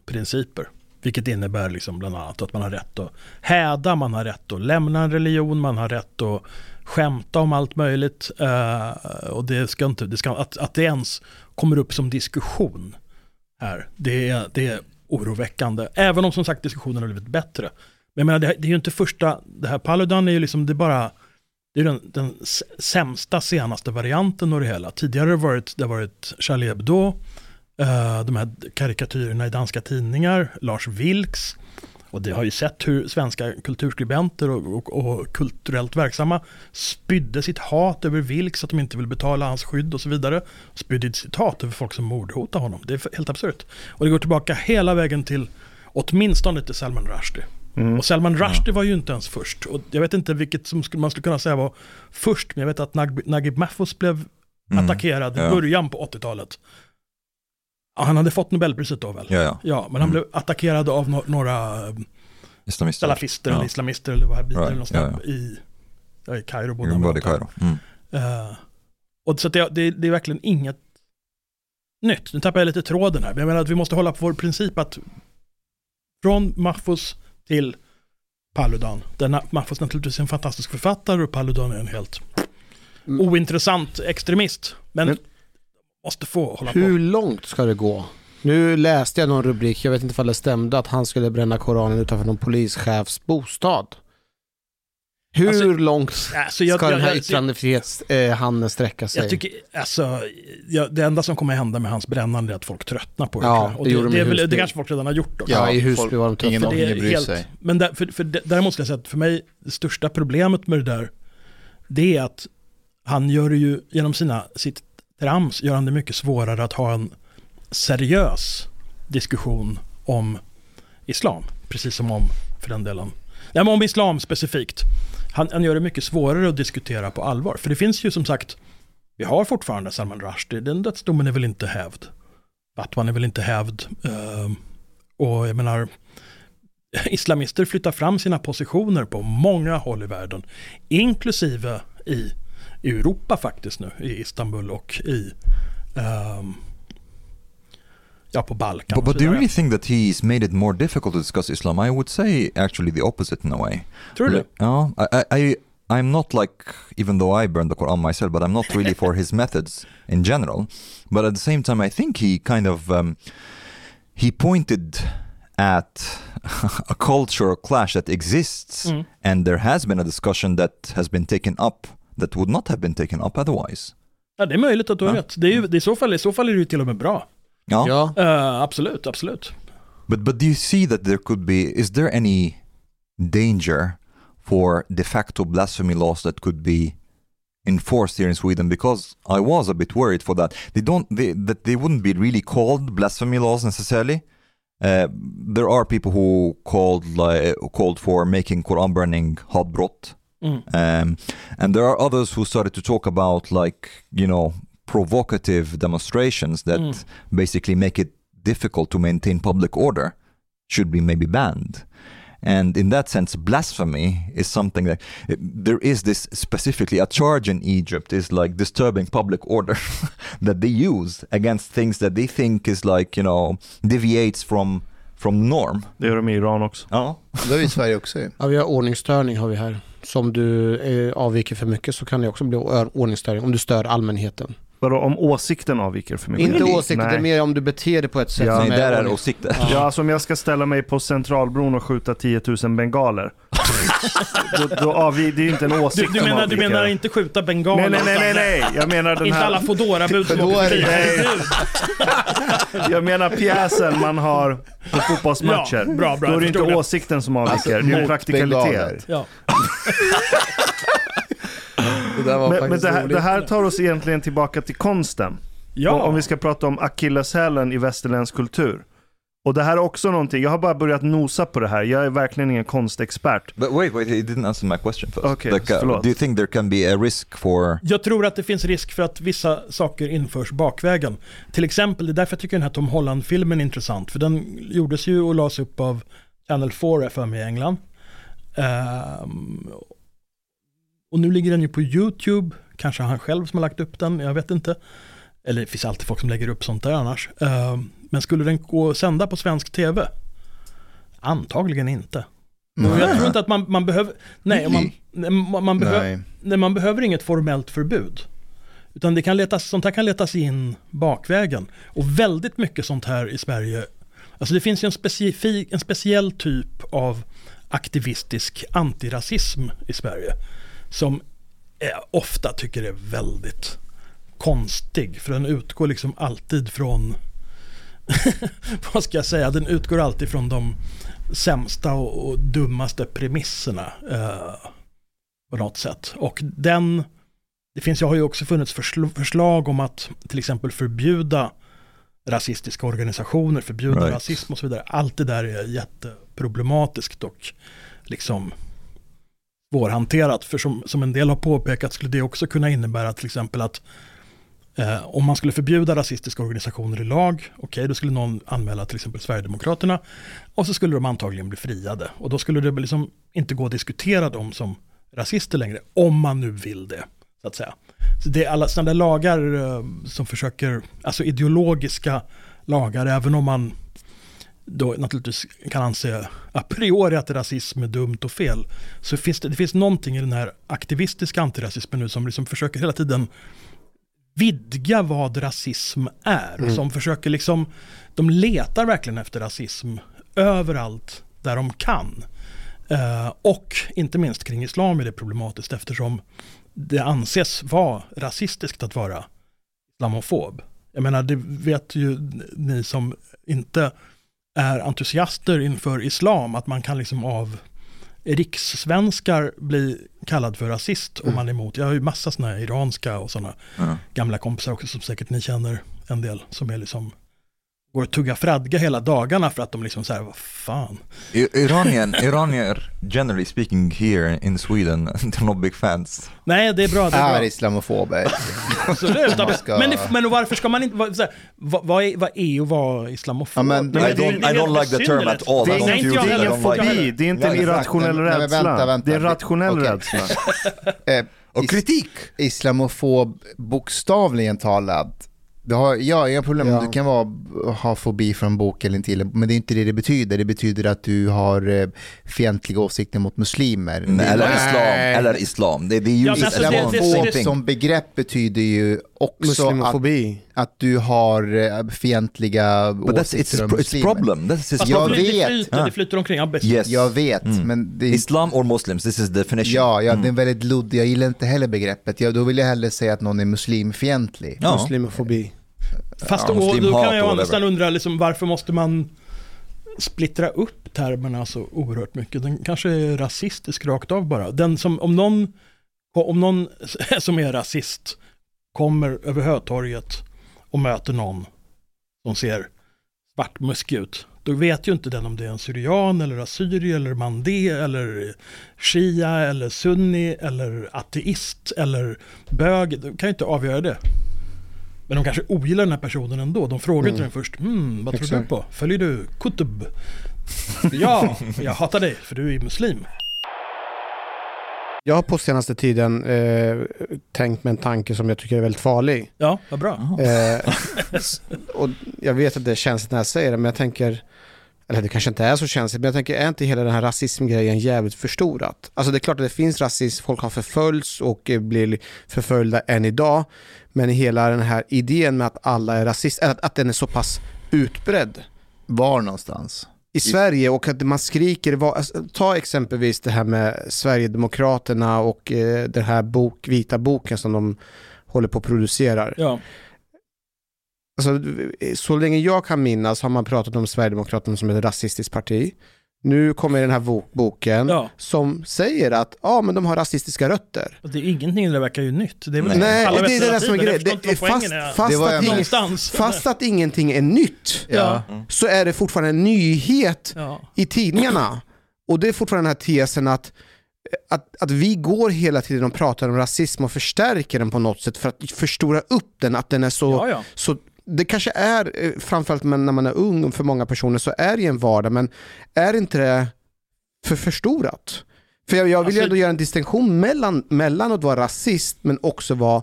principer. Vilket innebär liksom bland annat att man har rätt att häda, man har rätt att lämna en religion, man har rätt att skämta om allt möjligt. eh, och det ska inte, det ska, att, att det ens kommer upp som diskussion här, det är, det är oroväckande. Även om som sagt diskussionen har blivit bättre. Men jag menar, det, det är ju inte första, det här Paludan är ju liksom, det är bara, det är den, den sämsta senaste varianten av det hela. Tidigare har det varit, det har varit Charlie Hebdo, eh, de här karikatyrerna i danska tidningar, Lars Vilks, och det har ju sett hur svenska kulturskribenter och, och, och kulturellt verksamma spydde sitt hat över Vilks, att de inte vill betala hans skydd och så vidare. Spydde sitt hat över folk som mordhotar honom. Det är helt absurt. Och det går tillbaka hela vägen till åtminstone till Salman Rushdie. Mm. Och Salman Rushdie var ju inte ens först. Och jag vet inte vilket som man skulle kunna säga var först, men jag vet att Nag- Naguib Mahfouz blev mm. attackerad i Ja. början på 80-talet. Han hade fått Nobelpriset då väl? Ja, ja. Ja, men han Mm. blev attackerad av no- några eh, Islamister. salafister Ja. eller islamister eller wahhabiter Right, eller något ja, i, ja, i Kairo. Båda Mm, de Både var. Kairo. Mm. Eh, och så att det, det, det är verkligen inget nytt. Nu tappar jag lite tråden här. Men jag menar att vi måste hålla på vår princip att från Mahfouz till Paludan. Denna Mahfouz naturligtvis är en fantastisk författare och Paludan är en helt Mm. ointressant extremist. Men, Men- måste få hålla Hur på. långt ska det gå? Nu läste jag någon rubrik, jag vet inte om det stämde, att han skulle bränna Koranen utanför någon polischefs bostad. Hur Alltså, långt Alltså, jag, ska den här jag, jag, yttrandefrihetshandeln sträcka sig? jag tycker, alltså, jag, det enda som kommer hända med hans brännande är att folk tröttnar på det. Ja, jag. och det det, gjorde de det, det kanske folk redan har gjort också. ja, i Husby folk- var de tuffa. ingen det bryr helt, sig. Men där, för, för det- däremot ska jag säga att för mig, det största problemet med det där, det är att han gör det ju genom sina, sitt trams gör han det mycket svårare att ha en seriös diskussion om islam. Precis som om, för den delen, nej men om islam specifikt. Han, han gör det mycket svårare att diskutera på allvar. För det finns ju som sagt, vi har fortfarande Salman Rushdie, den dödsdomen är väl inte hävd. Batman är väl inte hävd. Uh, och jag menar, islamister flyttar fram sina positioner på många håll i världen. Inklusive i Europa faktiskt nu, i Istanbul och i um, ja, på Balkan. But, but do you really think that he's made it more difficult to discuss Islam? I would say actually the opposite in a way. Tror du? No, I, I, I'm not like, even though I burn the Quran myself, but I'm not really for his methods in general. But at the same time, I think he kind of um, he pointed at a cultural clash that exists, Mm. and there has been a discussion that has been taken up that would not have been taken up otherwise. Ja, det är möjligt att du har Ja. rätt. Det är ju, det är i, så fall, I så fall är det ju till och med bra. Yeah. Ja, Eh, absolut, absolut. But but do you see that there could be is there any danger for de facto blasphemy laws that could be enforced here in Sweden? Because I was a bit worried for that. They don't they, that they wouldn't be really called blasphemy laws necessarily. Uh, there are people who called like, called for making Quran burning hatbrott. Mm. Um, and there are others who started to talk about like you know provocative demonstrations that Mm. basically make it difficult to maintain public order should be maybe banned and in that sense blasphemy is something that there is this specifically a charge in egypt is like disturbing public order that they use against things that they think is like you know deviates from from norm Det gör de i Iran också. ja Det har vi i Sverige också ju. ja vi har ordningsstörning har vi här. Så om du eh, avviker för mycket så kan det också bli ordningsstörning om du stör allmänheten. Vadå, om åsikten avviker för mycket? Inte åsikter, det är Nej. mer om du beter dig på ett sätt Ja. som nej där är åsikter Ja, alltså om jag ska ställa mig på Centralbron och skjuta 10 000 bengaler. då, då avvi- det är ju inte en Du, åsikt du, som menar, du avviker. menar inte skjuta bengaler? Nej, nej, nej, nej. Jag menar den Inte alla här... Foodora-bud som För då åker är förbi. det-. Jag menar pjäsen man har på fotbollsmatcher. Ja, bra, bra, Då är jag det inte förstår det. åsikten som avviker, Alltså, det är en mot praktikalitet. Ja. Det var Men, men det, här, det här tar oss egentligen tillbaka till konsten. ja. Om vi ska prata om akilleshälen i västerländsk kultur. Och det här är också någonting, jag har bara börjat nosa på det här, jag är verkligen ingen konstexpert. but wait wait he didn't answer my question first Okay, like, uh, do you think there can be a risk for Jag tror att det finns risk för att vissa saker införs bakvägen. Till exempel, det är därför jag tycker den här Tom Holland-filmen är intressant. För den gjordes ju och lades upp av Channel 4 för mig i England. Ehm, och nu ligger den ju på YouTube. Kanske han själv som har lagt upp den, jag vet inte. Eller det finns alltid folk som lägger upp sånt där annars. Ehm, men skulle den gå att sända på svensk tv? Antagligen inte. Och jag tror inte att man, man behöver... Nej, man, man, man behöver... Nej. Nej, man behöver inget formellt förbud. Utan det kan letas, sånt här kan letas in bakvägen. Och väldigt mycket sånt här i Sverige. Alltså det finns ju en, specifik, en speciell typ av aktivistisk antirasism i Sverige. Som jag ofta tycker är väldigt konstig. För den utgår liksom alltid från, vad ska jag säga, den utgår alltid från de sämsta och, och dummaste premisserna. Eh, på något sätt. Och den, det finns, jag har ju också funnits försl- förslag om att till exempel förbjuda rasistiska organisationer, förbjuda Right. rasism och så vidare. Allt det där är jätteproblematiskt och liksom svårhanterat. För som, som en del har påpekat skulle det också kunna innebära till exempel att eh, om man skulle förbjuda rasistiska organisationer i lag, okej då skulle någon anmäla till exempel Sverigedemokraterna och så skulle de antagligen bli friade. Och då skulle det liksom inte gå att diskutera dem som rasister längre, om man nu vill det. Så att säga. Så det är alla sådana där lagar eh, som försöker, alltså ideologiska lagar, även om man då naturligtvis kan anse a priori att rasism är dumt och fel, så finns det, det finns någonting i den här aktivistiska antirasismen nu som liksom försöker hela tiden vidga vad rasism är. Som försöker liksom, de letar verkligen efter rasism överallt där de kan. Eh, och inte minst kring islam är det problematiskt eftersom det anses vara rasistiskt att vara islamofob. Jag menar, det vet ju ni som inte är entusiaster inför islam, att man kan liksom av rikssvenskar bli kallad för rasist om man är emot. Jag har ju massa sådana här iranska och sådana Ja. gamla kompisar också som säkert ni känner en del som är liksom går och tugga fradga hela dagarna för att de liksom säger vad fan. I- Iranian, Iranier, generally speaking here in Sweden, they're not big fans. Nej, det är bra. Det är Är islamofober. Absolut. Men, men varför ska man inte, vad, här, vad, vad, är, vad är att vara islamofob? Ja, men- I det är- don't, det är I don't like the term at all. Det I är Nej, inte I Folk like har- fobi, det är inte en irrationell men rädsla. vänta, vänta. Det är rationell Okej. rädsla. Eh, Och kritik! islamofob bokstavligen talat. Du har, ja, inga problem. Ja. Du kan vara, ha fobi för en bok eller inte. Men det är inte det det betyder. Det betyder att du har eh, fientliga åsikter mot muslimer. Är- Eller Nej. islam, eller islam. Ja, alltså det- det- same Islamofob thing. som begrepp betyder ju också att, Muslimofobi. Att du har eh, fientliga But that's, åsikter it's, om it's muslimer. problem. That's his Fast Jag det, flyter, vet. det, flyter, det flyter omkring. Ja. Yes. Jag vet, Mm. men det, Islam or Muslims, this is the definition. ja, ja, det är väldigt luddigt. Jag gillar inte heller begreppet. Jag, då vill jag hellre säga att någon är muslimfientlig. Ja. Muslimofobi. Fast Ja, då, då kan jag sidan undra liksom, varför måste man splittra upp termerna så oerhört mycket? Den kanske är rasistisk rakt av bara. Den som, om någon, om någon som är rasist kommer över Hötorget och möter någon som ser svartmuskig ut, då vet ju inte den om det är en syrian eller assyrier eller mandé eller shia eller sunni eller ateist eller bög. De kan ju inte avgöra det. Men de kanske ogillar den här personen ändå. De frågar inte Mm. den först. Hmm, vad tror du Exakt. på? Följer du Kutub? ja, jag hatar dig för du är muslim. Jag har på senaste tiden eh, tänkt med en tanke som jag tycker är väldigt farlig. Ja, vad bra. Eh, och jag vet att det är känsligt när jag säger det, men jag tänker, eller det kanske inte är så känsligt, men jag tänker, är inte hela den här rasismgrejen jävligt förstorat? Alltså det är klart att det finns rasism, folk har förföljts och eh, blir förföljda än idag, men hela den här idén med att alla är rasister, att, att den är så pass utbredd Var någonstans? I Sverige och att man skriker, alltså, ta exempelvis det här med Sverigedemokraterna och eh, den här bok, vita boken som de håller på och producerar. Ja, Alltså, så länge jag kan minnas har man pratat om Sverigedemokraterna som ett rasistiskt parti. Nu kommer den här bo- boken ja. som säger att ja, men de har rasistiska rötter. Och det är ingenting, det verkar ju nytt. Det är väl Nej, alla det är det som är grejen. Fast, att, fast att ingenting är nytt Ja. så är det fortfarande en nyhet Ja. i tidningarna. Och det är fortfarande den här tesen att, att, att vi går hela tiden och pratar om rasism och förstärker den på något sätt för att förstora upp den, att den är så, Ja, ja. så det kanske är, eh, framförallt när man är ung, för många personer så är det en vardag, men är inte det för förstorat? För jag, jag vill ju Alltså- ändå göra en distinktion mellan, mellan att vara rasist men också vara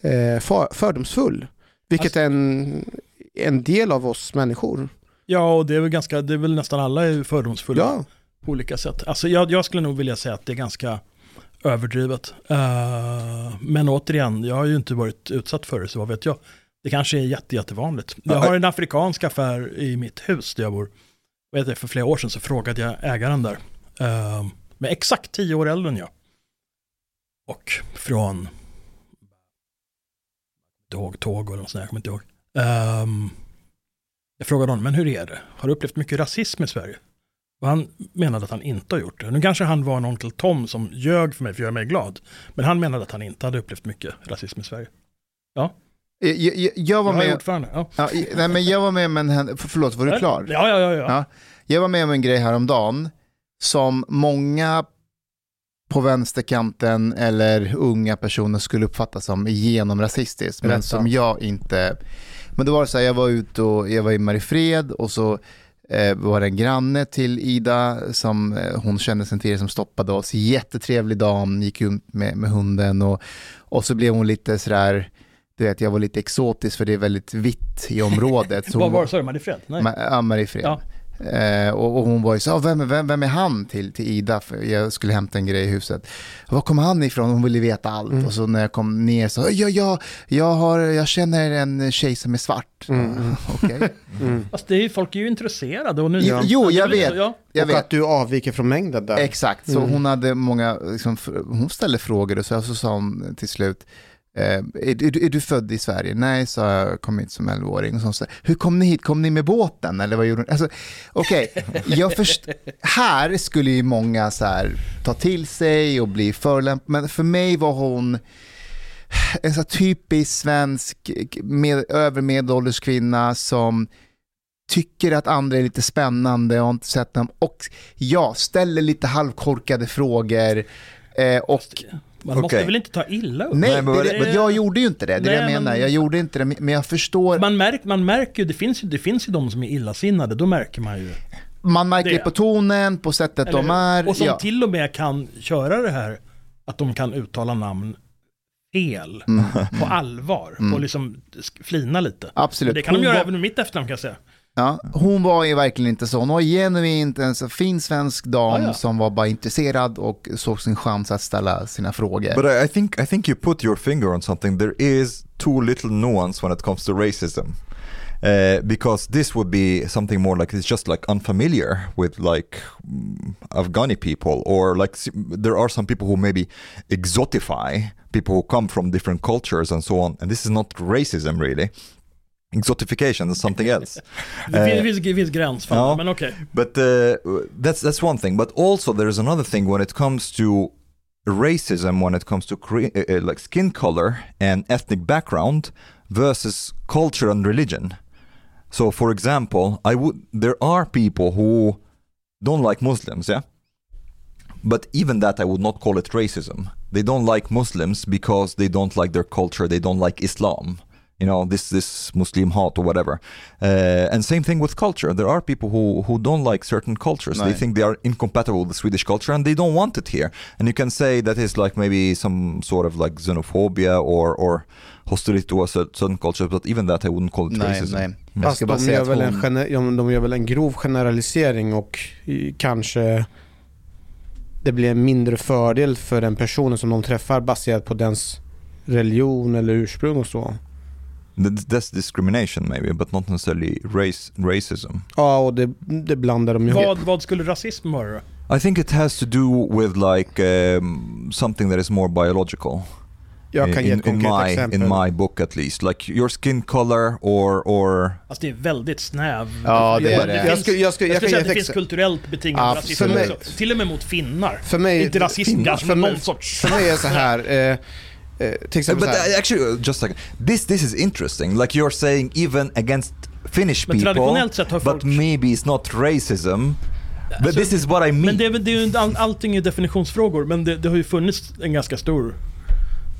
eh, för, fördomsfull. Vilket Alltså- är en, en del av oss människor. ja, och det är väl ganska, det är väl nästan alla är fördomsfulla Ja, på olika sätt. Alltså jag, jag skulle nog vilja säga att det är ganska överdrivet. Eh, men återigen, jag har ju inte varit utsatt för det, så vad vet jag. Det kanske är jätte, jättevanligt. Jag har en afrikansk affär i mitt hus där jag bor. Heter det, för flera år sedan så frågade jag ägaren där. Uh, med exakt tio år äldre än jag. Och från, ihåg tåg och något sånt där, jag kommer inte ihåg. Ehm, jag frågade honom, men hur är det? Har du upplevt mycket rasism i Sverige? Och han menade att han inte har gjort det. Nu kanske han var en onkel Tom som ljög för mig för att göra mig glad. Men han menade att han inte hade upplevt mycket rasism i Sverige. Jag, jag, jag var Jag med... ordförande. Ja. Ja, nej, men jag var med om en Förlåt, var du klar? Ja, ja, ja. ja. Ja. Jag var med om en grej häromdagen som många på vänsterkanten eller unga personer skulle uppfatta som genomrasistiskt, men som jag inte... Men då var det så här, jag var ute och jag var i Mariefred och så eh, var det en granne till Ida som eh, hon kände sen tidigare som stoppade oss. Jättetrevlig dam, gick ut med, med hunden och, och så blev hon lite sådär, du vet jag var lite exotisk för det är väldigt vitt i området. Så var sa du? Mariefred? Ja, Mariefred. Ja. Eh, och, och hon var ju så, "Ah, vem, vem, vem är han till, till Ida? För jag skulle hämta en grej i huset. Var kommer han ifrån? Hon ville veta allt. Mm. Och så när jag kom ner så, ja, ja, jag, har, jag känner en tjej som är svart. Mm, mm. Okej. mm. Det är, ju- folk är ju intresserade. Och nu, Jo, jo, jag vet. så, Ja. Jag och vet. att du avviker från mängden där. Exakt, så Mm. hon hade många, liksom, hon ställde frågor och så, så sa hon till slut, Eh, är, du- är du född i Sverige? Nej, sa jag, kom hit som 11-åring. Och så sa jag, Hur kom ni hit? Kom ni med båten? Eller vad gjorde ni? Alltså, Okej, jag först... här skulle ju många så här, ta till sig och bli förolämpade, men för mig var hon en så typisk svensk med, övermedelålders kvinna som tycker att andra är lite spännande och har inte sett dem. Och ja, ställer lite halvkorkade frågor. Eh, och Man måste Okej. väl inte ta illa upp? nej, men det, men jag gjorde ju inte det. Det är det jag menar. men- Jag gjorde inte det, men jag förstår. Man, Man, märk, man märker ju, det finns ju, det finns ju de som är illasinnade, då märker man ju. märker det på tonen, på sättet Eller de är. Och som ja. till och med kan köra det här, att de kan uttala namn fel, Mm. på allvar, och liksom flina lite. Absolut. Det kan de göra även med mitt efternamn kan jag säga. Ja, hon var ju verkligen inte så. Hon var genuint en så fin svensk dam Ja, ja. som var bara intresserad och såg sin chans att ställa sina frågor. But I, I think I think you put your finger on something. There is too little nuance when it comes to racism. Uh, because this would be something more like it's just like unfamiliar with like mm, Afghani people or like there are some people who maybe exotify people who come from different cultures and so on and this is not racism really exotification is something else Det Eh, finns, finns, men okej. But uh, that's that's one thing. But also there is another thing when it comes to racism, when it comes to cre- uh, uh, like skin color and ethnic background versus culture and religion. So, for example, I would there are people who don't like Muslims, yeah. But even that, I would not call it racism. They don't like Muslims because they don't like their culture. They don't like Islam. You know, this this Muslim heart or whatever. Uh, and same thing with culture. There are people who who don't like certain cultures. They Right. think they are incompatible with the Swedish culture, and they don't want it here. And you can say that is like maybe some sort of like xenophobia or or hostility towards a certain culture. But even that, I wouldn't call it nej, racism. nej. Fast de gör, väl en gener- de gör väl en grov generalisering och kanske det blir en mindre fördel för den personen som de träffar baserat på dens religion eller ursprung och så. Th- That's discrimination maybe, but not necessarily race racism. Ja, och det, det blandar de ju ihop. Vad, vad skulle rasism vara då? I think it has to do with like um, something that is more biological. Jag kan ge in, ett in my exempel. in my book at least, like your skin color or or Alltså det är väldigt snäv. Ja, det är det. finns- Jag skulle- jag jag jag kan säga ge att det finns kulturellt betingad Ja, rasism mig- också. Till och med mot finnar. För mig, Inte rasism Finnar, kanske, för men någon sorts... för mig är så här, eh, eh, till exempel but uh, actually uh, just a second. This this is interesting. Like you're saying even against Finnish Men people, traditionellt sett har folk... but maybe it's not racism. But Alltså, this is what I mean. Men det är, det är ju, all, allting är definitionsfrågor, men det, det har ju funnits en ganska stor...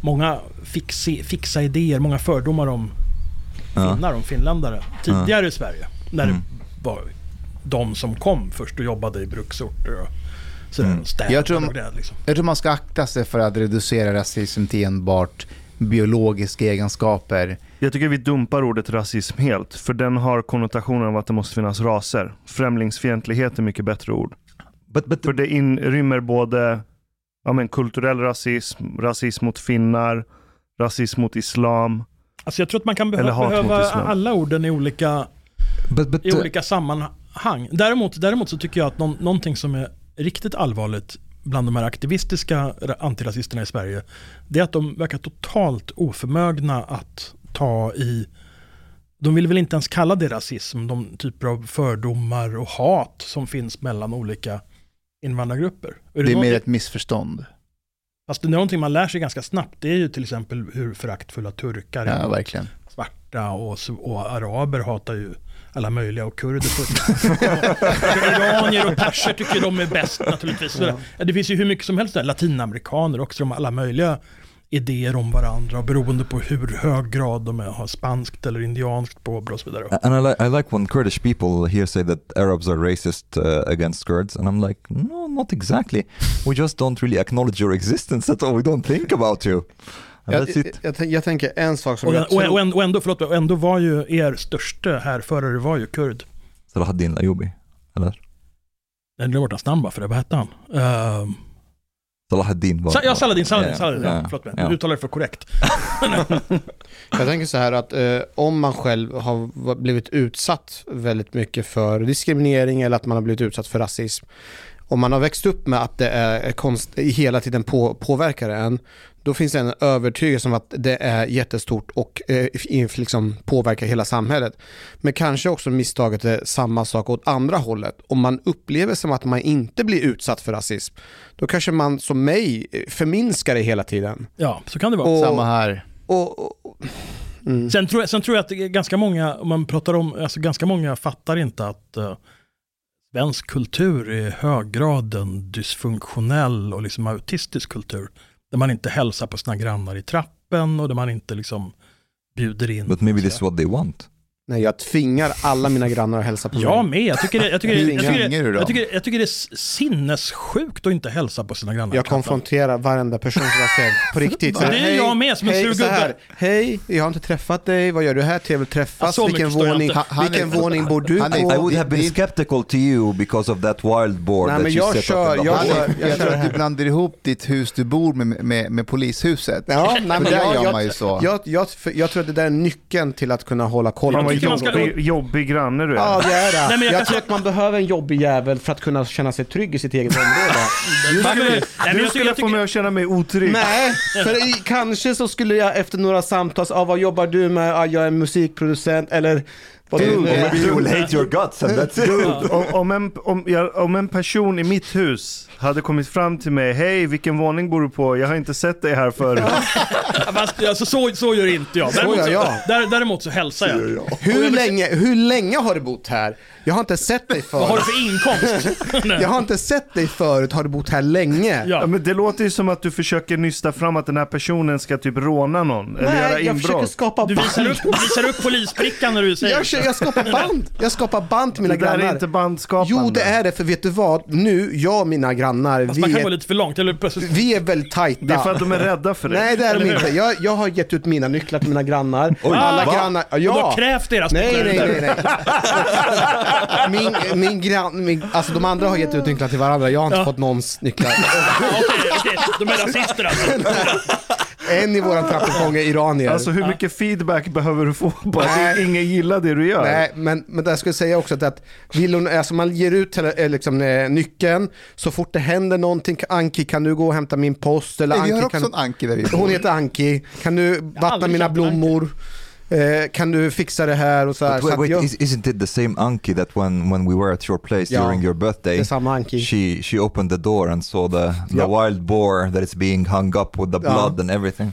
Många fixi, fixa idéer, många fördomar om finnar, om finländare. Tidigare i Sverige, när Mm. det var de som kom först och jobbade i bruksorter och sådär, Mm. Jag tror- och det liksom. Jag tror man ska akta sig för att reducera rasism till enbart biologiska egenskaper. Jag tycker vi dumpar ordet rasism helt, för den har konnotationen av att det måste finnas raser. Främlingsfientlighet är mycket bättre ord. but but För det inrymmer både ja, men, kulturell rasism, rasism mot finnar, rasism mot islam. Alltså jag tror att man kan behöva islam. alla orden i olika, but but i olika sammanhang. Däremot, däremot så tycker jag att någon, någonting som är riktigt allvarligt bland de här aktivistiska ra- antirasisterna i Sverige, det är att de verkar totalt oförmögna att ta i de vill väl inte ens kalla det rasism, de typer av fördomar och hat som finns mellan olika invandrargrupper. Är Det är någonting- mer ett missförstånd. Fast det är någonting man lär sig ganska snabbt, det är ju till exempel hur föraktfulla turkar är Ja, verkligen. svarta och, och araber hatar ju alla möjliga och kurder iranier och perser tycker de är bäst naturligtvis. Ja, det finns ju hur mycket som helst där, latinamerikaner också, de har alla möjliga idéer om varandra beroende på hur hög grad de är, har spanskt eller indianskt påbrå och så vidare. And I, li- I like when Kurdish people here say that Arabs are racist uh, against Kurds, and I'm like, no, not exactly. We just don't really acknowledge your existence at all. We don't think about you. Jag, jag, jag, jag tänker en sak som Och, jag och, tror... och, ändå- och, ändå, förlåt, och ändå var ju er största härförare var ju kurd. Salahuddin Ayoubi, eller? Jag glömde bort hans namn bara för det, vad hette han? Ehm, Salahuddin var... Sa- ja, Saladin, Saladin, Ja, Saladin, ja, ja, förlåt mig. ja. Du uttalar det för korrekt. Jag tänker så här att eh, om man själv har blivit utsatt väldigt mycket för diskriminering eller att man har blivit utsatt för rasism. om man har växt upp med att det är konst, hela tiden på, påverkar en, då finns det en övertygelse om att det är jättestort och eh, liksom påverkar hela samhället. Men kanske också misstaget är samma sak åt andra hållet. Om man upplever som att man inte blir utsatt för rasism, då kanske man som mig eh, förminskar det hela tiden. Ja, så kan det vara. Och, Samma här. och, och, mm. Sen tror, jag, sen tror jag att ganska många, om man pratar om, alltså ganska många fattar inte att uh, svensk kultur är i hög grad en dysfunktionell och liksom autistisk kultur. Där man inte hälsar på sina grannar i trappen och där man inte liksom bjuder in. But maybe this is what they want. Nej, jag tvingar alla mina grannar att hälsa på mig. Jag med. Jag tycker, det, jag, tycker, det- jag, tycker, det- jag, tycker, jag tycker det är sinnessjukt att inte hälsa på sina grannar. Jag konfronterar varenda person som jag ser på riktigt. Så Ja, här, det är jag med som en hej, sur gubbe. Hej, jag har inte träffat dig. Vad gör du här? Trevligt att Ja, träffas. så vilken jag våning. Han är- vilken våning bor du han på? I would have been skeptical to you because of that wild board Nej, that men you jag set kör- jag Han jag jag tror att du blandar ihop ditt hus du bor med, med, med polishuset. Ja, nej, men där jag, gör jag, man ju så. Jag, jag, jag tror att det där är nyckeln till att kunna hålla koll på tycker man ska- jobbig, jobbig granne du är. Ja, det är det. Nej, men jag jag kan tror att man behöver en jobbig jävel för att kunna känna sig trygg i sitt eget område. Du skulle, Nej, men du jag skulle tycker- få mig att känna mig otrygg. Nej, för i, kanske så skulle jag efter några samtal, ah, vad jobbar du med? Ah, jag är musikproducent eller Dude, du maybe Maybe you will hate your guts and that's it. Om, om, en, om, jag, om en person i mitt hus hade kommit fram till mig, hej vilken våning bor du på? Jag har inte sett dig här förut. Fast, alltså, så, så gör inte jag. Däremot gör så, jag. där, däremot så hälsar jag. Hur länge, hur länge har du bott här? Jag har inte sett dig Vad har du förut. för inkomst? Nej. Jag har inte sett dig förut, har du bott här länge? Ja, Ja. men det låter ju som att du försöker nysta fram att den här personen ska typ råna någon eller göra Nej, jag försöker inbrott. skapa Du band. visar upp, du visar upp polisbrickan när du säger Jag, jag skapar band. Jag skapar band till mina Det grannar. är inte bandskapande. Jo, det är det, för vet du vad? Nu, jag och mina grannar, man vi kan gå är, lite för långt. Eller plötsligt, vi är väldigt tajta. Det är för att de är rädda för dig. Nej, det är de inte. Jag, jag har gett ut mina nycklar till mina grannar. Oj, Alla va? grannar... Ja, och du har krävt deras Nej, nycklar. nej, nej, nej. Min, min grann, min, alltså de andra har gett ut nycklar till varandra, jag har inte Ja. fått någons nycklar. Okej, okej. De är rasister alltså. En i våran trappuppgång är iranier. Alltså hur mycket feedback behöver du få på att Nej. ingen gillar det du gör? Nej, men, men det jag skulle säga också att, att vill hon, alltså man ger ut eh, liksom, eh, nyckeln, så fort det händer någonting, Anki kan du gå och hämta min post? Eller Vi har Anki, också kan, en Anki där vi bor. hon heter Anki, kan du vattna mina en Anki. Eh, kan du fixa det här och så här? But Så wait, wait jag, is, isn't it the same Anki that when, when we were at your place Ja, during your det birthday, är samma Anki. she, she opened the door and saw the, the Ja. wild boar that is being hung up with the Ja. blood and everything?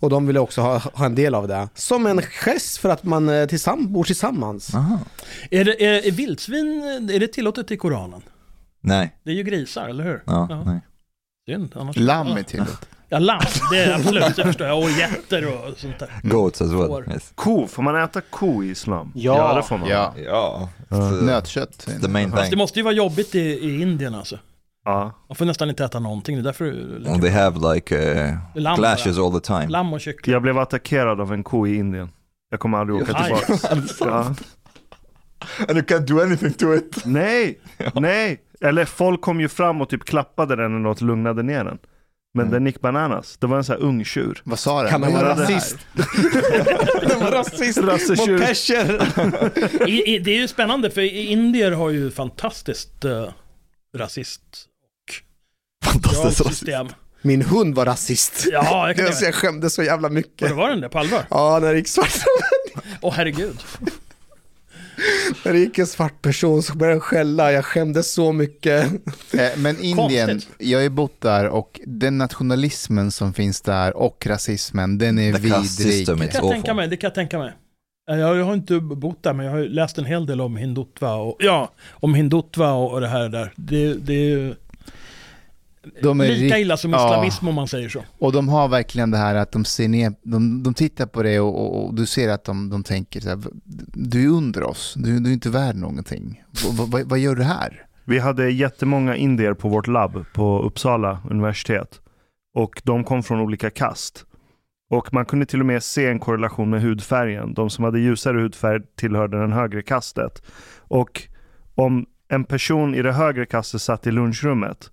Och de ville också ha, ha en del av det. Som en gest för att man eh, tillsamm- bor tillsammans. Aha. Är, det, är, är vildsvin, är det tillåtet i Koranen? Nej. Det är ju grisar, eller hur? Ja, nej. Synd, annars... Lamm är ja. Ja, lamm. Det är absolut, det förstår jag. Och getter och sånt där. Goats as well. Får. Yes. Ko, får man äta ko i islam? Ja. det får man. Ja, Ja. Nötkött. the main Fast det thing. måste ju vara jobbigt i, i Indien alltså. Ja. Man får nästan inte äta någonting. Det är därför det And they have like uh, Lamm clashes all the time. Lamm och kyckling. Jag blev attackerad av en ko i Indien. Jag kommer aldrig åka tillbaka. Ja. And you can't do anything to it. Nej, nej. Eller folk kom ju fram och typ klappade den eller något, lugnade ner den. Men den gick bananas. Det var en sån här ung tjur. Vad sa den? Kan man vara rasist? De var rasist Rassetjur. mot perser. I, i, det är ju spännande för i- indier har ju fantastiskt uh, rasist Fantastiskt. ja, system. Min hund var rasist. Ja, jag kan Jag, jag skämdes så jävla Var mycket. det var den det på allvar? Ja, när det gick svart, Åh herregud. När det gick en svart person så började jag skälla. Jag skämdes så mycket. Eh, Men Indien, Konstigt. jag har ju bott där och den nationalismen som finns där och rasismen, den är The vidrig. Det kan jag tänka mig, det kan jag tänka mig. Eh, Jag har inte bott där, men jag har läst en hel del om hindutva och, ja, om hindutva och, och det här där. Det, det är ju De är lika illa som ja. islamism om man säger så. Och de har verkligen det här att de ser ner, de, de tittar på det och, och, och du ser att de, de tänker så här, du är under oss, du, du är inte värd någonting. V, vad, vad gör du här? Vi hade jättemånga indier på vårt labb på Uppsala universitet. Och de kom från olika kast. Och man kunde till och med se en korrelation med hudfärgen. De som hade ljusare hudfärg tillhörde den högre kastet. Och om en person i det högre kastet satt i lunchrummet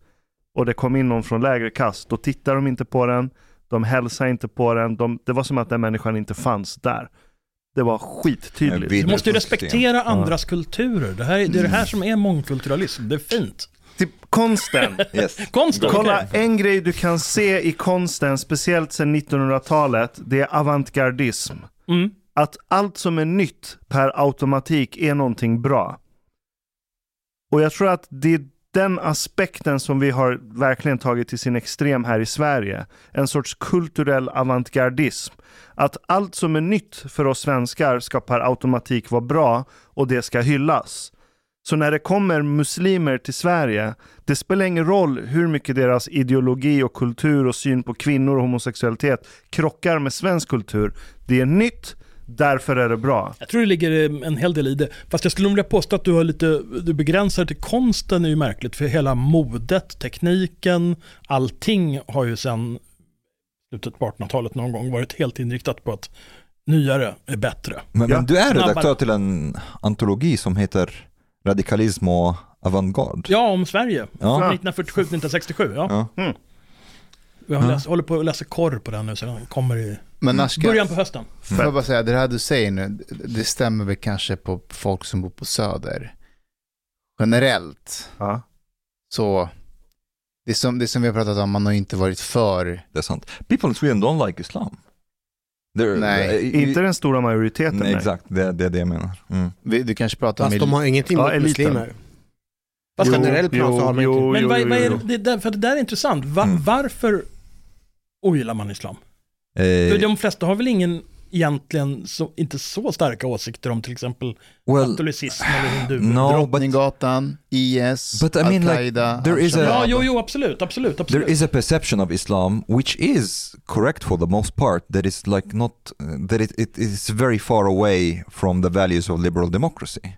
och det kom in någon från lägre kast, då tittar de inte på den, de hälsar inte på den, de, det var som att den människan inte fanns där. Det var skittydligt. Du måste ju respektera andras kulturer. Det, här, det är det här som är mångkulturalism. Det är fint. Typ konsten. Yes. Konsten, Kolla, okej. en grej du kan se i konsten, speciellt sedan 1900-talet, det är avantgardism. Mm. Att allt som är nytt per automatik är någonting bra. Och jag tror att det är den aspekten som vi har verkligen tagit till sin extrem här i Sverige. En sorts kulturell avantgardism. Att allt som är nytt för oss svenskar ska per automatik vara bra och det ska hyllas. Så när det kommer muslimer till Sverige, det spelar ingen roll hur mycket deras ideologi och kultur och syn på kvinnor och homosexualitet krockar med svensk kultur. Det är nytt, därför är det bra. Jag tror det ligger en hel del i det. Fast jag skulle nog vilja påstå att du har lite, du begränsar till konsten är ju märkligt. För hela modet, tekniken, allting har ju sedan slutet på 1800-talet någon gång varit helt inriktat på att nyare är bättre. Men, Ja, men du är snabbare. redaktör till en antologi som heter Radikalism och avantgarde. Ja, om Sverige. Ja. Från 1947-1967. Ja. Ja. Mm. Jag läst, håller på att läsa korr på den nu så den kommer i Men Ashkan, början på hösten. får jag bara säga, det här du säger nu, det stämmer väl kanske på folk som bor på Söder. Generellt, Ja. så det som, det som vi har pratat om, man har inte varit för, Det är sant. People in Sweden don't like Islam. They're- Nej, eh, Inte den stora majoriteten. Nej, nej. exakt, det, det är det jag menar. Mm. vi- du kanske pratar om... Fast de har ingenting Ja, mot eliten. muslimer. Fast generellt plan så har man jo, inte. Men vad, vad är jo. det, där, för det där är intressant. Va, Mm. Varför ogillar man islam? Eh, de flesta har väl ingen egentligen så, inte så starka åsikter om till exempel well, katolicism eller hindu. no, Drottninggatan, IS, But I mean, like, Al-Qaida, there is a- Ja, jo, jo, absolut, absolut, absolut. there is a perception of Islam which is correct for the most part that is like not uh, that it, it is very far away from the values of liberal democracy.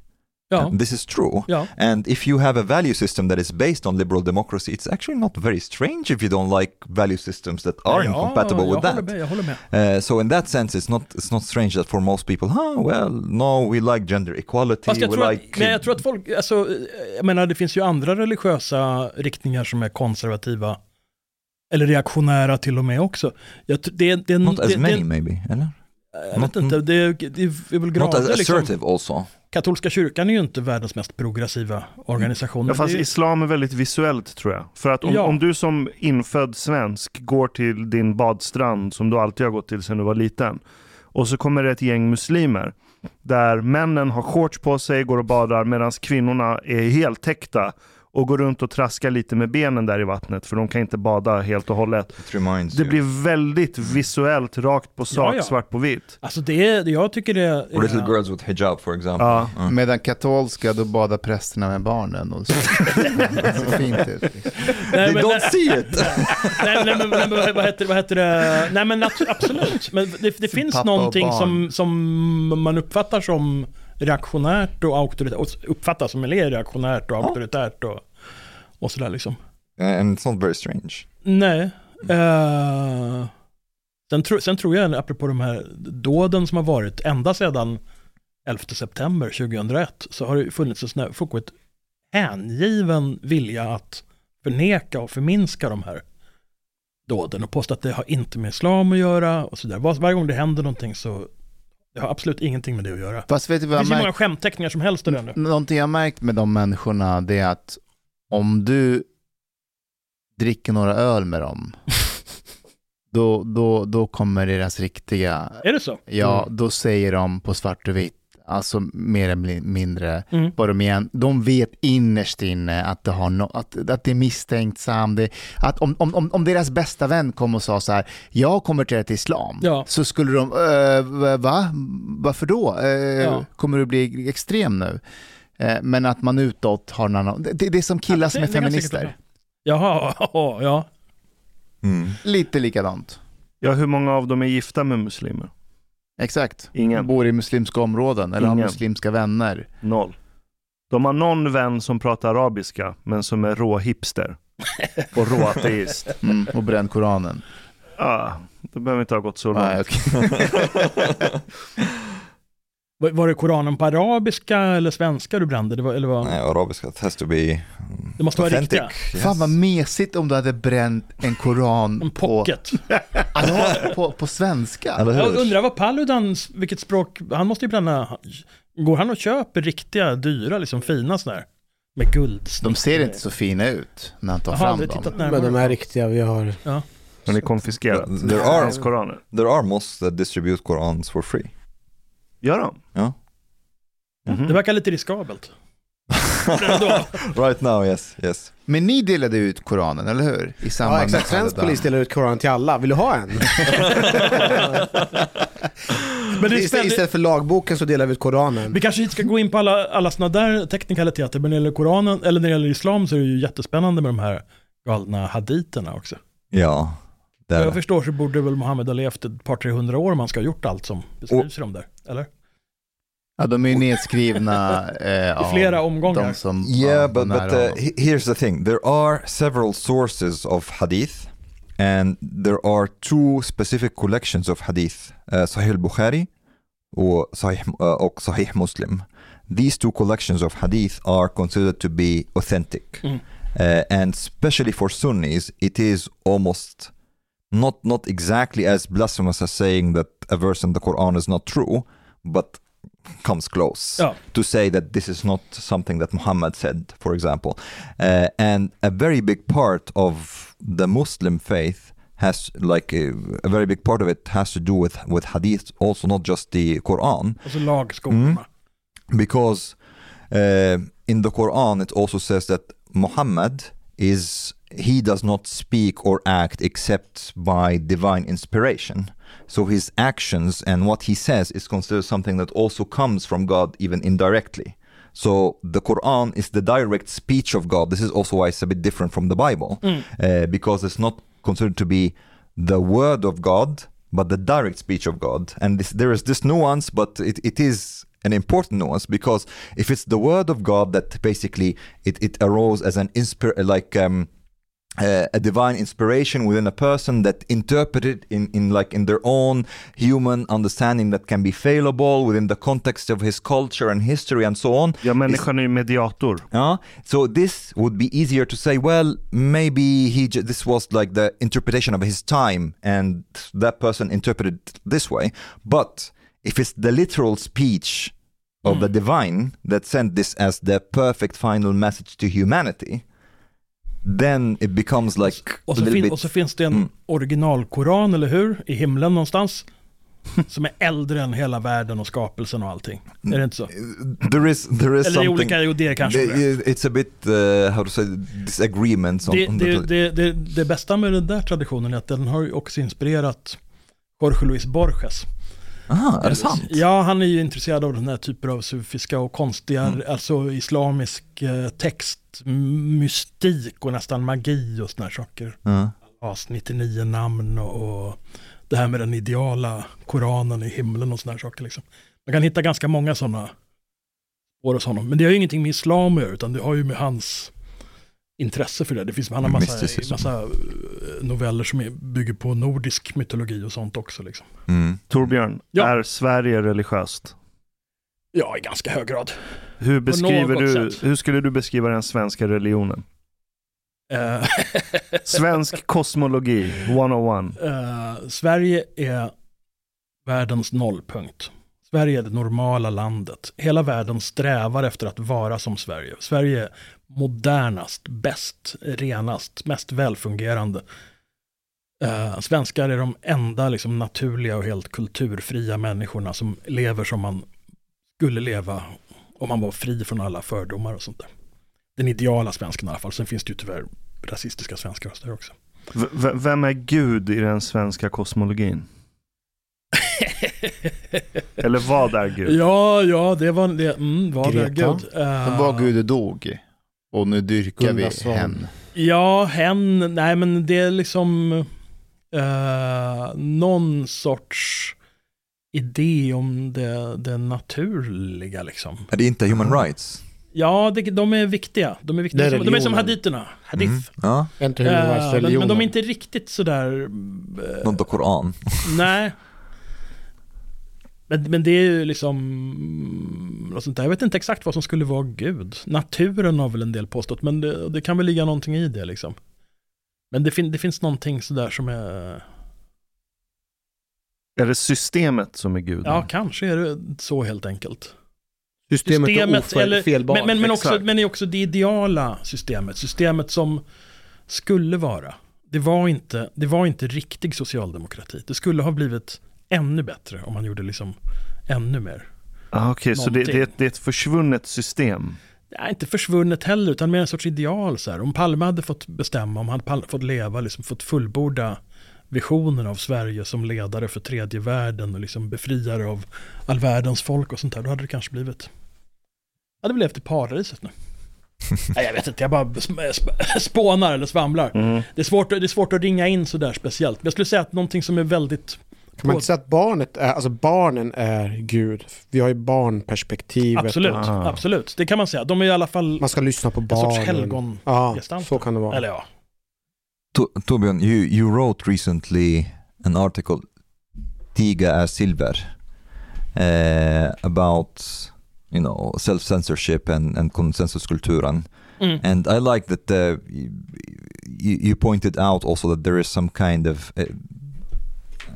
And this is true. ja. And if you have a value system that is based on liberal democracy, it's actually not very strange if you don't like value systems that are ja, incompatible with that. Med, jag håller med. Uh, so in that sense, it's not it's not strange that for most people, huh, well, no, we like gender equality, Fast jag we tror, like. att, men jag tror att folk, alltså, jag menar det finns ju andra religiösa riktningar som är konservativa. Eller reaktionära till och med också. Jag, det, det, not det, as many maybe, eller? Jag vet inte, det, det är väl Not grader as liksom. assertive also. Katolska kyrkan är ju inte världens mest progressiva organisation. Ja, fast är- islam är väldigt visuellt tror jag. För att om, Ja. om du som infödd svensk går till din badstrand som du alltid har gått till sedan du var liten och så kommer det ett gäng muslimer där männen har shorts på sig, går och badar medan kvinnorna är heltäckta och går runt och traskar lite med benen där i vattnet för de kan inte bada helt och hållet. Det blir väldigt visuellt, rakt på sak, Ja, ja. svart på vitt. Alltså det är, jag tycker det är... Or little girls with hijab, for example. Ja. Uh. Medan katolska, då badar prästerna med barnen. Och så. ser fint ut. Liksom. Nej, They men- don't see it! nej, nej, men, nej, men vad, heter, vad heter det? Nej men abs- absolut. Men det, det finns någonting som, som man uppfattar som reaktionärt och auktoritärt. Och uppfattar som är reaktionärt och auktoritärt och, och sådär liksom. And it's not very strange. Nej. Uh, sen, tro, sen tror jag, apropå de här dåden som har varit, ända sedan 11 september 2001, så har det funnits en sån här fullkomligt hängiven vilja att förneka och förminska de här dåden och påstå att det har inte med islam att göra och så där. Var, varje gång det händer någonting så det har absolut ingenting med det att göra. Fast vet du Det vad jag finns märkt? många skämtteckningar som helst i det nu. Någonting jag har märkt med de människorna, det är att om du dricker några öl med dem, då, då, då kommer deras riktiga, Är det så? ja, då säger de på svart och vitt, alltså mer eller mindre, Mm. vad de igen, de vet innerst inne att det, har no, att, att det är misstänksam, det, att om, om, om, om deras bästa vän kom och sa så här, jag konverterar till islam, Ja. så skulle de, "Eh, va? Varför då? Eh, Ja. Kommer du bli extrem nu? Eh, men att man utåt har en annan, det, det är som killar Ja, som är det feminister. Jaha, ja. Mm. Lite likadant. Ja, hur många av dem är gifta med muslimer? Exakt. Ingen. Bor i muslimska områden eller har Ingen. muslimska vänner. Noll. De har någon vän som pratar arabiska, men som är rå hipster. Och rå ateist. Mm, och bränn Koranen. Ah, det behöver inte ha gått så långt. Nej, okej. Var- Var det Koranen på arabiska eller svenska du brände? Det var, eller var, Nej, arabiska, it has to be Det måste vara authentic. riktiga. Fan vad mesigt om du hade bränt en koran en på, pocket. ja, på, på svenska. Jag undrar vad Paludan, vilket språk, han måste ju bränna, går han och köper riktiga, dyra, liksom fina sådana här? Med guldsnitt. De ser inte så fina ut när han tar Jag har fram aldrig dem. tittat Men närmare. de är riktiga, vi har... Men det är konfiskerat. There are- koraner. There are mosques that distribute Qurans for free. Gör de? Ja. Mhm. Det verkar lite riskabelt. Right now, yes, yes. Men ni delade ut Koranen, eller hur? I samband Ja, exakt. Svensk polis delar ut Koranen till alla. Vill du ha en? Men det är Istället, istället för lagboken så delar vi ut Koranen. Vi kanske inte ska gå in på alla, alla sådana där teknikaliteter, men när det gäller Koranen, eller när det gäller Islam så är det ju jättespännande med de här galna haditerna också. Ja. Där. jag förstår så borde väl Mohammed ha levt ett par, tre hundra år om man ska ha gjort allt som beskrivs i dem där, eller? Ja, de är ju nedskrivna eh, I av flera omgångar. de som Yeah, but, but uh, here's the thing. There are several sources of hadith and there are two specific collections of hadith. Uh, Sahih al-Bukhari och Sahih, uh, och Sahih Muslim. These two collections of hadith are considered to be authentic. Mm. Uh, and especially for Sunnis, it is almost not, not exactly as blasphemous as saying that a verse in the Quran is not true, but comes close Ja. to say that this is not something that Muhammad said, for example. Uh, and a very big part of the Muslim faith has, like, a, a very big part of it has to do with, with hadith, also not just the Quran, så because uh, in the Quran it also says that Muhammad is he does not speak or act except by divine inspiration. So his actions and what he says is considered something that also comes from God, even indirectly. So the Quran is the direct speech of God. This is also why it's a bit different from the Bible, uh, because it's not considered to be the word of God, but the direct speech of God. And this, there is this nuance, but it, it is an important nuance because if it's the word of God that basically it, it arose as an inspir like um, uh, a divine inspiration within a person that interpreted in, in like in their own human understanding that can be fallible within the context of his culture and history and so on. Ja, människan är mediator. Yeah. So this would be easier to say. Well, maybe he this was like the interpretation of his time, and that person interpreted this way. But if it's the literal speech of the divine that sent this as the perfect final message to humanity, then it becomes like Och så, fin- och så finns det en Mm. originalkoran, eller hur? I himlen någonstans. Som är äldre än hela världen och skapelsen och allting. Är det inte så? there is there is Eller i olika, är kanske. the- it's a bit uh, how to say disagreements Det, on det, det, det, det bästa med den där traditionen är att den har ju också inspirerat Jorge Luis Borges. Ah, är det sant? Ja, han är ju intresserad av den här typen av sufiska och konstiga, Mm. alltså islamisk eh, text, mystik och nästan magi och sådana här saker. Ja. As 99 namn och, och det här med den ideala koranen i himlen och sådana här saker. Liksom. Man kan hitta ganska många sådana spår hos honom. Men det har ju ingenting med islam att göra, utan det har ju med hans intresse för det. Det finns han har massa, massa eh, noveller som är, bygger på nordisk mytologi och sånt också. Liksom. Mm. Torbjörn, Ja. är Sverige religiöst? Ja, i ganska hög grad. Hur, beskriver du, sätt. hur skulle du beskriva den svenska religionen? Eh, Svensk kosmologi 101. Eh, Sverige är världens nollpunkt. Sverige är det normala landet. Hela världen strävar efter att vara som Sverige. Sverige är modernast, bäst, renast, mest välfungerande. Eh, svenskar är de enda liksom, naturliga och helt kulturfria människorna som lever som man skulle leva om man var fri från alla fördomar och sånt där. Den ideala svensken i alla fall. Sen finns det ju tyvärr rasistiska så där också. V- vem är Gud i den svenska kosmologin? Eller vad är Gud? Ja, ja, det var det. Mm, var det Greta. Gud. Eh, Men var Gud dog. Och nu dyrkar vi hen. Ja, hen, nej men det är liksom eh, någon sorts idé om det, det naturliga liksom. Är det inte human rights? Ja, det, de är viktiga. De är, viktiga. Som, de är som haditerna. Hadith. Mm. Ja, Inte Eh, men, de är inte riktigt sådär... eh, the Quran. Nej. Men, men det är ju liksom... något sånt där. Jag vet inte exakt vad som skulle vara Gud. Naturen har väl en del påstått, men det, det kan väl ligga någonting i det liksom. Men det, fin, det finns någonting sådär som är... Är det systemet som är Gud? Ja, kanske är det så helt enkelt. Systemet, systemet är eller, ofelbart. men, men, men, också, men är också det ideala systemet. Systemet som skulle vara. Det var inte, det var inte riktig socialdemokrati. Det skulle ha blivit ännu bättre om man gjorde liksom ännu mer. Ah, Okej, så det, det, är ett- det är ett försvunnet system. Det är inte försvunnet heller, utan mer en sorts ideal. Så här. Om Palme hade fått bestämma, om han hade fått leva, liksom fått fullborda visionen av Sverige som ledare för tredje världen och liksom befriare av all världens folk och sånt där, då hade det kanske blivit... Jag hade levt i paradiset nu. Nej, jag vet inte, jag bara sp- sp- spånar eller svamlar. Mm. Det är, svårt, det är svårt att ringa in så där speciellt. Men jag skulle säga att någonting som är väldigt... Kan man inte säga att barnet är, alltså barnen är Gud? Vi har ju barnperspektivet. Absolut, och Ah. absolut. Det kan man säga. De är i alla fall Man ska lyssna på en barnen. sorts helgon. Ja, så kan det vara. Eller ja, To- Torbjörn, you, you wrote recently an article, Tiga är silver, uh, about you know self-censorship and, and consensuskulturen. Mm. And I like that uh, you, you pointed out also that there is some kind of uh,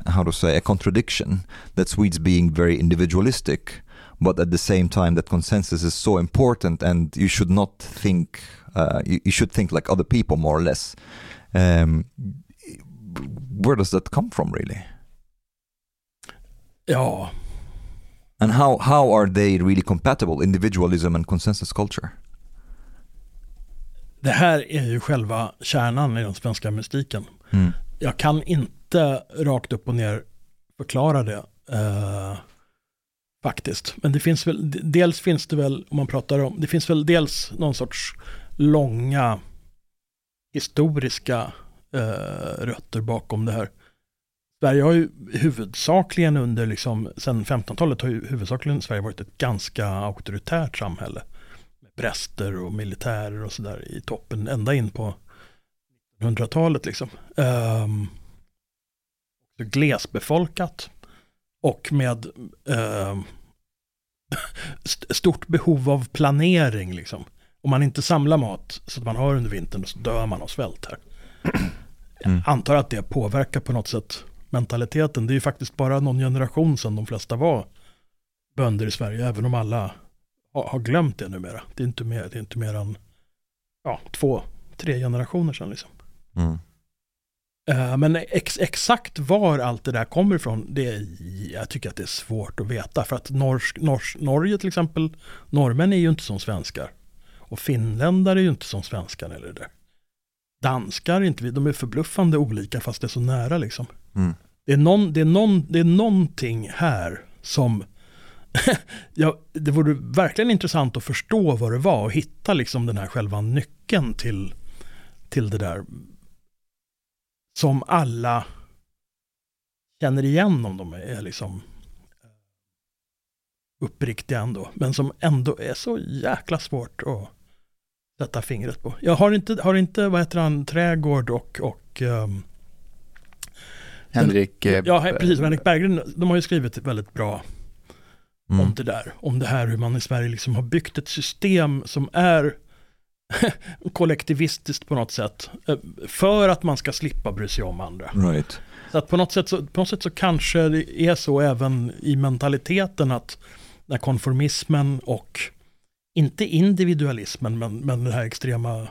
how to say a contradiction that Swedes being very individualistic, but at the same time that consensus is so important, and you should not think uh, you, you should think like other people more or less. Um, where does that come from, really? ja, And how how are they really compatible? Individualism and consensus culture. det här är ju själva kärnan i den svenska mystiken. Mm. Jag kan inte rakt upp och ner förklara det. eh, faktiskt. Men det finns väl, dels finns det väl, om man pratar om, det finns väl dels någon sorts långa historiska eh, rötter bakom det här. Sverige har ju huvudsakligen under, liksom, sen 1500-talet har ju huvudsakligen Sverige varit ett ganska auktoritärt samhälle. Med präster och militärer och sådär i toppen, ända in på 100-talet liksom. Um, glesbefolkat och med ehm, stort behov av planering liksom. Om man inte samlar mat så att man har under vintern så dör man av svält här. Mm. Jag antar att det påverkar på något sätt mentaliteten. Det är ju faktiskt bara någon generation sedan de flesta var bönder i Sverige, även om alla har, har glömt det numera. Det är inte mer, det är inte mer än ja, två, tre generationer sedan liksom. Mm. Eh, Men ex, exakt var allt det där kommer ifrån, det är, jag tycker att det är svårt att veta. För att norsk, norsk, Norge till exempel, norrmän är ju inte som svenskar. Och finländare är ju inte som svenskar eller det. Danskar är inte, vi- de är förbluffande olika fast det är så nära liksom. Mm. Det är, någon, det, är någon, det är någonting här som ja, det vore verkligen intressant att förstå vad det var och hitta liksom den här själva nyckeln till, till det där som alla känner igen om de är liksom uppriktiga ändå, men som ändå är så jäkla svårt att sätta fingret på. Jag har inte, har inte vad heter han, Trädgård och, och ehm, Henrik... eh, Ja, precis. Henrik Berggren, de har ju skrivit väldigt bra Mm. om det där. Om det här hur man i Sverige liksom har byggt ett system som är kollektivistiskt på något sätt. eh, För att man ska slippa bry sig om andra. Right. Så att på något, sätt så, på något sätt så kanske det är så även i mentaliteten att när konformismen och inte individualismen men, men den här extrema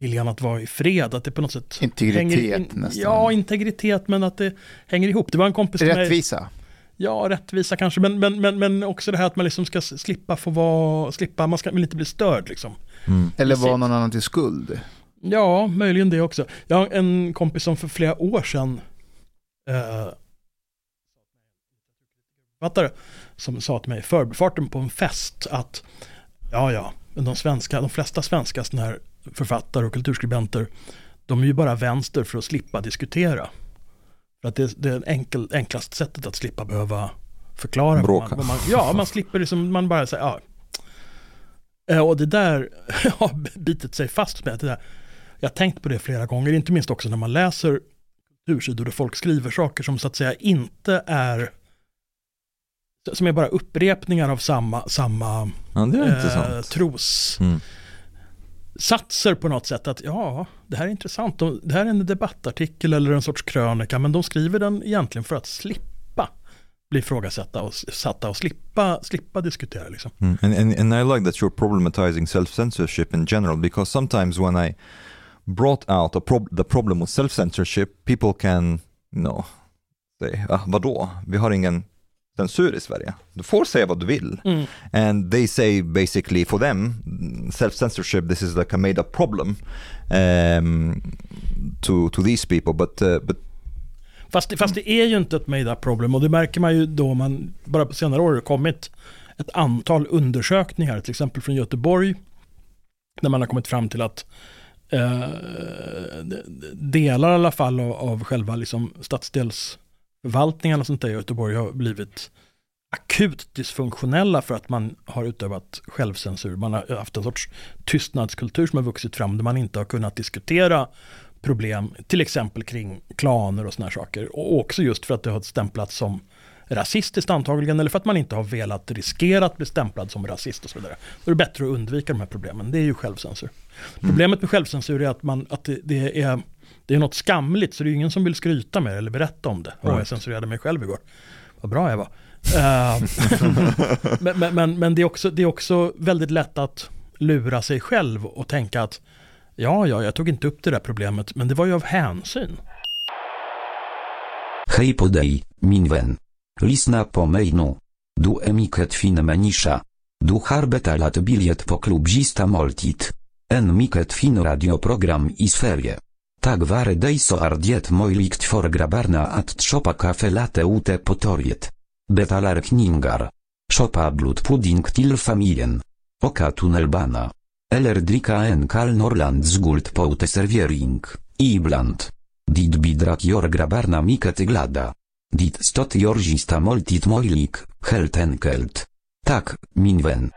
viljan att vara i fred, att det på något sätt Integritet hänger in, nästan. Ja, integritet men att det hänger ihop. Det var en kompis till mig. Rättvisa. Ja, rättvisa kanske, men, men, men, men också det här att man liksom ska slippa få vara, slippa, man ska vill inte bli störd liksom. Mm. Eller vara någon annan till skuld. Ja, möjligen det också. Jag har en kompis som för flera år sedan eh, författare, som sa till mig i förbifarten på en fest att ja, ja, men de, svenska, de flesta svenska såna här författare och kulturskribenter de är ju bara vänster för att slippa diskutera. För att det, det är enkel, enklaste sättet att slippa behöva förklara. vad Bråka. Man, vad man, ja, man slipper liksom, man bara säger ja. Eh, Och det där har bitit sig fast med. Det där. Jag har tänkt på det flera gånger, inte minst också när man läser kultursidor där folk skriver saker som så att säga inte är som är bara upprepningar av samma, samma Ja, eh, tros Mm. satser på något sätt att ja, det här är intressant. De, det här är en debattartikel eller en sorts krönika, men de skriver den egentligen för att slippa bli ifrågasatta och satta och slippa, slippa diskutera. Liksom. Mm. And, and and I like that you're problematizing self-censorship in general because sometimes when I brought out a prob- the problem with self-censorship, people can, you know, say, ah, vadå? Vi har ingen censur i Sverige. Du får säga vad du vill. Mm. And they say basically for them, self-censorship, this is like a made-up problem um, to, to these people. But, uh, but Fast, det- fast det är ju inte ett made up problem och det märker man ju då man, bara på senare år har kommit ett antal undersökningar, till exempel från Göteborg, där man har kommit fram till att eh, de- de- delar i alla fall av, av själva liksom och sånt där i Göteborg har blivit akut dysfunktionella för att man har utövat självcensur. Man har haft en sorts tystnadskultur som har vuxit fram där man inte har kunnat diskutera problem, till exempel kring klaner och sådana här saker. Och också just för att det har stämplats som rasistiskt antagligen, eller för att man inte har velat riskera att bli stämplad som rasist och så vidare. Då är det bättre att undvika de här problemen. Det är ju självcensur. Problemet med självcensur är att, man, att det, det är det är något skamligt, så det är ingen som vill skryta med det eller berätta om det. Åh, jag censurerade mig själv igår. Vad bra jag var. Eh, men men, men, men det, är också, det är också väldigt lätt att lura sig själv och tänka att ja, ja, jag tog inte upp det där problemet, men det var ju av hänsyn. Hej på dig, min vän. Lyssna på mig nu. Du är mycket fin människa. Du har betalat bilet på klubbzista måltid. En mycket fin radioprogram i Sverige. Tack vare dig så är det möjligt för grabbarna att shoppa kaffe latte ute på torget. Betalar kningar. Shoppa blodpudding till familjen. Oka tunnelbana. Eller dricka en kall Norrlands guld på uteservering. Ibland. Dit bidrak gör grabbarna mycket glada. Dit stot gör gista måltid möjlig, helt enkelt. Tack, min vän.